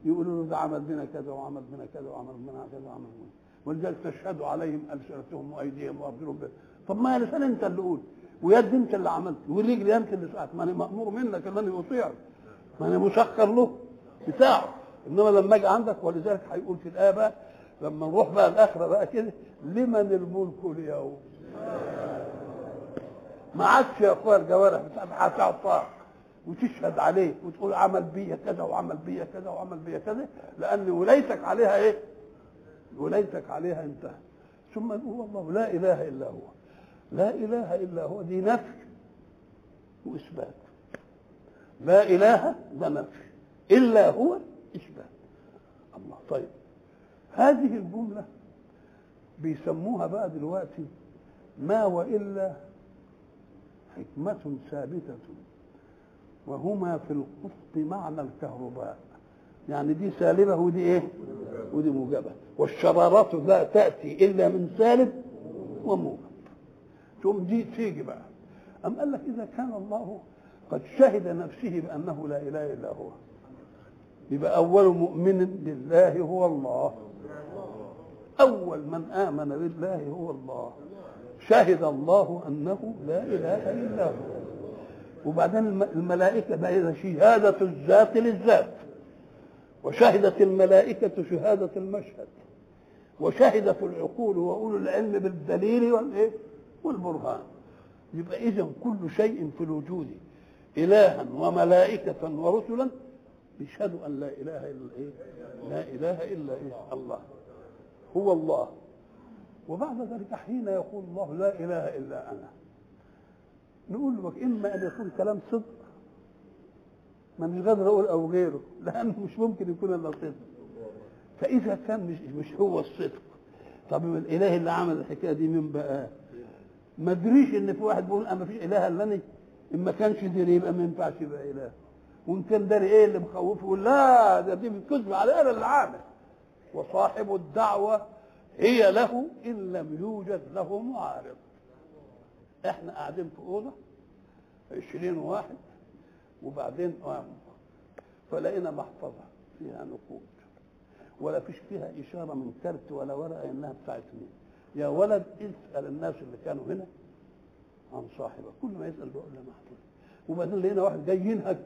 يقولوا له ده عمل بنا كذا وعمل بنا كذا وعمل بنا كذا وعمل بنا ولذلك تشهد عليهم السنتهم وايديهم وارجلهم طب ما يا لسان انت اللي قول ويد انت اللي عملت والرجل انت اللي سقط ما انا مامور منك ان انا اطيعك ما انا مسخر له بتاعه انما لما اجي عندك ولذلك هيقول في الايه بقى لما نروح بقى الاخره بقى كده لمن الملك اليوم ما عادش يا اخويا الجوارح هتعطاك وتشهد عليه وتقول عمل بيا كذا وعمل بيا كذا وعمل بيا كذا لان ولايتك عليها ايه؟ ولايتك عليها انتهت ثم يقول والله لا اله الا هو لا إله إلا هو دي نفي وإثبات لا إله ده نفي إلا هو إثبات الله طيب هذه الجملة بيسموها بقى دلوقتي ما وإلا حكمة ثابتة وهما في القسط معنى الكهرباء يعني دي سالبة ودي إيه ودي موجبة والشرارات لا تأتي إلا من سالب وموجب تقوم دي تيجي بقى أم قال لك إذا كان الله قد شهد نفسه بأنه لا إله إلا هو يبقى أول مؤمن لله هو الله أول من آمن بالله هو الله شهد الله أنه لا إله إلا هو وبعدين الملائكة إذا شهادة الذات للذات وشهدت الملائكة شهادة المشهد وشهدت العقول وأولو العلم بالدليل والإيه؟ والبرهان يبقى إذا كل شيء في الوجود إلها وملائكة ورسلا يشهد أن لا إله إلا إيه؟ لا إله إلا إيه؟ الله هو الله وبعد ذلك حين يقول الله لا إله إلا أنا نقول لك إما أن يكون كلام صدق ما مش قادر أقول أو غيره لأنه مش ممكن يكون إلا صدق فإذا كان مش, مش هو الصدق طب الإله اللي عمل الحكاية دي مين بقى؟ ما ادريش ان في واحد بيقول انا ما فيش اله الا انا ان ما كانش دير يبقى ما ينفعش يبقى اله وان كان ده ايه اللي مخوفه يقول لا ده دي بتكذب على انا اللي عامل وصاحب الدعوه هي له ان لم يوجد له معارض احنا قاعدين في اوضه 20 واحد وبعدين قاموا فلقينا محفظه فيها نقود ولا فيش فيها اشاره من كارت ولا ورقه انها بتاعت مين يا ولد اسال الناس اللي كانوا هنا عن صاحبك كل ما يسال بيقول له محفوظ وبعدين لقينا واحد جاي ينهك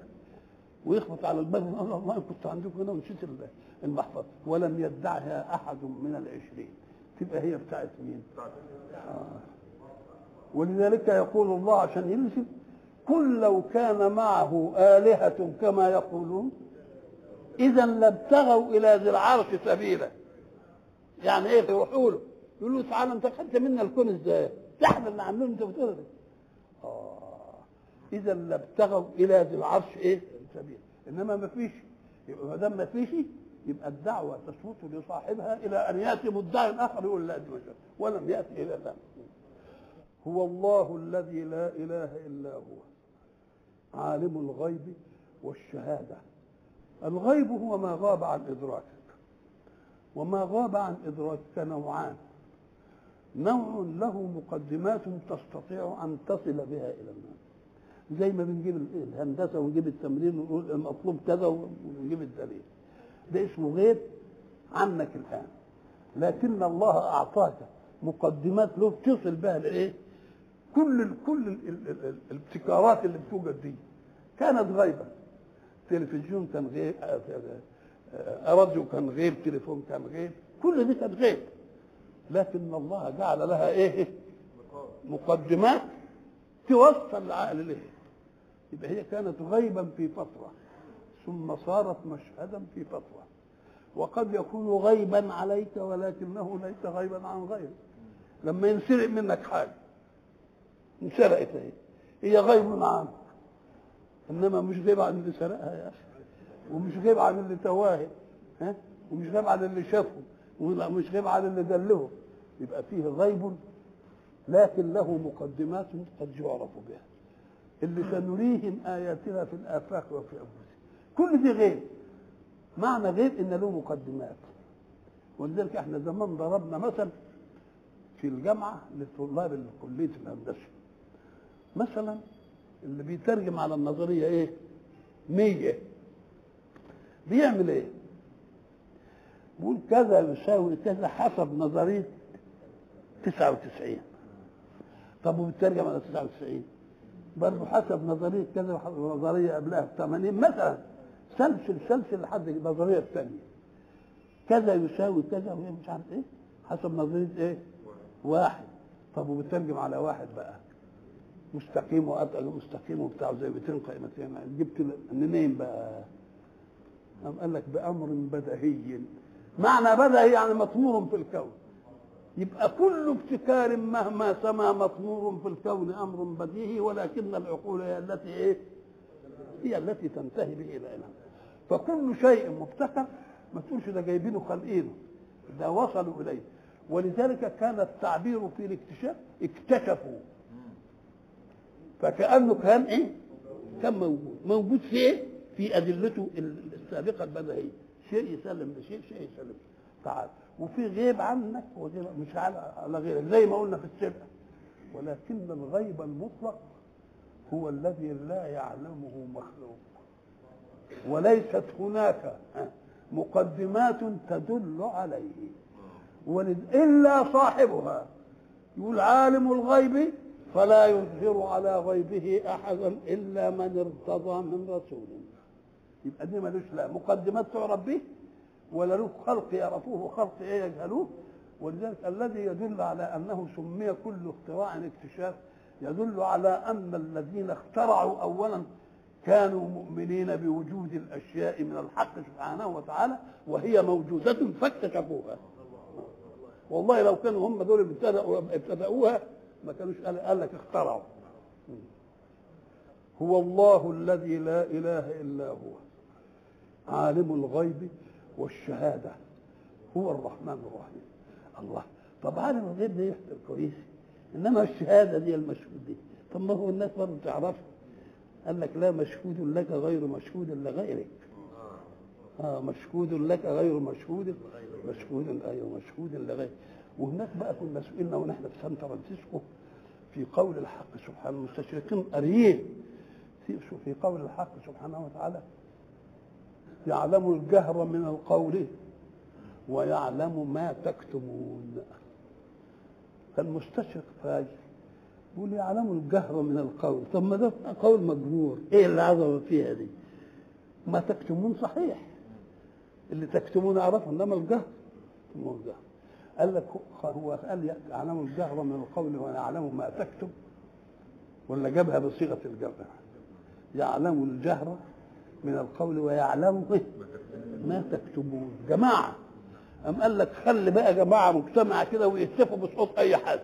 ويخبط على الباب الله كنت عندكم هنا ونسيت المحفظه ولم يدعها احد من العشرين تبقى هي بتاعت مين؟ آه. ولذلك يقول الله عشان ينسب قل لو كان معه آلهة كما يقولون إذا لابتغوا إلى ذي العرش سبيلا يعني إيه يروحوا له يقول له تعالى انت خدت منا الكون ازاي؟ احنا اللي عاملينه انت بتقول اه اذا لابتغوا الى ذي العرش ايه؟ سبيل انما ما فيش يبقى ما دام ما فيش يبقى الدعوه تصوت لصاحبها الى ان ياتي مدعي اخر يقول لا دي مشكلة. ولم ياتي الى ذلك هو الله الذي لا اله الا هو عالم الغيب والشهاده الغيب هو ما غاب عن ادراكك وما غاب عن ادراكك نوعان نوع له مقدمات تستطيع أن تصل بها إلى الناس زي ما بنجيب الهندسة ونجيب التمرين ونقول المطلوب كذا ونجيب الدليل ده اسمه غيب عنك الآن لكن الله أعطاك مقدمات له تصل بها لإيه؟ كل كل الابتكارات اللي بتوجد دي كانت غايبة تلفزيون كان غير آه، آه، آه، راديو كان غير تليفون كان غير كل دي كانت غيب لكن الله جعل لها ايه مقدمات توصل العقل ليه يبقى هي كانت غيبا في فتره ثم صارت مشهدا في فتره وقد يكون غيبا عليك ولكنه ليس غيبا عن غيرك لما ينسرق منك حاجه انسرقت هي هي غيب عنك انما مش غيب عن اللي سرقها يا اخي ومش غيب عن اللي تواهب ها ومش غيب عن اللي شافه ومش غيب عن اللي دلهم يبقى فيه غيب لكن له مقدمات قد يعرف بها اللي سنريهم آياتنا في الآفاق وفي أنفسهم كل دي غيب معنى غيب إن له مقدمات ولذلك احنا زمان ضربنا مثل في الجامعة للطلاب كلية الهندسة مثلا اللي بيترجم على النظرية ايه؟ مية بيعمل ايه؟ قول كذا يساوي كذا حسب نظريه 99 طب وبترجم على 99 برضه حسب نظريه كذا ونظريه قبلها 80 مثلا سلسل سلسل لحد النظريه الثانيه كذا يساوي كذا وهي مش عارف ايه حسب نظريه ايه؟ واحد طب وبترجم على واحد بقى مستقيم وأتقل مستقيم وبتاع زي بتنقى قائمتين جبت منين بقى؟ قال لك بأمر بدهي معنى بدا يعني مطمور في الكون يبقى كل ابتكار مهما سما مطمور في الكون امر بديهي ولكن العقول هي التي ايه؟ هي التي تنتهي به الى الان فكل شيء مبتكر ما تقولش ده جايبينه خالقينه ده وصلوا اليه ولذلك كان التعبير في الاكتشاف اكتشفوا فكانه كان ايه؟ كان موجود موجود في ايه؟ في ادلته السابقه البديهيه شيء يسلم لشيء شيء يسلم تعال وفي غيب عنك وغيب مش على على غيرك زي ما قلنا في السرقه ولكن الغيب المطلق هو الذي لا يعلمه مخلوق وليست هناك مقدمات تدل عليه إلا صاحبها يقول عالم الغيب فلا يظهر على غيبه أحدا إلا من ارتضى من رسول يبقى دي ملوش لا مقدمات تعرف به ولا له خلق يعرفوه وخلق ايه يجهلوه ولذلك الذي يدل على انه سمي كل اختراع اكتشاف يدل على ان الذين اخترعوا اولا كانوا مؤمنين بوجود الاشياء من الحق سبحانه وتعالى وهي موجوده فاكتشفوها والله لو كانوا هم دول ابتدأوا ابتدأوها ما كانوش قال لك اخترعوا هو الله الذي لا اله الا هو عالم الغيب والشهاده هو الرحمن الرحيم الله طب عالم الغيب ده يحضر كويس انما الشهاده دي المشهود دي طب ما هو الناس برضه تعرفها قال لك لا مشهود لك غير مشهود لغيرك اه مشهود لك غير مشهود مشهود ايوه مشهود لغيرك وهناك بقى كنا سئلنا ونحن في سان فرانسيسكو في قول الحق سبحانه المستشرقين قاريين في قول الحق سبحانه وتعالى يعلم الجهر من القول ويعلم ما تكتمون فالمستشرق فاجر يقول يعلم الجهر من القول طب ما ده قول مجهور ايه العظمه فيها دي ما تكتمون صحيح اللي تكتمون اعرفه انما الجهر هو الجهر قال لك هو قال يعلم الجهر من القول ويعلم ما تكتم ولا جابها بصيغه الجهر يعلم الجهر من القول ويعلم ما تكتبون جماعة أم قال لك خلي بقى جماعة مجتمع كده ويتفقوا بصوت أي حد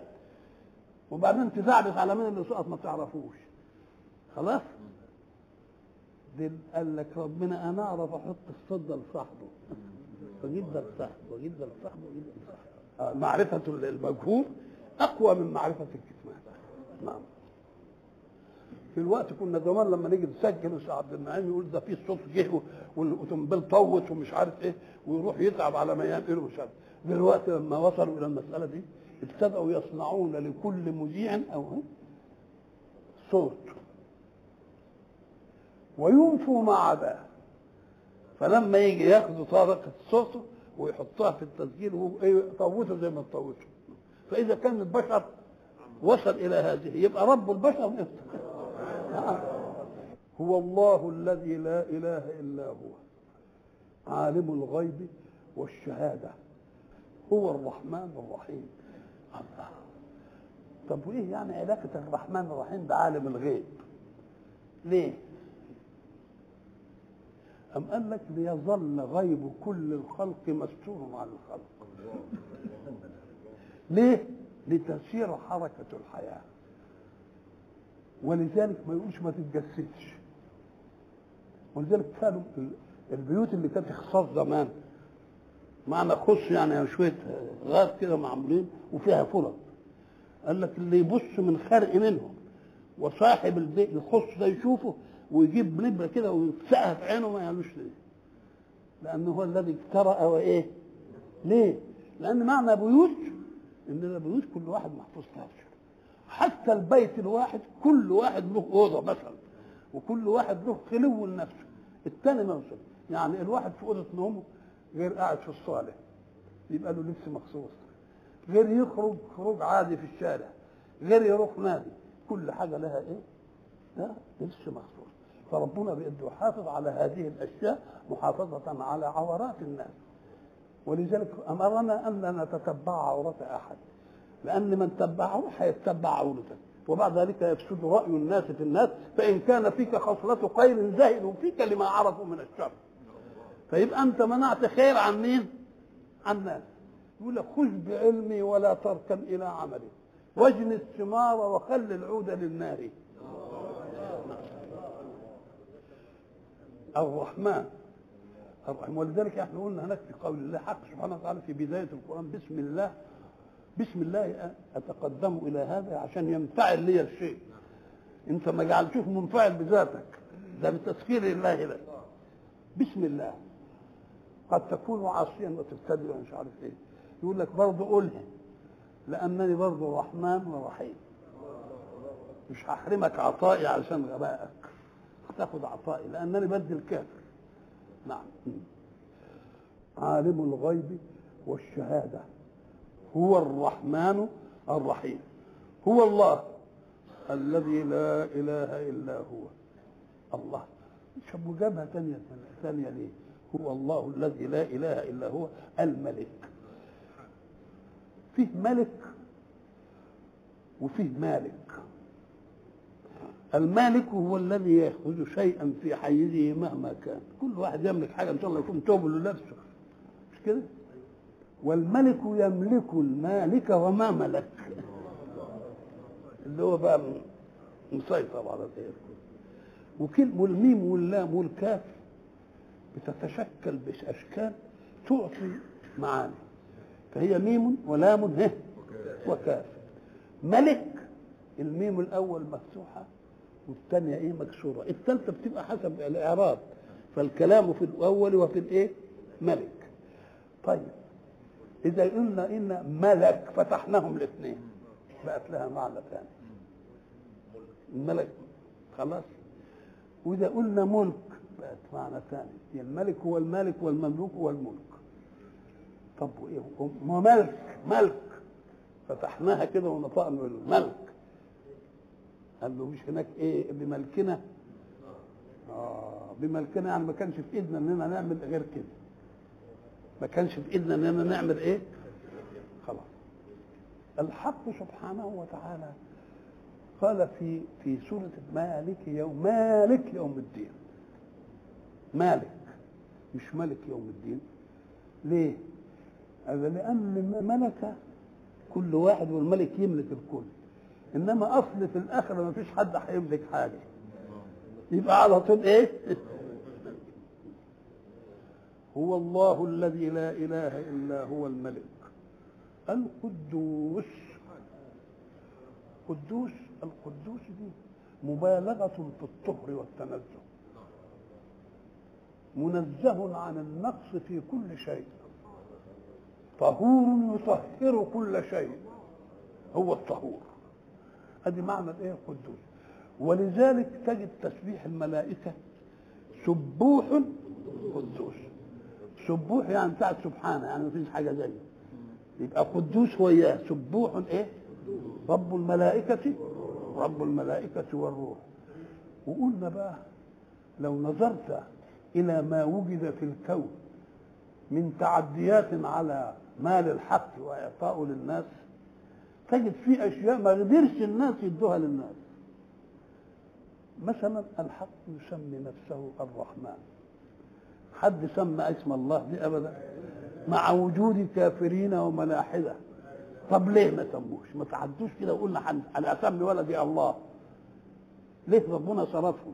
وبعدين تزعبط على مين اللي سقط ما تعرفوش خلاص دي قال لك ربنا انا اعرف احط الصد لصاحبه فجدا لصاحبه وجدا لصاحبه وجدا لصاحبه آه، معرفه المجهول اقوى من معرفه الكتمان نعم في الوقت كنا زمان لما نيجي نسجل وسع عبد المنعم يقول ده في صوت جه وتنبل طوت ومش عارف ايه ويروح يتعب على ما يعمله مش عارف دلوقتي لما وصلوا الى المساله دي ابتدوا يصنعون لكل مذيع أو صوت وينفوا ما عداه فلما يجي ياخذوا طبقة صوته ويحطها في التسجيل ويطوته إيه زي ما تطوته فإذا كان البشر وصل إلى هذه يبقى رب البشر هو الله الذي لا إله إلا هو عالم الغيب والشهادة هو الرحمن الرحيم الله طب وإيه يعني علاقة الرحمن الرحيم بعالم الغيب ليه أم قال لك ليظل غيب كل الخلق مستور عن الخلق ليه لتسير حركة الحياة ولذلك ما يقولش ما تتجسدش ولذلك كانوا البيوت اللي كانت اخصاص زمان معنى خص يعني شويه غاز كده معمولين وفيها فرص قال لك اللي يبص من خرق منهم وصاحب البيت الخص ده يشوفه ويجيب نبره كده ويفسقها في عينه ما يعملوش ليه لانه هو الذي اجترأ وايه ليه لان معنى بيوت ان البيوت كل واحد محفوظ كافي حتى البيت الواحد كل واحد له اوضه مثلا وكل واحد له خلو لنفسه الثاني ما يعني الواحد في اوضه نومه غير قاعد في الصاله يبقى له لبس مخصوص غير يخرج خروج عادي في الشارع غير يروح نادي كل حاجه لها ايه؟ ده لبس مخصوص فربنا بيده يحافظ على هذه الاشياء محافظه على عورات الناس ولذلك امرنا ان لا نتتبع عورات احد لأن من تبعه هيتبع عورتك وبعد ذلك يفسد رأي الناس في الناس فإن كان فيك خصلة خير زهدوا فيك لما عرفوا من الشر فيبقى أنت منعت خير عن مين؟ عن الناس يقول لك خذ بعلمي ولا تركن إلى عملي واجن الثمار وخل العود للنار الرحمن الرحمن ولذلك احنا قلنا هناك في قول الله حق سبحانه وتعالى في بداية القرآن بسم الله بسم الله اتقدم الى هذا عشان ينفعل لي الشيء انت ما جعلتوش منفعل بذاتك ده بتسخير الله ده بسم الله قد تكون عاصيا وتبتدئ ومش عارف ايه يقول لك برضه قولها لانني برضه رحمن ورحيم مش هحرمك عطائي عشان غبائك هتاخد عطائي لانني بدي الكافر نعم عالم الغيب والشهاده هو الرحمن الرحيم هو الله الذي لا إله إلا هو الله شب وجابها ثانية ثانية ليه؟ هو الله الذي لا إله إلا هو الملك فيه ملك وفيه مالك المالك هو الذي يأخذ شيئا في حيزه مهما كان كل واحد يملك حاجة إن شاء الله يكون توب لنفسه مش كده؟ والملك يملك المالك وما ملك اللي هو بقى مسيطر على الآية وكل والميم واللام والكاف بتتشكل بأشكال تعطي معاني فهي ميم ولام هه وكاف ملك الميم الأول مفتوحة والثانية إيه مكسورة الثالثة بتبقى حسب الإعراب فالكلام في الأول وفي الإيه ملك طيب إذا قلنا إن ملك فتحناهم الاثنين بقت لها معنى ثاني الملك خلاص وإذا قلنا ملك بقت معنى ثاني الملك هو المالك والمملوك هو الملك طب وإيه ملك ملك فتحناها كده ونطقنا الملك قال له مش هناك ايه بملكنا اه بملكنا يعني ما كانش في ايدنا اننا نعمل غير كده ما كانش بايدنا اننا نعمل ايه خلاص الحق سبحانه وتعالى قال في في سورة مالك يوم مالك يوم الدين مالك مش ملك يوم الدين ليه؟ قال لأن ملك كل واحد والملك يملك الكل إنما أصل في الآخرة ما فيش حد هيملك حاجة يبقى على طول إيه؟ هو الله الذي لا إله إلا هو الملك القدوس قدوس القدوس دي مبالغة في الطهر والتنزه منزه عن النقص في كل شيء طهور يطهر كل شيء هو الطهور ادي معنى ايه القدوس ولذلك تجد تسبيح الملائكه سبوح قدوس سبوح يعني بتاع سبحانه يعني مفيش حاجة زيه يبقى قدوس وياه سبوح ايه رب الملائكة رب الملائكة والروح وقلنا بقى لو نظرت إلى ما وجد في الكون من تعديات على مال الحق وإعطائه للناس تجد في أشياء ما قدرش الناس يدوها للناس مثلا الحق يسمي نفسه الرحمن حد سمى اسم الله دي ابدا مع وجود كافرين وملاحده طب ليه ما سموش ما تعدوش كده وقلنا انا اسمي ولدي الله ليه ربنا صرفهم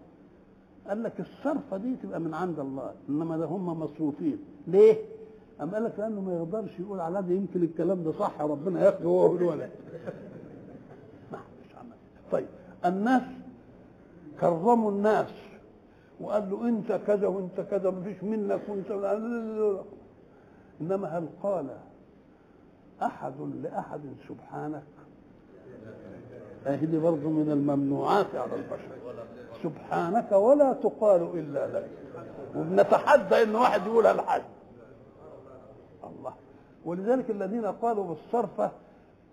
قال لك الصرفه دي تبقى من عند الله انما ده هم مصروفين ليه أم قال لك لأنه ما يقدرش يقول على ده يمكن الكلام ده صح ربنا ياخده هو الولد ما عمل طيب الناس كرموا الناس وقال له انت كذا وانت كذا مفيش منك وانت انما هل قال احد لاحد سبحانك هذه برضه من الممنوعات على البشر سبحانك ولا تقال الا لك وبنتحدى ان واحد يقولها لحد الله ولذلك الذين قالوا بالصرفه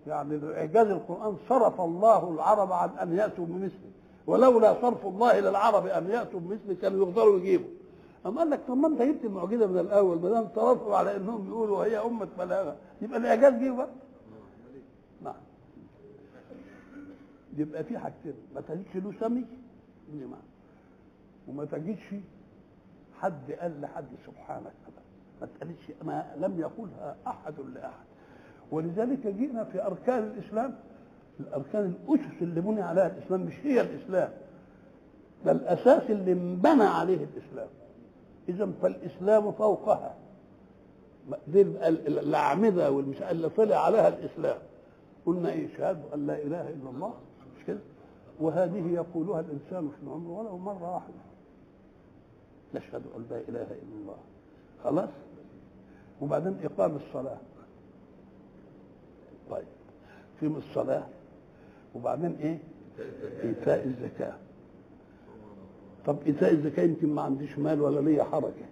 يعني اعجاز القران صرف الله العرب عن ان ياتوا بمثله ولولا صرف الله للعرب ان ياتوا بمثل كانوا يقدروا يجيبوا اما قال لك طب ما انت جبت المعجزه من الاول ما دام صرفوا على انهم يقولوا هي امه بلاغه يبقى الاعجاز جه بقى نعم يبقى في حاجتين ما تجدش له سمي وما تجدش حد قال لحد سبحانك ما تقالش ما لم يقولها احد لاحد ولذلك جئنا في اركان الاسلام الاركان الاسس اللي بني عليها الاسلام مش هي الاسلام ده الاساس اللي انبنى عليه الاسلام اذا فالاسلام فوقها دي الاعمده والمش اللي طلع عليها الاسلام قلنا ايه شهاده ان لا اله الا الله مش كده وهذه يقولها الانسان في عمره ولو مره واحده نشهد ان لا اله الا الله خلاص وبعدين اقام الصلاه طيب في الصلاه وبعدين ايه ايتاء الزكاه طب ايتاء الزكاه يمكن ما عنديش مال ولا ليا حركه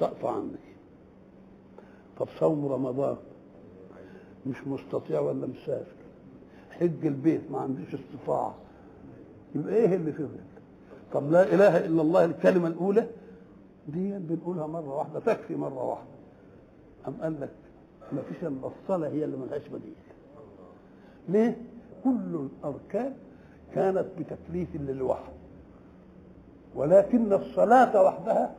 سقط عنك طب صوم رمضان مش مستطيع ولا مسافر حج البيت ما عنديش استطاعه يبقى ايه اللي فيه طب لا اله الا الله الكلمه الاولى دي بنقولها مره واحده تكفي مره واحده ام قال لك ما فيش الا الصلاه هي اللي ملهاش بديل ليه؟ كل الأركان كانت بتكليف للوحي ولكن الصلاة وحدها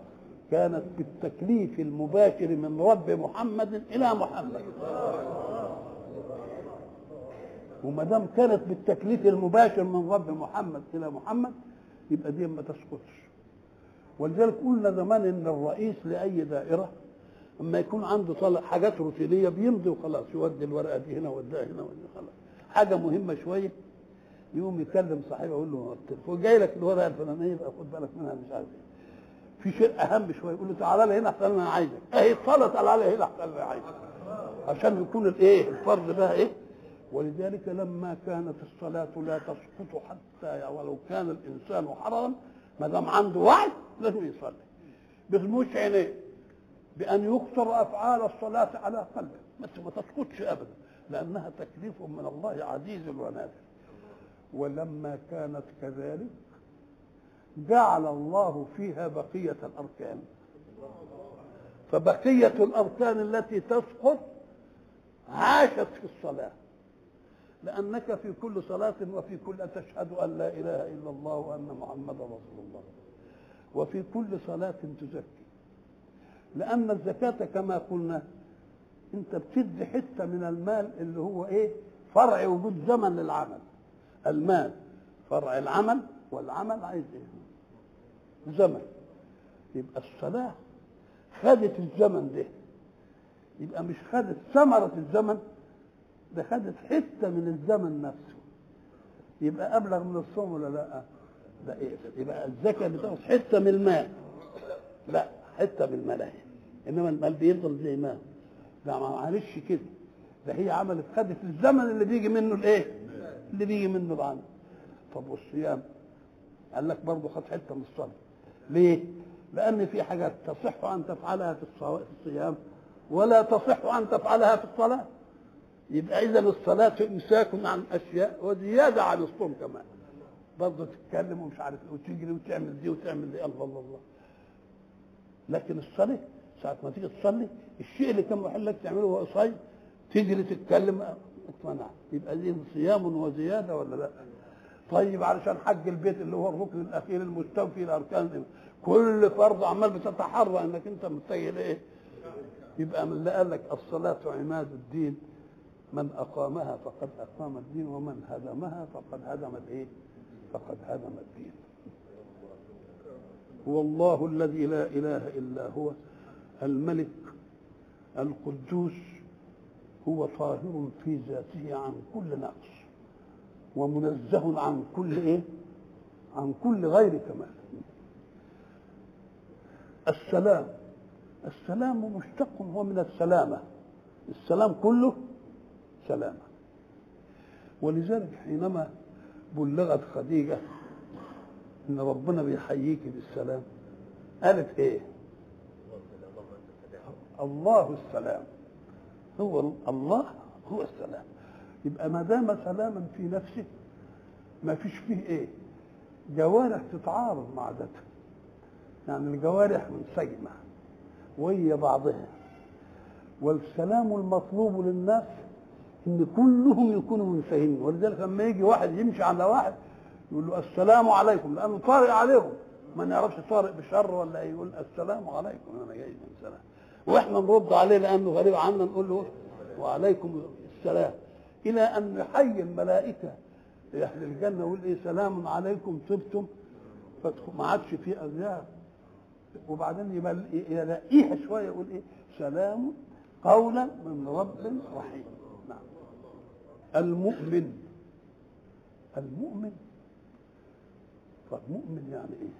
كانت بالتكليف المباشر من رب محمد إلى محمد وما دام كانت بالتكليف المباشر من رب محمد إلى محمد يبقى دي ما تسقطش ولذلك قلنا زمان ان الرئيس لاي دائره اما يكون عنده حاجات روتينيه بيمضي وخلاص يودي الورقه دي هنا ويوديها هنا ويوديها خلاص حاجه مهمه شويه يقوم يكلم صاحبه يقول له التليفون جاي لك الورقه الفلانيه يبقى خد بالك منها مش عارف إيه. في شيء اهم شويه يقول له تعالى لي هنا احسن انا عايزك اهي الصلاه تعالى لي هنا احسن انا عايزك عشان يكون الايه الفرض بقى ايه ولذلك لما كانت الصلاة لا تسقط حتى ولو كان الإنسان حررا ما دام عنده وعي لازم يصلي بغموش عينيه بأن يقصر أفعال الصلاة على قلبه ما تسقطش أبدا لأنها تكليف من الله عزيز ونافع ولما كانت كذلك جعل الله فيها بقية الأركان فبقية الأركان التي تسقط عاشت في الصلاة لأنك في كل صلاة وفي كل تشهد أن لا إله إلا الله وأن محمدا رسول الله وفي كل صلاة تزكي لأن الزكاة كما قلنا انت بتدي حته من المال اللي هو ايه فرع وجود زمن للعمل المال فرع العمل والعمل عايز ايه زمن يبقى الصلاه خدت الزمن ده يبقى مش خدت ثمره الزمن ده خدت حته من الزمن نفسه يبقى ابلغ من الصوم ولا لا ده إيه؟ يبقى الزكاه بتاخد حته من المال لا حته من المال انما المال بيفضل زي ما هو لا معلش كده ده هي عملت خدت الزمن اللي بيجي منه الايه اللي بيجي منه العمل طب والصيام قال لك برضه خد حته من الصلاه ليه لان في حاجات تصح ان تفعلها في الصيام ولا تصح ان تفعلها في الصلاه يبقى اذا الصلاه امساك عن اشياء وزياده عن الصوم كمان برضه تتكلم ومش عارف إيه، وتجري وتعمل دي وتعمل دي الله الله الله لكن الصلاه ساعة ما تيجي تصلي الشيء اللي كان محلك تعمله وهو صايم تجري تتكلم اتمنع يبقى دي صيام وزيادة ولا لا؟ طيب علشان حج البيت اللي هو الركن الأخير المستوفي لأركان كل فرض عمال بتتحرى إنك أنت متجه لإيه؟ يبقى من اللي قال لك الصلاة عماد الدين من أقامها فقد أقام الدين ومن هدمها فقد هدم الإيه؟ فقد هدم الدين. والله الذي لا إله إلا هو الملك القدوس هو طاهر في ذاته عن كل نقص ومنزه عن كل ايه عن كل غير كمال السلام السلام مشتق هو من السلامه السلام كله سلامه ولذلك حينما بلغت خديجه ان ربنا بيحييك بالسلام قالت ايه الله السلام هو الله هو السلام يبقى ما دام سلاما في نفسه ما فيش فيه ايه جوارح تتعارض مع ذاتها يعني الجوارح منسجمة ويا بعضها والسلام المطلوب للناس ان كلهم يكونوا منسهمين ولذلك لما يجي واحد يمشي على واحد يقول له السلام عليكم لانه طارئ عليهم ما نعرفش طارئ بشر ولا إيه، يقول السلام عليكم انا جاي من سلام واحنا نرد عليه لانه غريب عنا نقول له وعليكم السلام الى ان يحيي الملائكه اهل الجنه ويقول ايه سلام عليكم طبتم فادخل ما عادش في اذياع وبعدين يلاقيها شويه يقول ايه سلام قولا من رب رحيم نعم المؤمن المؤمن طب مؤمن يعني ايه؟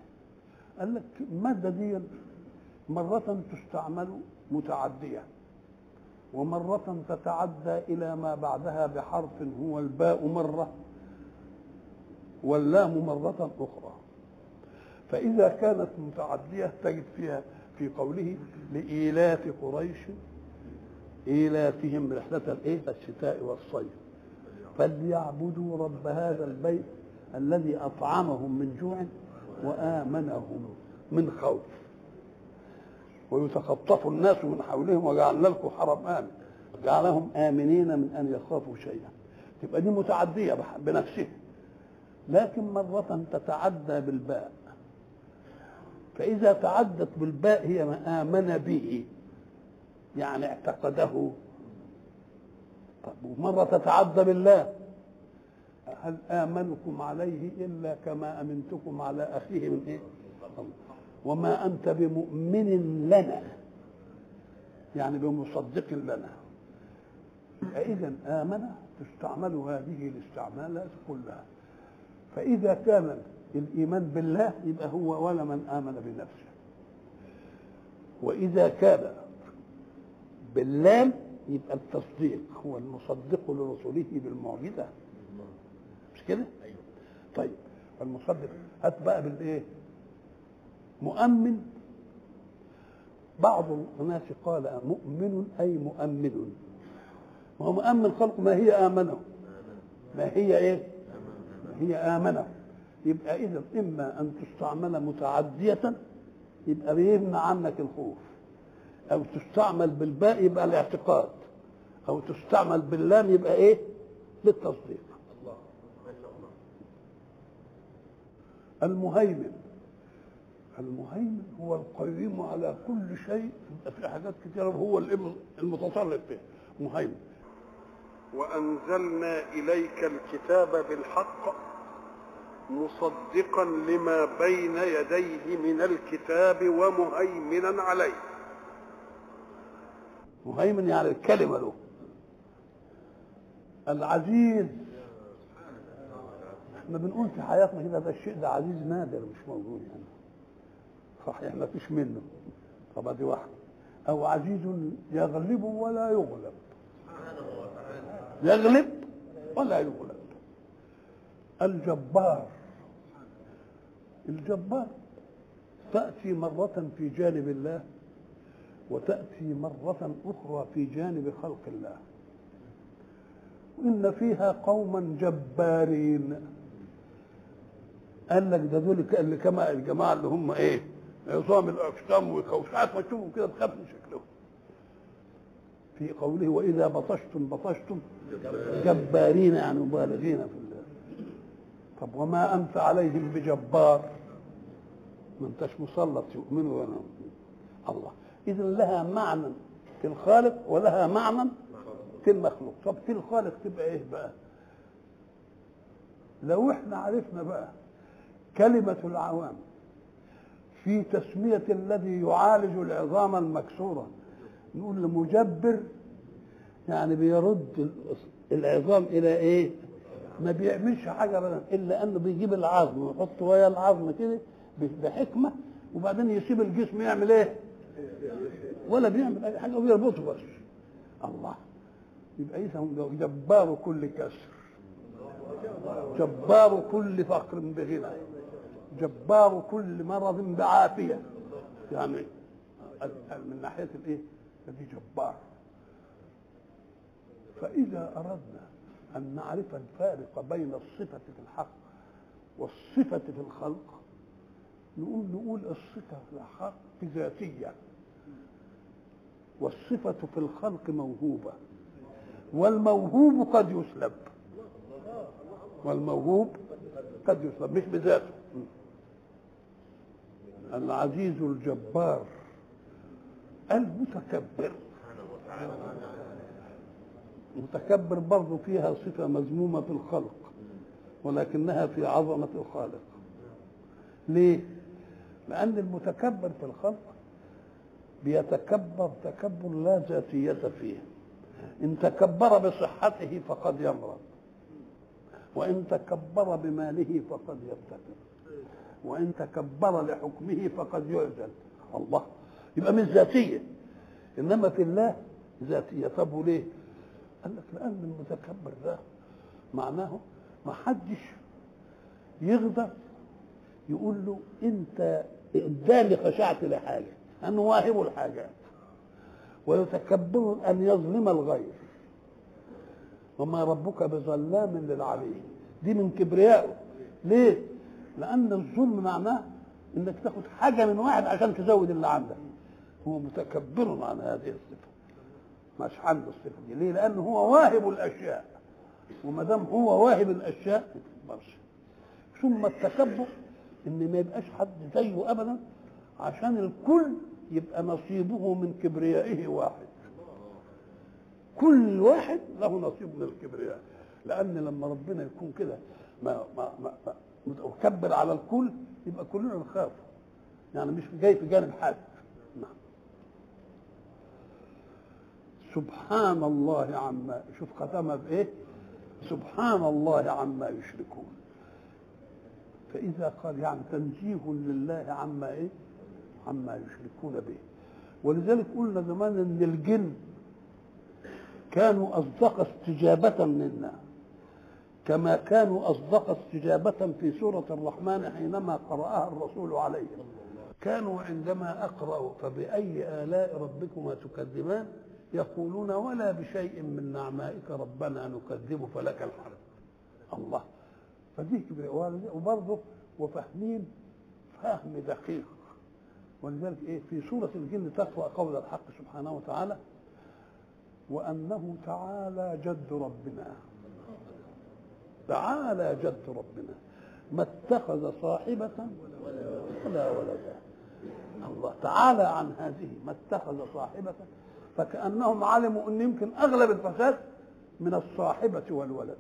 قال لك الماده دي مرة تستعمل متعدية ومرة تتعدى إلى ما بعدها بحرف هو الباء مرة واللام مرة أخرى فإذا كانت متعدية تجد فيها في قوله لإيلاف قريش إيلافهم رحلة الإيه؟ الشتاء والصيف فليعبدوا رب هذا البيت الذي أطعمهم من جوع وآمنهم من خوف ويتخطف الناس من حولهم وجعلنا لكم حرم امن جعلهم امنين من ان يخافوا شيئا تبقى دي متعديه بنفسها لكن مرة تتعدى بالباء فإذا تعدت بالباء هي ما آمن به يعني اعتقده طب ومرة تتعدى بالله هل آمنكم عليه إلا كما أمنتكم على أخيه من إيه؟ وما أنت بمؤمن لنا يعني بمصدق لنا إذا آمن تستعمل هذه الاستعمالات كلها فإذا كان الإيمان بالله يبقى هو ولا من آمن بنفسه وإذا كان باللام يبقى التصديق هو المصدق لرسله بالمعجزة مش كده؟ أيوه. طيب المصدق هات بقى بالايه؟ مؤمن بعض الناس قال مؤمن أي مؤمن هو مؤمن خلق ما هي آمنه ما هي إيه ما هي آمنه يبقى إذا إما أن تستعمل متعدية يبقى بيمنع عنك الخوف أو تستعمل بالباء يبقى الاعتقاد أو تستعمل باللام يبقى إيه للتصديق المهيمن المهيمن هو القيم على كل شيء في حاجات كثيرة هو الابن المتصرف فيها مهيمن وأنزلنا إليك الكتاب بالحق مصدقا لما بين يديه من الكتاب ومهيمنا عليه مهيمن يعني الكلمة له العزيز احنا بنقول في حياتنا كده ده الشيء ده عزيز نادر مش موجود يعني صحيح ما فيش منه طب دي واحده او عزيز يغلب ولا يغلب يغلب ولا يغلب الجبار الجبار تأتي مرة في جانب الله وتأتي مرة أخرى في جانب خلق الله إن فيها قوما جبارين قال لك ده دول اللي كما الجماعة اللي هم إيه عظام الاجسام ساعات ما تشوفهم كده بخاف من شكلهم في قوله واذا بطشتم بطشتم جبارين يعني مبالغين في الله طب وما انت عليهم بجبار ما انتش مسلط يؤمنوا ولا الله اذا لها معنى في الخالق ولها معنى في المخلوق طب في الخالق تبقى ايه بقى لو احنا عرفنا بقى كلمه العوام في تسمية الذي يعالج العظام المكسورة نقول لمجبر يعني بيرد العظام إلى إيه؟ ما بيعملش حاجة إلا أنه بيجيب العظم ويحط ويا العظم كده بحكمة وبعدين يسيب الجسم يعمل إيه؟ ولا بيعمل أي حاجة ويربطه بس الله يبقى إذا إيه جبار كل كسر جبار كل فقر بغنى جبار كل مرض بعافيه يعني من ناحيه الايه الذي جبار فاذا اردنا ان نعرف الفارق بين الصفه في الحق والصفه في الخلق نقول نقول الصفه في الحق ذاتيه والصفه في الخلق موهوبه والموهوب قد يسلب والموهوب قد يسلب مش بذاته العزيز الجبار المتكبر متكبر برضه فيها صفة مذمومة في الخلق ولكنها في عظمة الخالق ليه؟ لأن المتكبر في الخلق بيتكبر تكبر لا ذاتية فيه إن تكبر بصحته فقد يمرض وإن تكبر بماله فقد يبتكر وان تكبر لحكمه فقد يعجل الله يبقى مش ذاتيه انما في الله ذاتيه طب وليه؟ قال لك لان المتكبر ده معناه ما حدش يقدر يقول له انت ادالي خشعت لحاجه انا واهب الحاجات ويتكبر ان يظلم الغير وما ربك بظلام للعبيد دي من كبريائه ليه لأن الظلم معناه إنك تاخد حاجة من واحد عشان تزود اللي عندك هو متكبر عن هذه الصفة مش عنده الصفة دي ليه؟ لأنه هو واهب الأشياء وما دام هو واهب الأشياء ما ثم التكبر إن ما يبقاش حد زيه أبدا عشان الكل يبقى نصيبه من كبريائه واحد كل واحد له نصيب من الكبرياء لأن لما ربنا يكون كده ما, ما, ما, ما وكبر على الكل يبقى كلنا نخاف يعني مش جاي في جانب حد نعم سبحان الله عما شوف ختمها بايه سبحان الله عما يشركون فاذا قال يعني تنزيه لله عما ايه عما يشركون به ولذلك قلنا زمان ان الجن كانوا اصدق استجابه منا كما كانوا أصدق استجابة في سورة الرحمن حينما قرأها الرسول عليهم كانوا عندما أقرأوا فبأي آلاء ربكما تكذبان يقولون ولا بشيء من نعمائك ربنا نكذب فلك الحمد الله فدي وبرضه وفاهمين فهم دقيق ولذلك ايه في سوره الجن تقرا قول الحق سبحانه وتعالى وانه تعالى جد ربنا تعالى جد ربنا ما اتخذ صاحبة ولا ولدا الله تعالى عن هذه ما اتخذ صاحبة فكأنهم علموا أن يمكن أغلب الفساد من الصاحبة والولد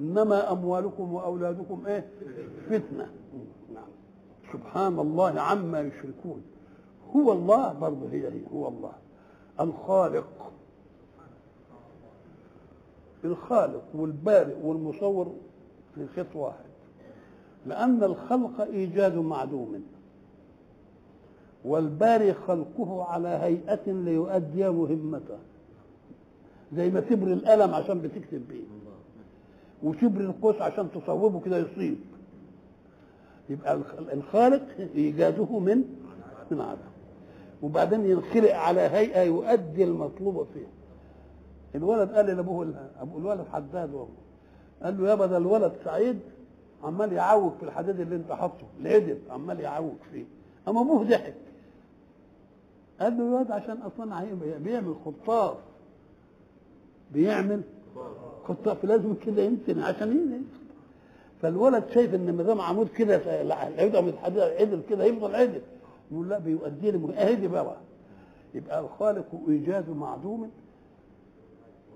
إنما أموالكم وأولادكم إيه فتنة نعم سبحان الله عما يشركون هو الله برضه هي هي هو الله الخالق الخالق والبارئ والمصور في خيط واحد لأن الخلق إيجاد معدوم والباري خلقه على هيئة ليؤدي مهمته زي ما تبر القلم عشان بتكتب به وتبر القوس عشان تصوبه كده يصيب يبقى الخالق إيجاده من من عدم وبعدين ينخلق على هيئة يؤدي المطلوب فيه الولد قال لابوه ابو الولد حداد وهو قال له يابا ده الولد سعيد عمال يعوج في الحديد اللي انت حاطه العدل عمال يعوج فيه اما ابوه ضحك قال له الولد عشان اصلا بيعمل خطاف بيعمل خطاف لازم كده يمتنع عشان يمتن فالولد شايف ان ما دام عمود كده العود من الحديد عدل كده يفضل عدل يقول لا بيؤديه اهدي بقى يبقى الخالق ايجاد معدوم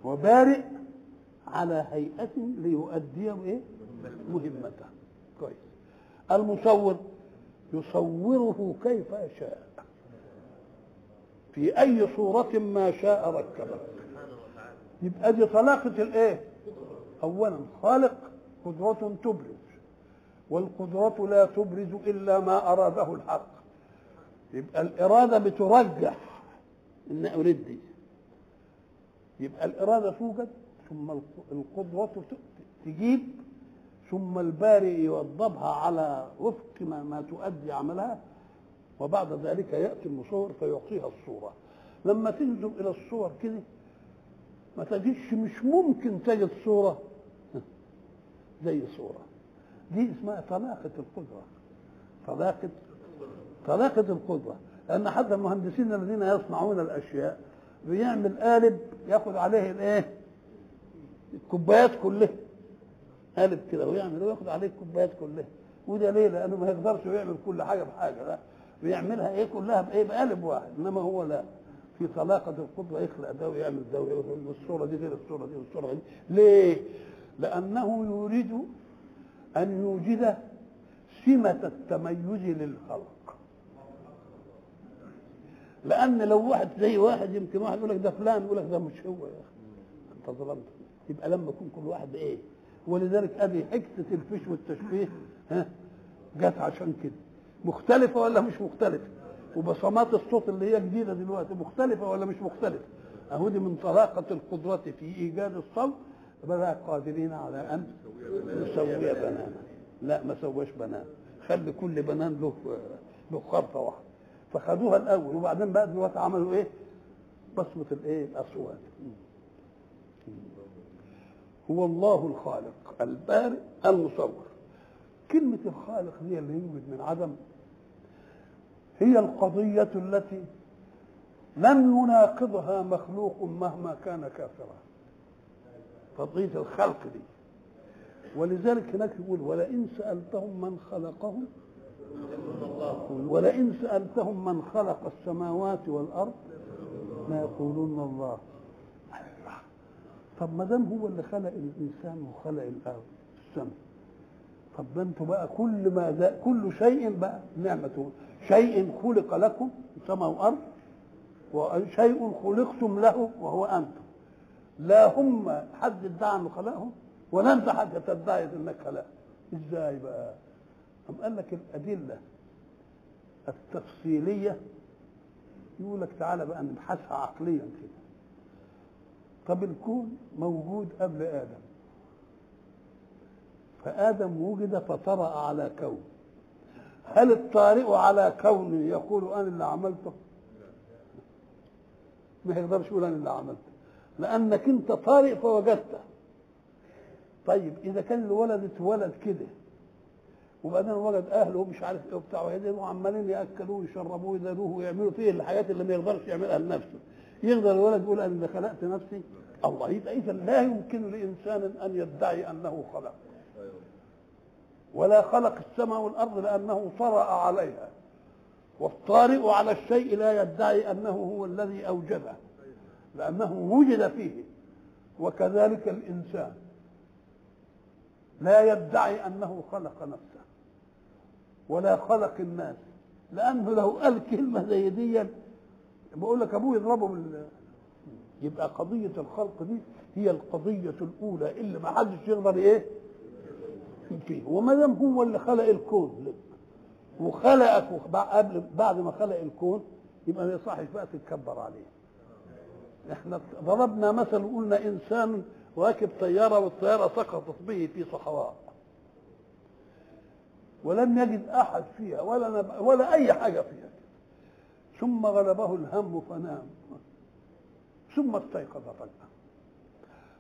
وبارئ على هيئة ليؤدي إيه؟ مهمته كويس المصور يصوره كيف شاء في أي صورة ما شاء ركبه يبقى دي طلاقة الإيه؟ أولا خالق قدرة تبرز والقدرة لا تبرز إلا ما أراده الحق يبقى الإرادة بترجح إن أريد دي يبقى الإرادة توجد ثم القدرة تجيب ثم البارئ يوضبها على وفق ما, ما تؤدي عملها وبعد ذلك يأتي المصور فيعطيها الصورة لما تنزل إلى الصور كده ما تجدش مش ممكن تجد صورة زي صورة دي اسمها طلاقة القدرة طلاقة طلاقة القدرة لأن حتى المهندسين الذين يصنعون الأشياء بيعمل قالب ياخد عليه الايه الكوبايات كلها قالب كده ويعمل وياخد عليه الكوبايات كلها وده ليه لانه ما يقدرش يعمل كل حاجه بحاجه لا بيعملها ايه كلها بايه بقالب واحد انما هو لا في طلاقة القدوة يخلق ده ويعمل ده والصورة دي غير الصورة دي والصورة دي ليه؟ لأنه يريد أن يوجد سمة التميز للخلق لان لو واحد زي واحد يمكن واحد يقول لك ده فلان يقول لك ده مش هو يا اخي انت ظلمت يبقى لما يكون كل واحد ايه ولذلك ادي حكسه الفش والتشبيه ها جت عشان كده مختلفه ولا مش مختلفه وبصمات الصوت اللي هي جديده دلوقتي مختلفه ولا مش مختلفه اهو دي من طلاقه القدره في ايجاد الصوت بقى قادرين على ان نسوي بنانا لا ما سواش بنان خلي كل بنان له له خرطه واحده فخدوها الاول وبعدين بقى دلوقتي عملوا ايه بصمه الايه الاصوات هو الله الخالق البارئ المصور كلمة الخالق هي اللي يوجد من عدم هي القضية التي لم يناقضها مخلوق مهما كان كافرا قضية الخلق دي ولذلك هناك يقول ولئن سألتهم من خلقهم ولئن سألتهم من خلق السماوات والأرض ما يقولون الله طب ما دام هو اللي خلق الإنسان وخلق الأرض السماء طب انتوا بقى كل ما كل شيء بقى نعمة شيء خلق لكم سماء وأرض وشيء خلقتم له وهو أنتم لا هم حد ادعى انه خلقهم ولا انت حد تدعي انك خلقهم ازاي بقى طب قال لك الأدلة التفصيلية يقول لك تعالى بقى نبحثها عقليا كده طب الكون موجود قبل آدم فآدم وجد فطرأ على كون هل الطارئ على كون يقول أنا اللي عملته ما يقدرش يقول أنا اللي عملته لأنك أنت طارئ فوجدته طيب إذا كان الولد اتولد كده وبعدين وجد اهله مش عارف ايه وبتاع وهدم وعمالين ياكلوه ويشربوه ويذلوه ويعملوا فيه الحاجات اللي ما يقدرش يعملها لنفسه يقدر الولد يقول انا خلقت نفسي الله يبقى اذا لا يمكن لانسان ان يدعي انه خلق ولا خلق السماء والارض لانه طرا عليها والطارئ على الشيء لا يدعي انه هو الذي اوجده لانه وجد فيه وكذلك الانسان لا يدعي انه خلق نفسه ولا خلق الناس لانه لو قال كلمه زي دي بقول لك ابوه يضربه بال يبقى قضيه الخلق دي هي القضيه الاولى اللي ما حدش يقدر ايه فيه وما دام هو اللي خلق الكون لك وخلقك قبل بعد ما خلق الكون يبقى ما يصحش بقى تتكبر عليه احنا ضربنا مثل وقلنا انسان راكب طياره والطياره سقطت به في صحراء ولم يجد أحد فيها ولا, ولا أي حاجة فيها ثم غلبه الهم فنام ثم استيقظ فجأة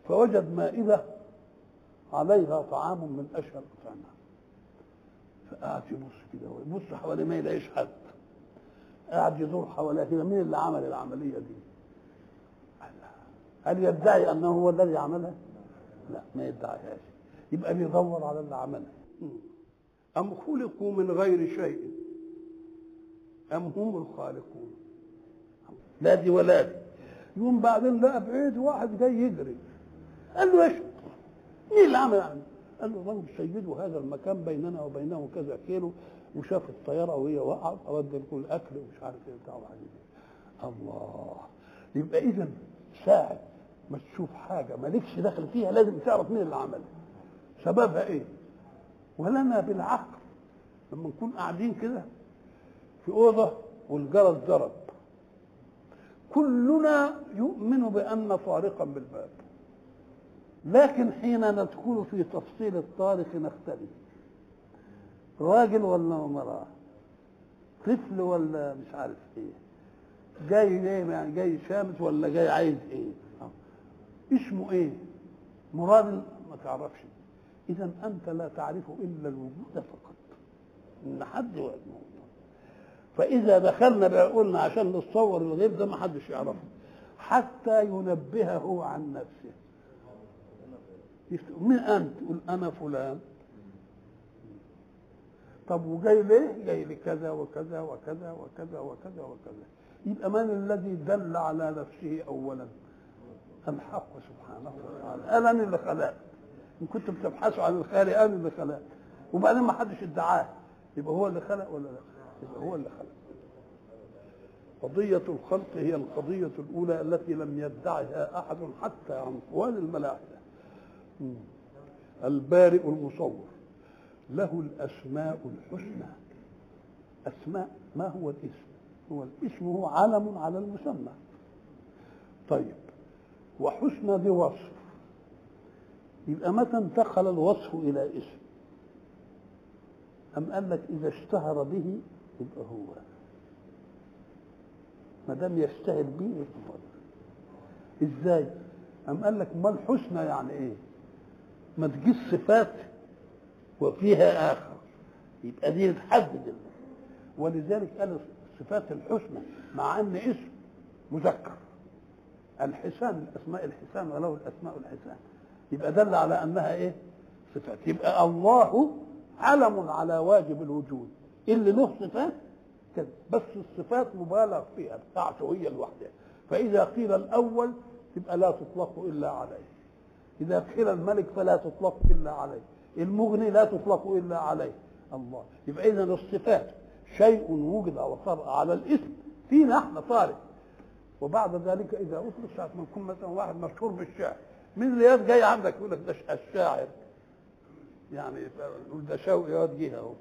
فوجد مائدة عليها طعام من أشهر الاطعمه فقعد يبص كده ويبص حواليه ما يلاقيش حد قعد يدور حواليه كده مين اللي عمل العملية دي؟ هل يدعي أنه هو الذي عملها؟ لا ما يدعيهاش يبقى بيدور على اللي عملها أم خلقوا من غير شيء أم هم الخالقون لا دي ولا دي يوم بعدين لقى بعيد واحد جاي يجري قال له ايش مين اللي عمل يعني قال له الراجل سيده هذا المكان بيننا وبينه كذا كيلو وشاف الطياره وهي وقعت اراد لكم الاكل ومش عارف ايه بتاع الله يبقى اذا ساعه ما تشوف حاجه مالكش دخل فيها لازم تعرف مين اللي عملها سببها ايه ولنا بالعقل لما نكون قاعدين كده في أوضة والجرس ضرب كلنا يؤمن بأن طارقا بالباب لكن حين ندخل في تفصيل الطارق نختلف راجل ولا امرأة طفل ولا مش عارف ايه جاي جاي يعني جاي شامت ولا جاي عايز ايه اسمه ايه مراد ما تعرفش إذا أنت لا تعرف إلا الوجود فقط إن حد هو موجود. فإذا دخلنا بقى قلنا عشان نتصور الغيب ده ما حدش يعرفه حتى ينبهه عن نفسه من أنت تقول أنا فلان طب وجاي ليه؟ جاي لكذا وكذا وكذا وكذا وكذا وكذا يبقى من الذي دل على نفسه أولا؟ الحق سبحانه وتعالى أنا اللي خلقت ان كنتم تبحثوا عن الخالق ما خلق وبعدين ما حدش ادعاه يبقى هو اللي خلق ولا لا يبقى هو اللي خلق قضية الخلق هي القضية الأولى التي لم يدعها أحد حتى عن طوال الملاحدة البارئ المصور له الأسماء الحسنى أسماء ما هو الاسم هو الاسم هو علم على المسمى طيب وحسنى بوصف وصف يبقى متى انتقل الوصف إلى اسم أم قال لك إذا اشتهر به يبقى هو ما دام يشتهر به يبقى ازاي؟ أم قال لك ما الحسنى يعني إيه؟ ما تجيش صفات وفيها آخر يبقى دي تحدد ولذلك قال صفات الحسنى مع أن اسم مذكر الحسان الأسماء الحسان وله الأسماء الحسان يبقى دل على انها ايه صفات يبقى الله علم على واجب الوجود اللي له صفات كده بس الصفات مبالغ فيها بتاعته هي لوحدها فاذا قيل الاول تبقى لا تطلق الا عليه اذا قيل الملك فلا تطلق الا عليه المغني لا تطلق الا عليه الله يبقى اذا الصفات شيء وجد وطرأ على الاسم فينا احنا طارق وبعد ذلك اذا اطلق ساعه ما مثلا واحد مشهور بالشعر مين الياس جاي عندك يقول لك ده الشاعر يعني يقول ده شوقي ياض جه اهو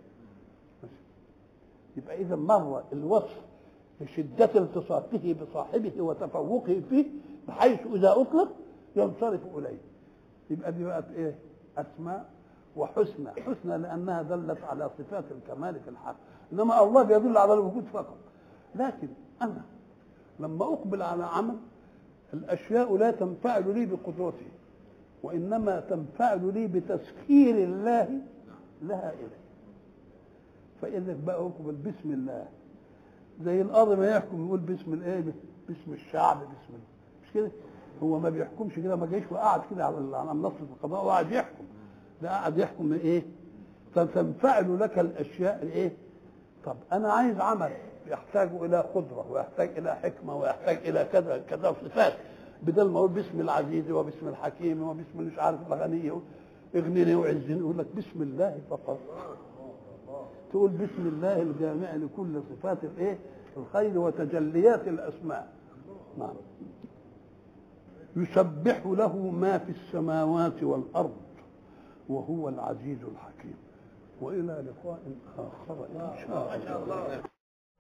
يبقى اذا ما هو الوصف بشدة التصاقه بصاحبه وتفوقه فيه بحيث إذا أطلق ينصرف إليه يبقى دي بقت إيه؟ أسماء وحسنى حسنى لأنها دلت على صفات الكمال في الحق إنما الله بيدل على الوجود فقط لكن أنا لما أقبل على عمل الأشياء لا تنفعل لي بقدرتي وإنما تنفعل لي بتسخير الله لها إلي فإذا بقى يحكم بسم الله زي القاضي ما يحكم يقول باسم الايه باسم الشعب باسم مش كده هو ما بيحكمش كده ما جايش وقعد كده على النص في القضاء وقعد يحكم ده قعد يحكم من ايه فتنفعل لك الاشياء الايه طب انا عايز عمل يحتاج الى قدره ويحتاج الى حكمه ويحتاج الى كذا كذا صفات بدل ما اقول باسم العزيز وباسم الحكيم وباسم مش عارف الغني اغنيني وعزني يقول لك بسم الله فقط تقول بسم الله الجامع لكل صفات الايه الخير وتجليات الاسماء نعم يسبح له ما في السماوات والارض وهو العزيز الحكيم والى لقاء اخر ان شاء الله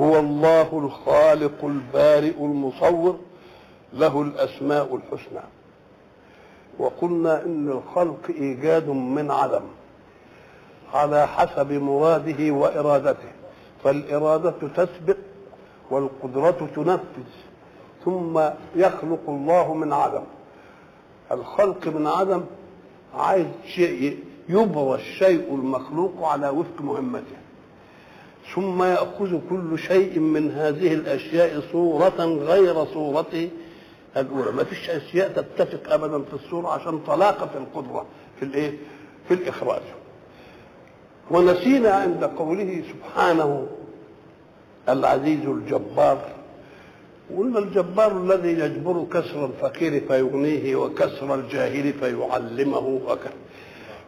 هو الله الخالق البارئ المصور له الأسماء الحسنى وقلنا إن الخلق إيجاد من عدم على حسب مراده وإرادته فالإرادة تسبق والقدرة تنفذ ثم يخلق الله من عدم الخلق من عدم عايز شيء يبرى الشيء المخلوق على وفق مهمته ثم يأخذ كل شيء من هذه الأشياء صورة غير صورته الأولى ما فيش أشياء تتفق أبدا في الصورة عشان طلاقة القدرة في الإيه؟ في الإخراج ونسينا عند قوله سبحانه العزيز الجبار قلنا الجبار الذي يجبر كسر الفقير فيغنيه وكسر الجاهل فيعلمه وكذا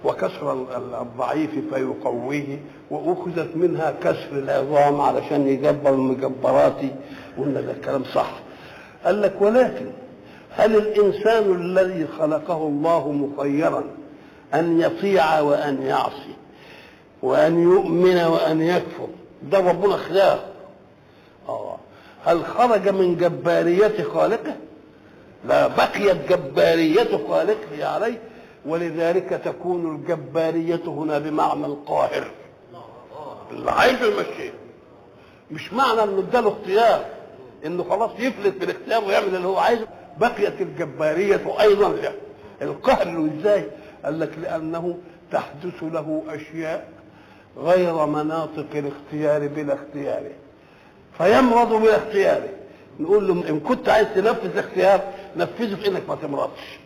وكسر الضعيف فيقويه واخذت منها كسر العظام علشان يجبر المجبرات وان ده الكلام صح قال لك ولكن هل الانسان الذي خلقه الله مخيرا ان يطيع وان يعصي وان يؤمن وان يكفر ده ربنا خلاه اه هل خرج من جباريه خالقه لا بقيت جباريه خالقه عليه ولذلك تكون الجبارية هنا بمعنى القاهر اللي عايز يمشيه مش معنى انه اداله اختيار انه خلاص يفلت بالاختيار ويعمل اللي هو عايزه بقيت الجبارية ايضا له القهر ازاي؟ قال لك لانه تحدث له اشياء غير مناطق الاختيار بلا اختياره فيمرض بلا اختياره نقول له ان كنت عايز تنفذ اختيار نفذه في انك ما تمرضش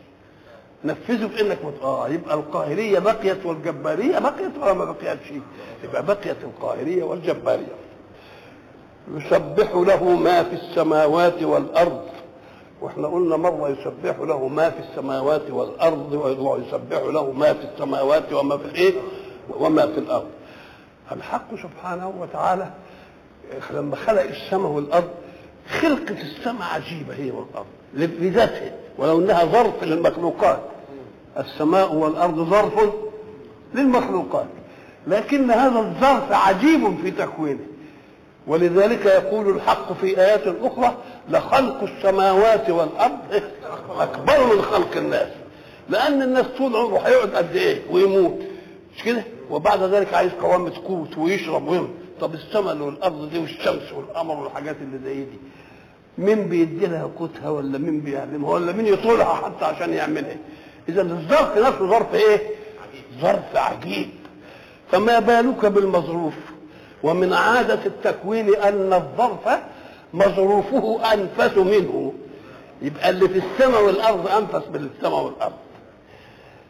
نفذه انك مت... اه يبقى القاهريه بقيت والجباريه بقيت ولا ما بقيتش؟ يبقى بقيت القاهريه والجباريه. يسبح له ما في السماوات والارض واحنا قلنا مره يسبح له ما في السماوات والارض ويسبح له ما في السماوات وما في الايه؟ وما في الارض. الحق سبحانه وتعالى لما خلق السماء والارض خلقت السماء عجيبه هي والارض لذاتها ولو انها ظرف للمخلوقات السماء والارض ظرف للمخلوقات لكن هذا الظرف عجيب في تكوينه ولذلك يقول الحق في ايات اخرى لخلق السماوات والارض اكبر من خلق الناس لان الناس طول عمره هيقعد قد ايه ويموت مش كده وبعد ذلك عايز قوامة قوت ويشرب ويم طب السماء والارض دي والشمس والقمر والحاجات اللي زي دي مين بيدي لها قوتها ولا مين بيعلمها ولا مين يطولها حتى عشان يعملها اذا الظرف نفسه ظرف ايه ظرف عجيب فما بالك بالمظروف ومن عادة التكوين أن الظرف مظروفه أنفس منه يبقى اللي في السماء والأرض أنفس من السماء والأرض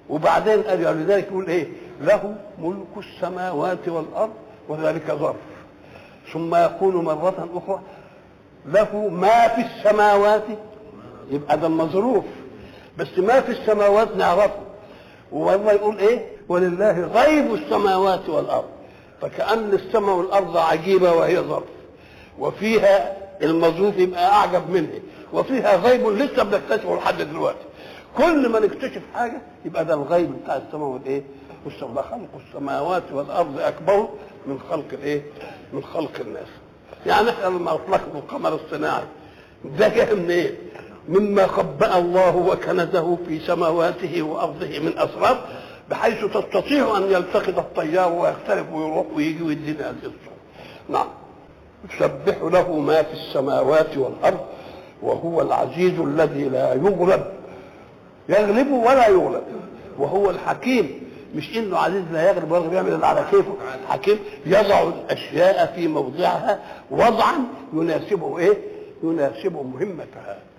وبعدين قال يعني لذلك يقول إيه له ملك السماوات والأرض وذلك ظرف ثم يقول مرة أخرى له ما في السماوات يبقى ده المظروف بس ما في السماوات نعرفه والله يقول ايه ولله غيب السماوات والارض فكأن السماء والارض عجيبه وهي ظرف وفيها المظروف يبقى اعجب منه وفيها غيب لسه بنكتشفه لحد دلوقتي كل ما نكتشف حاجه يبقى ده الغيب بتاع السماء والايه والسماء خلق السماوات والارض اكبر من خلق الايه من خلق الناس يعني احنا لما اطلقنا القمر الصناعي ده جاء منين؟ مما خبأ الله وكنزه في سماواته وارضه من اسرار بحيث تستطيع ان يلتقط الطيار ويختلف ويروح ويجي ويدي ناس نعم يسبح له ما في السماوات والارض وهو العزيز الذي لا يغلب يغلب ولا يغلب وهو الحكيم مش انه عزيز لا يغلب ولا يعمل اللي على كيفه حكيم يضع الاشياء في موضعها وضعا يناسبه ايه يناسبه مهمتها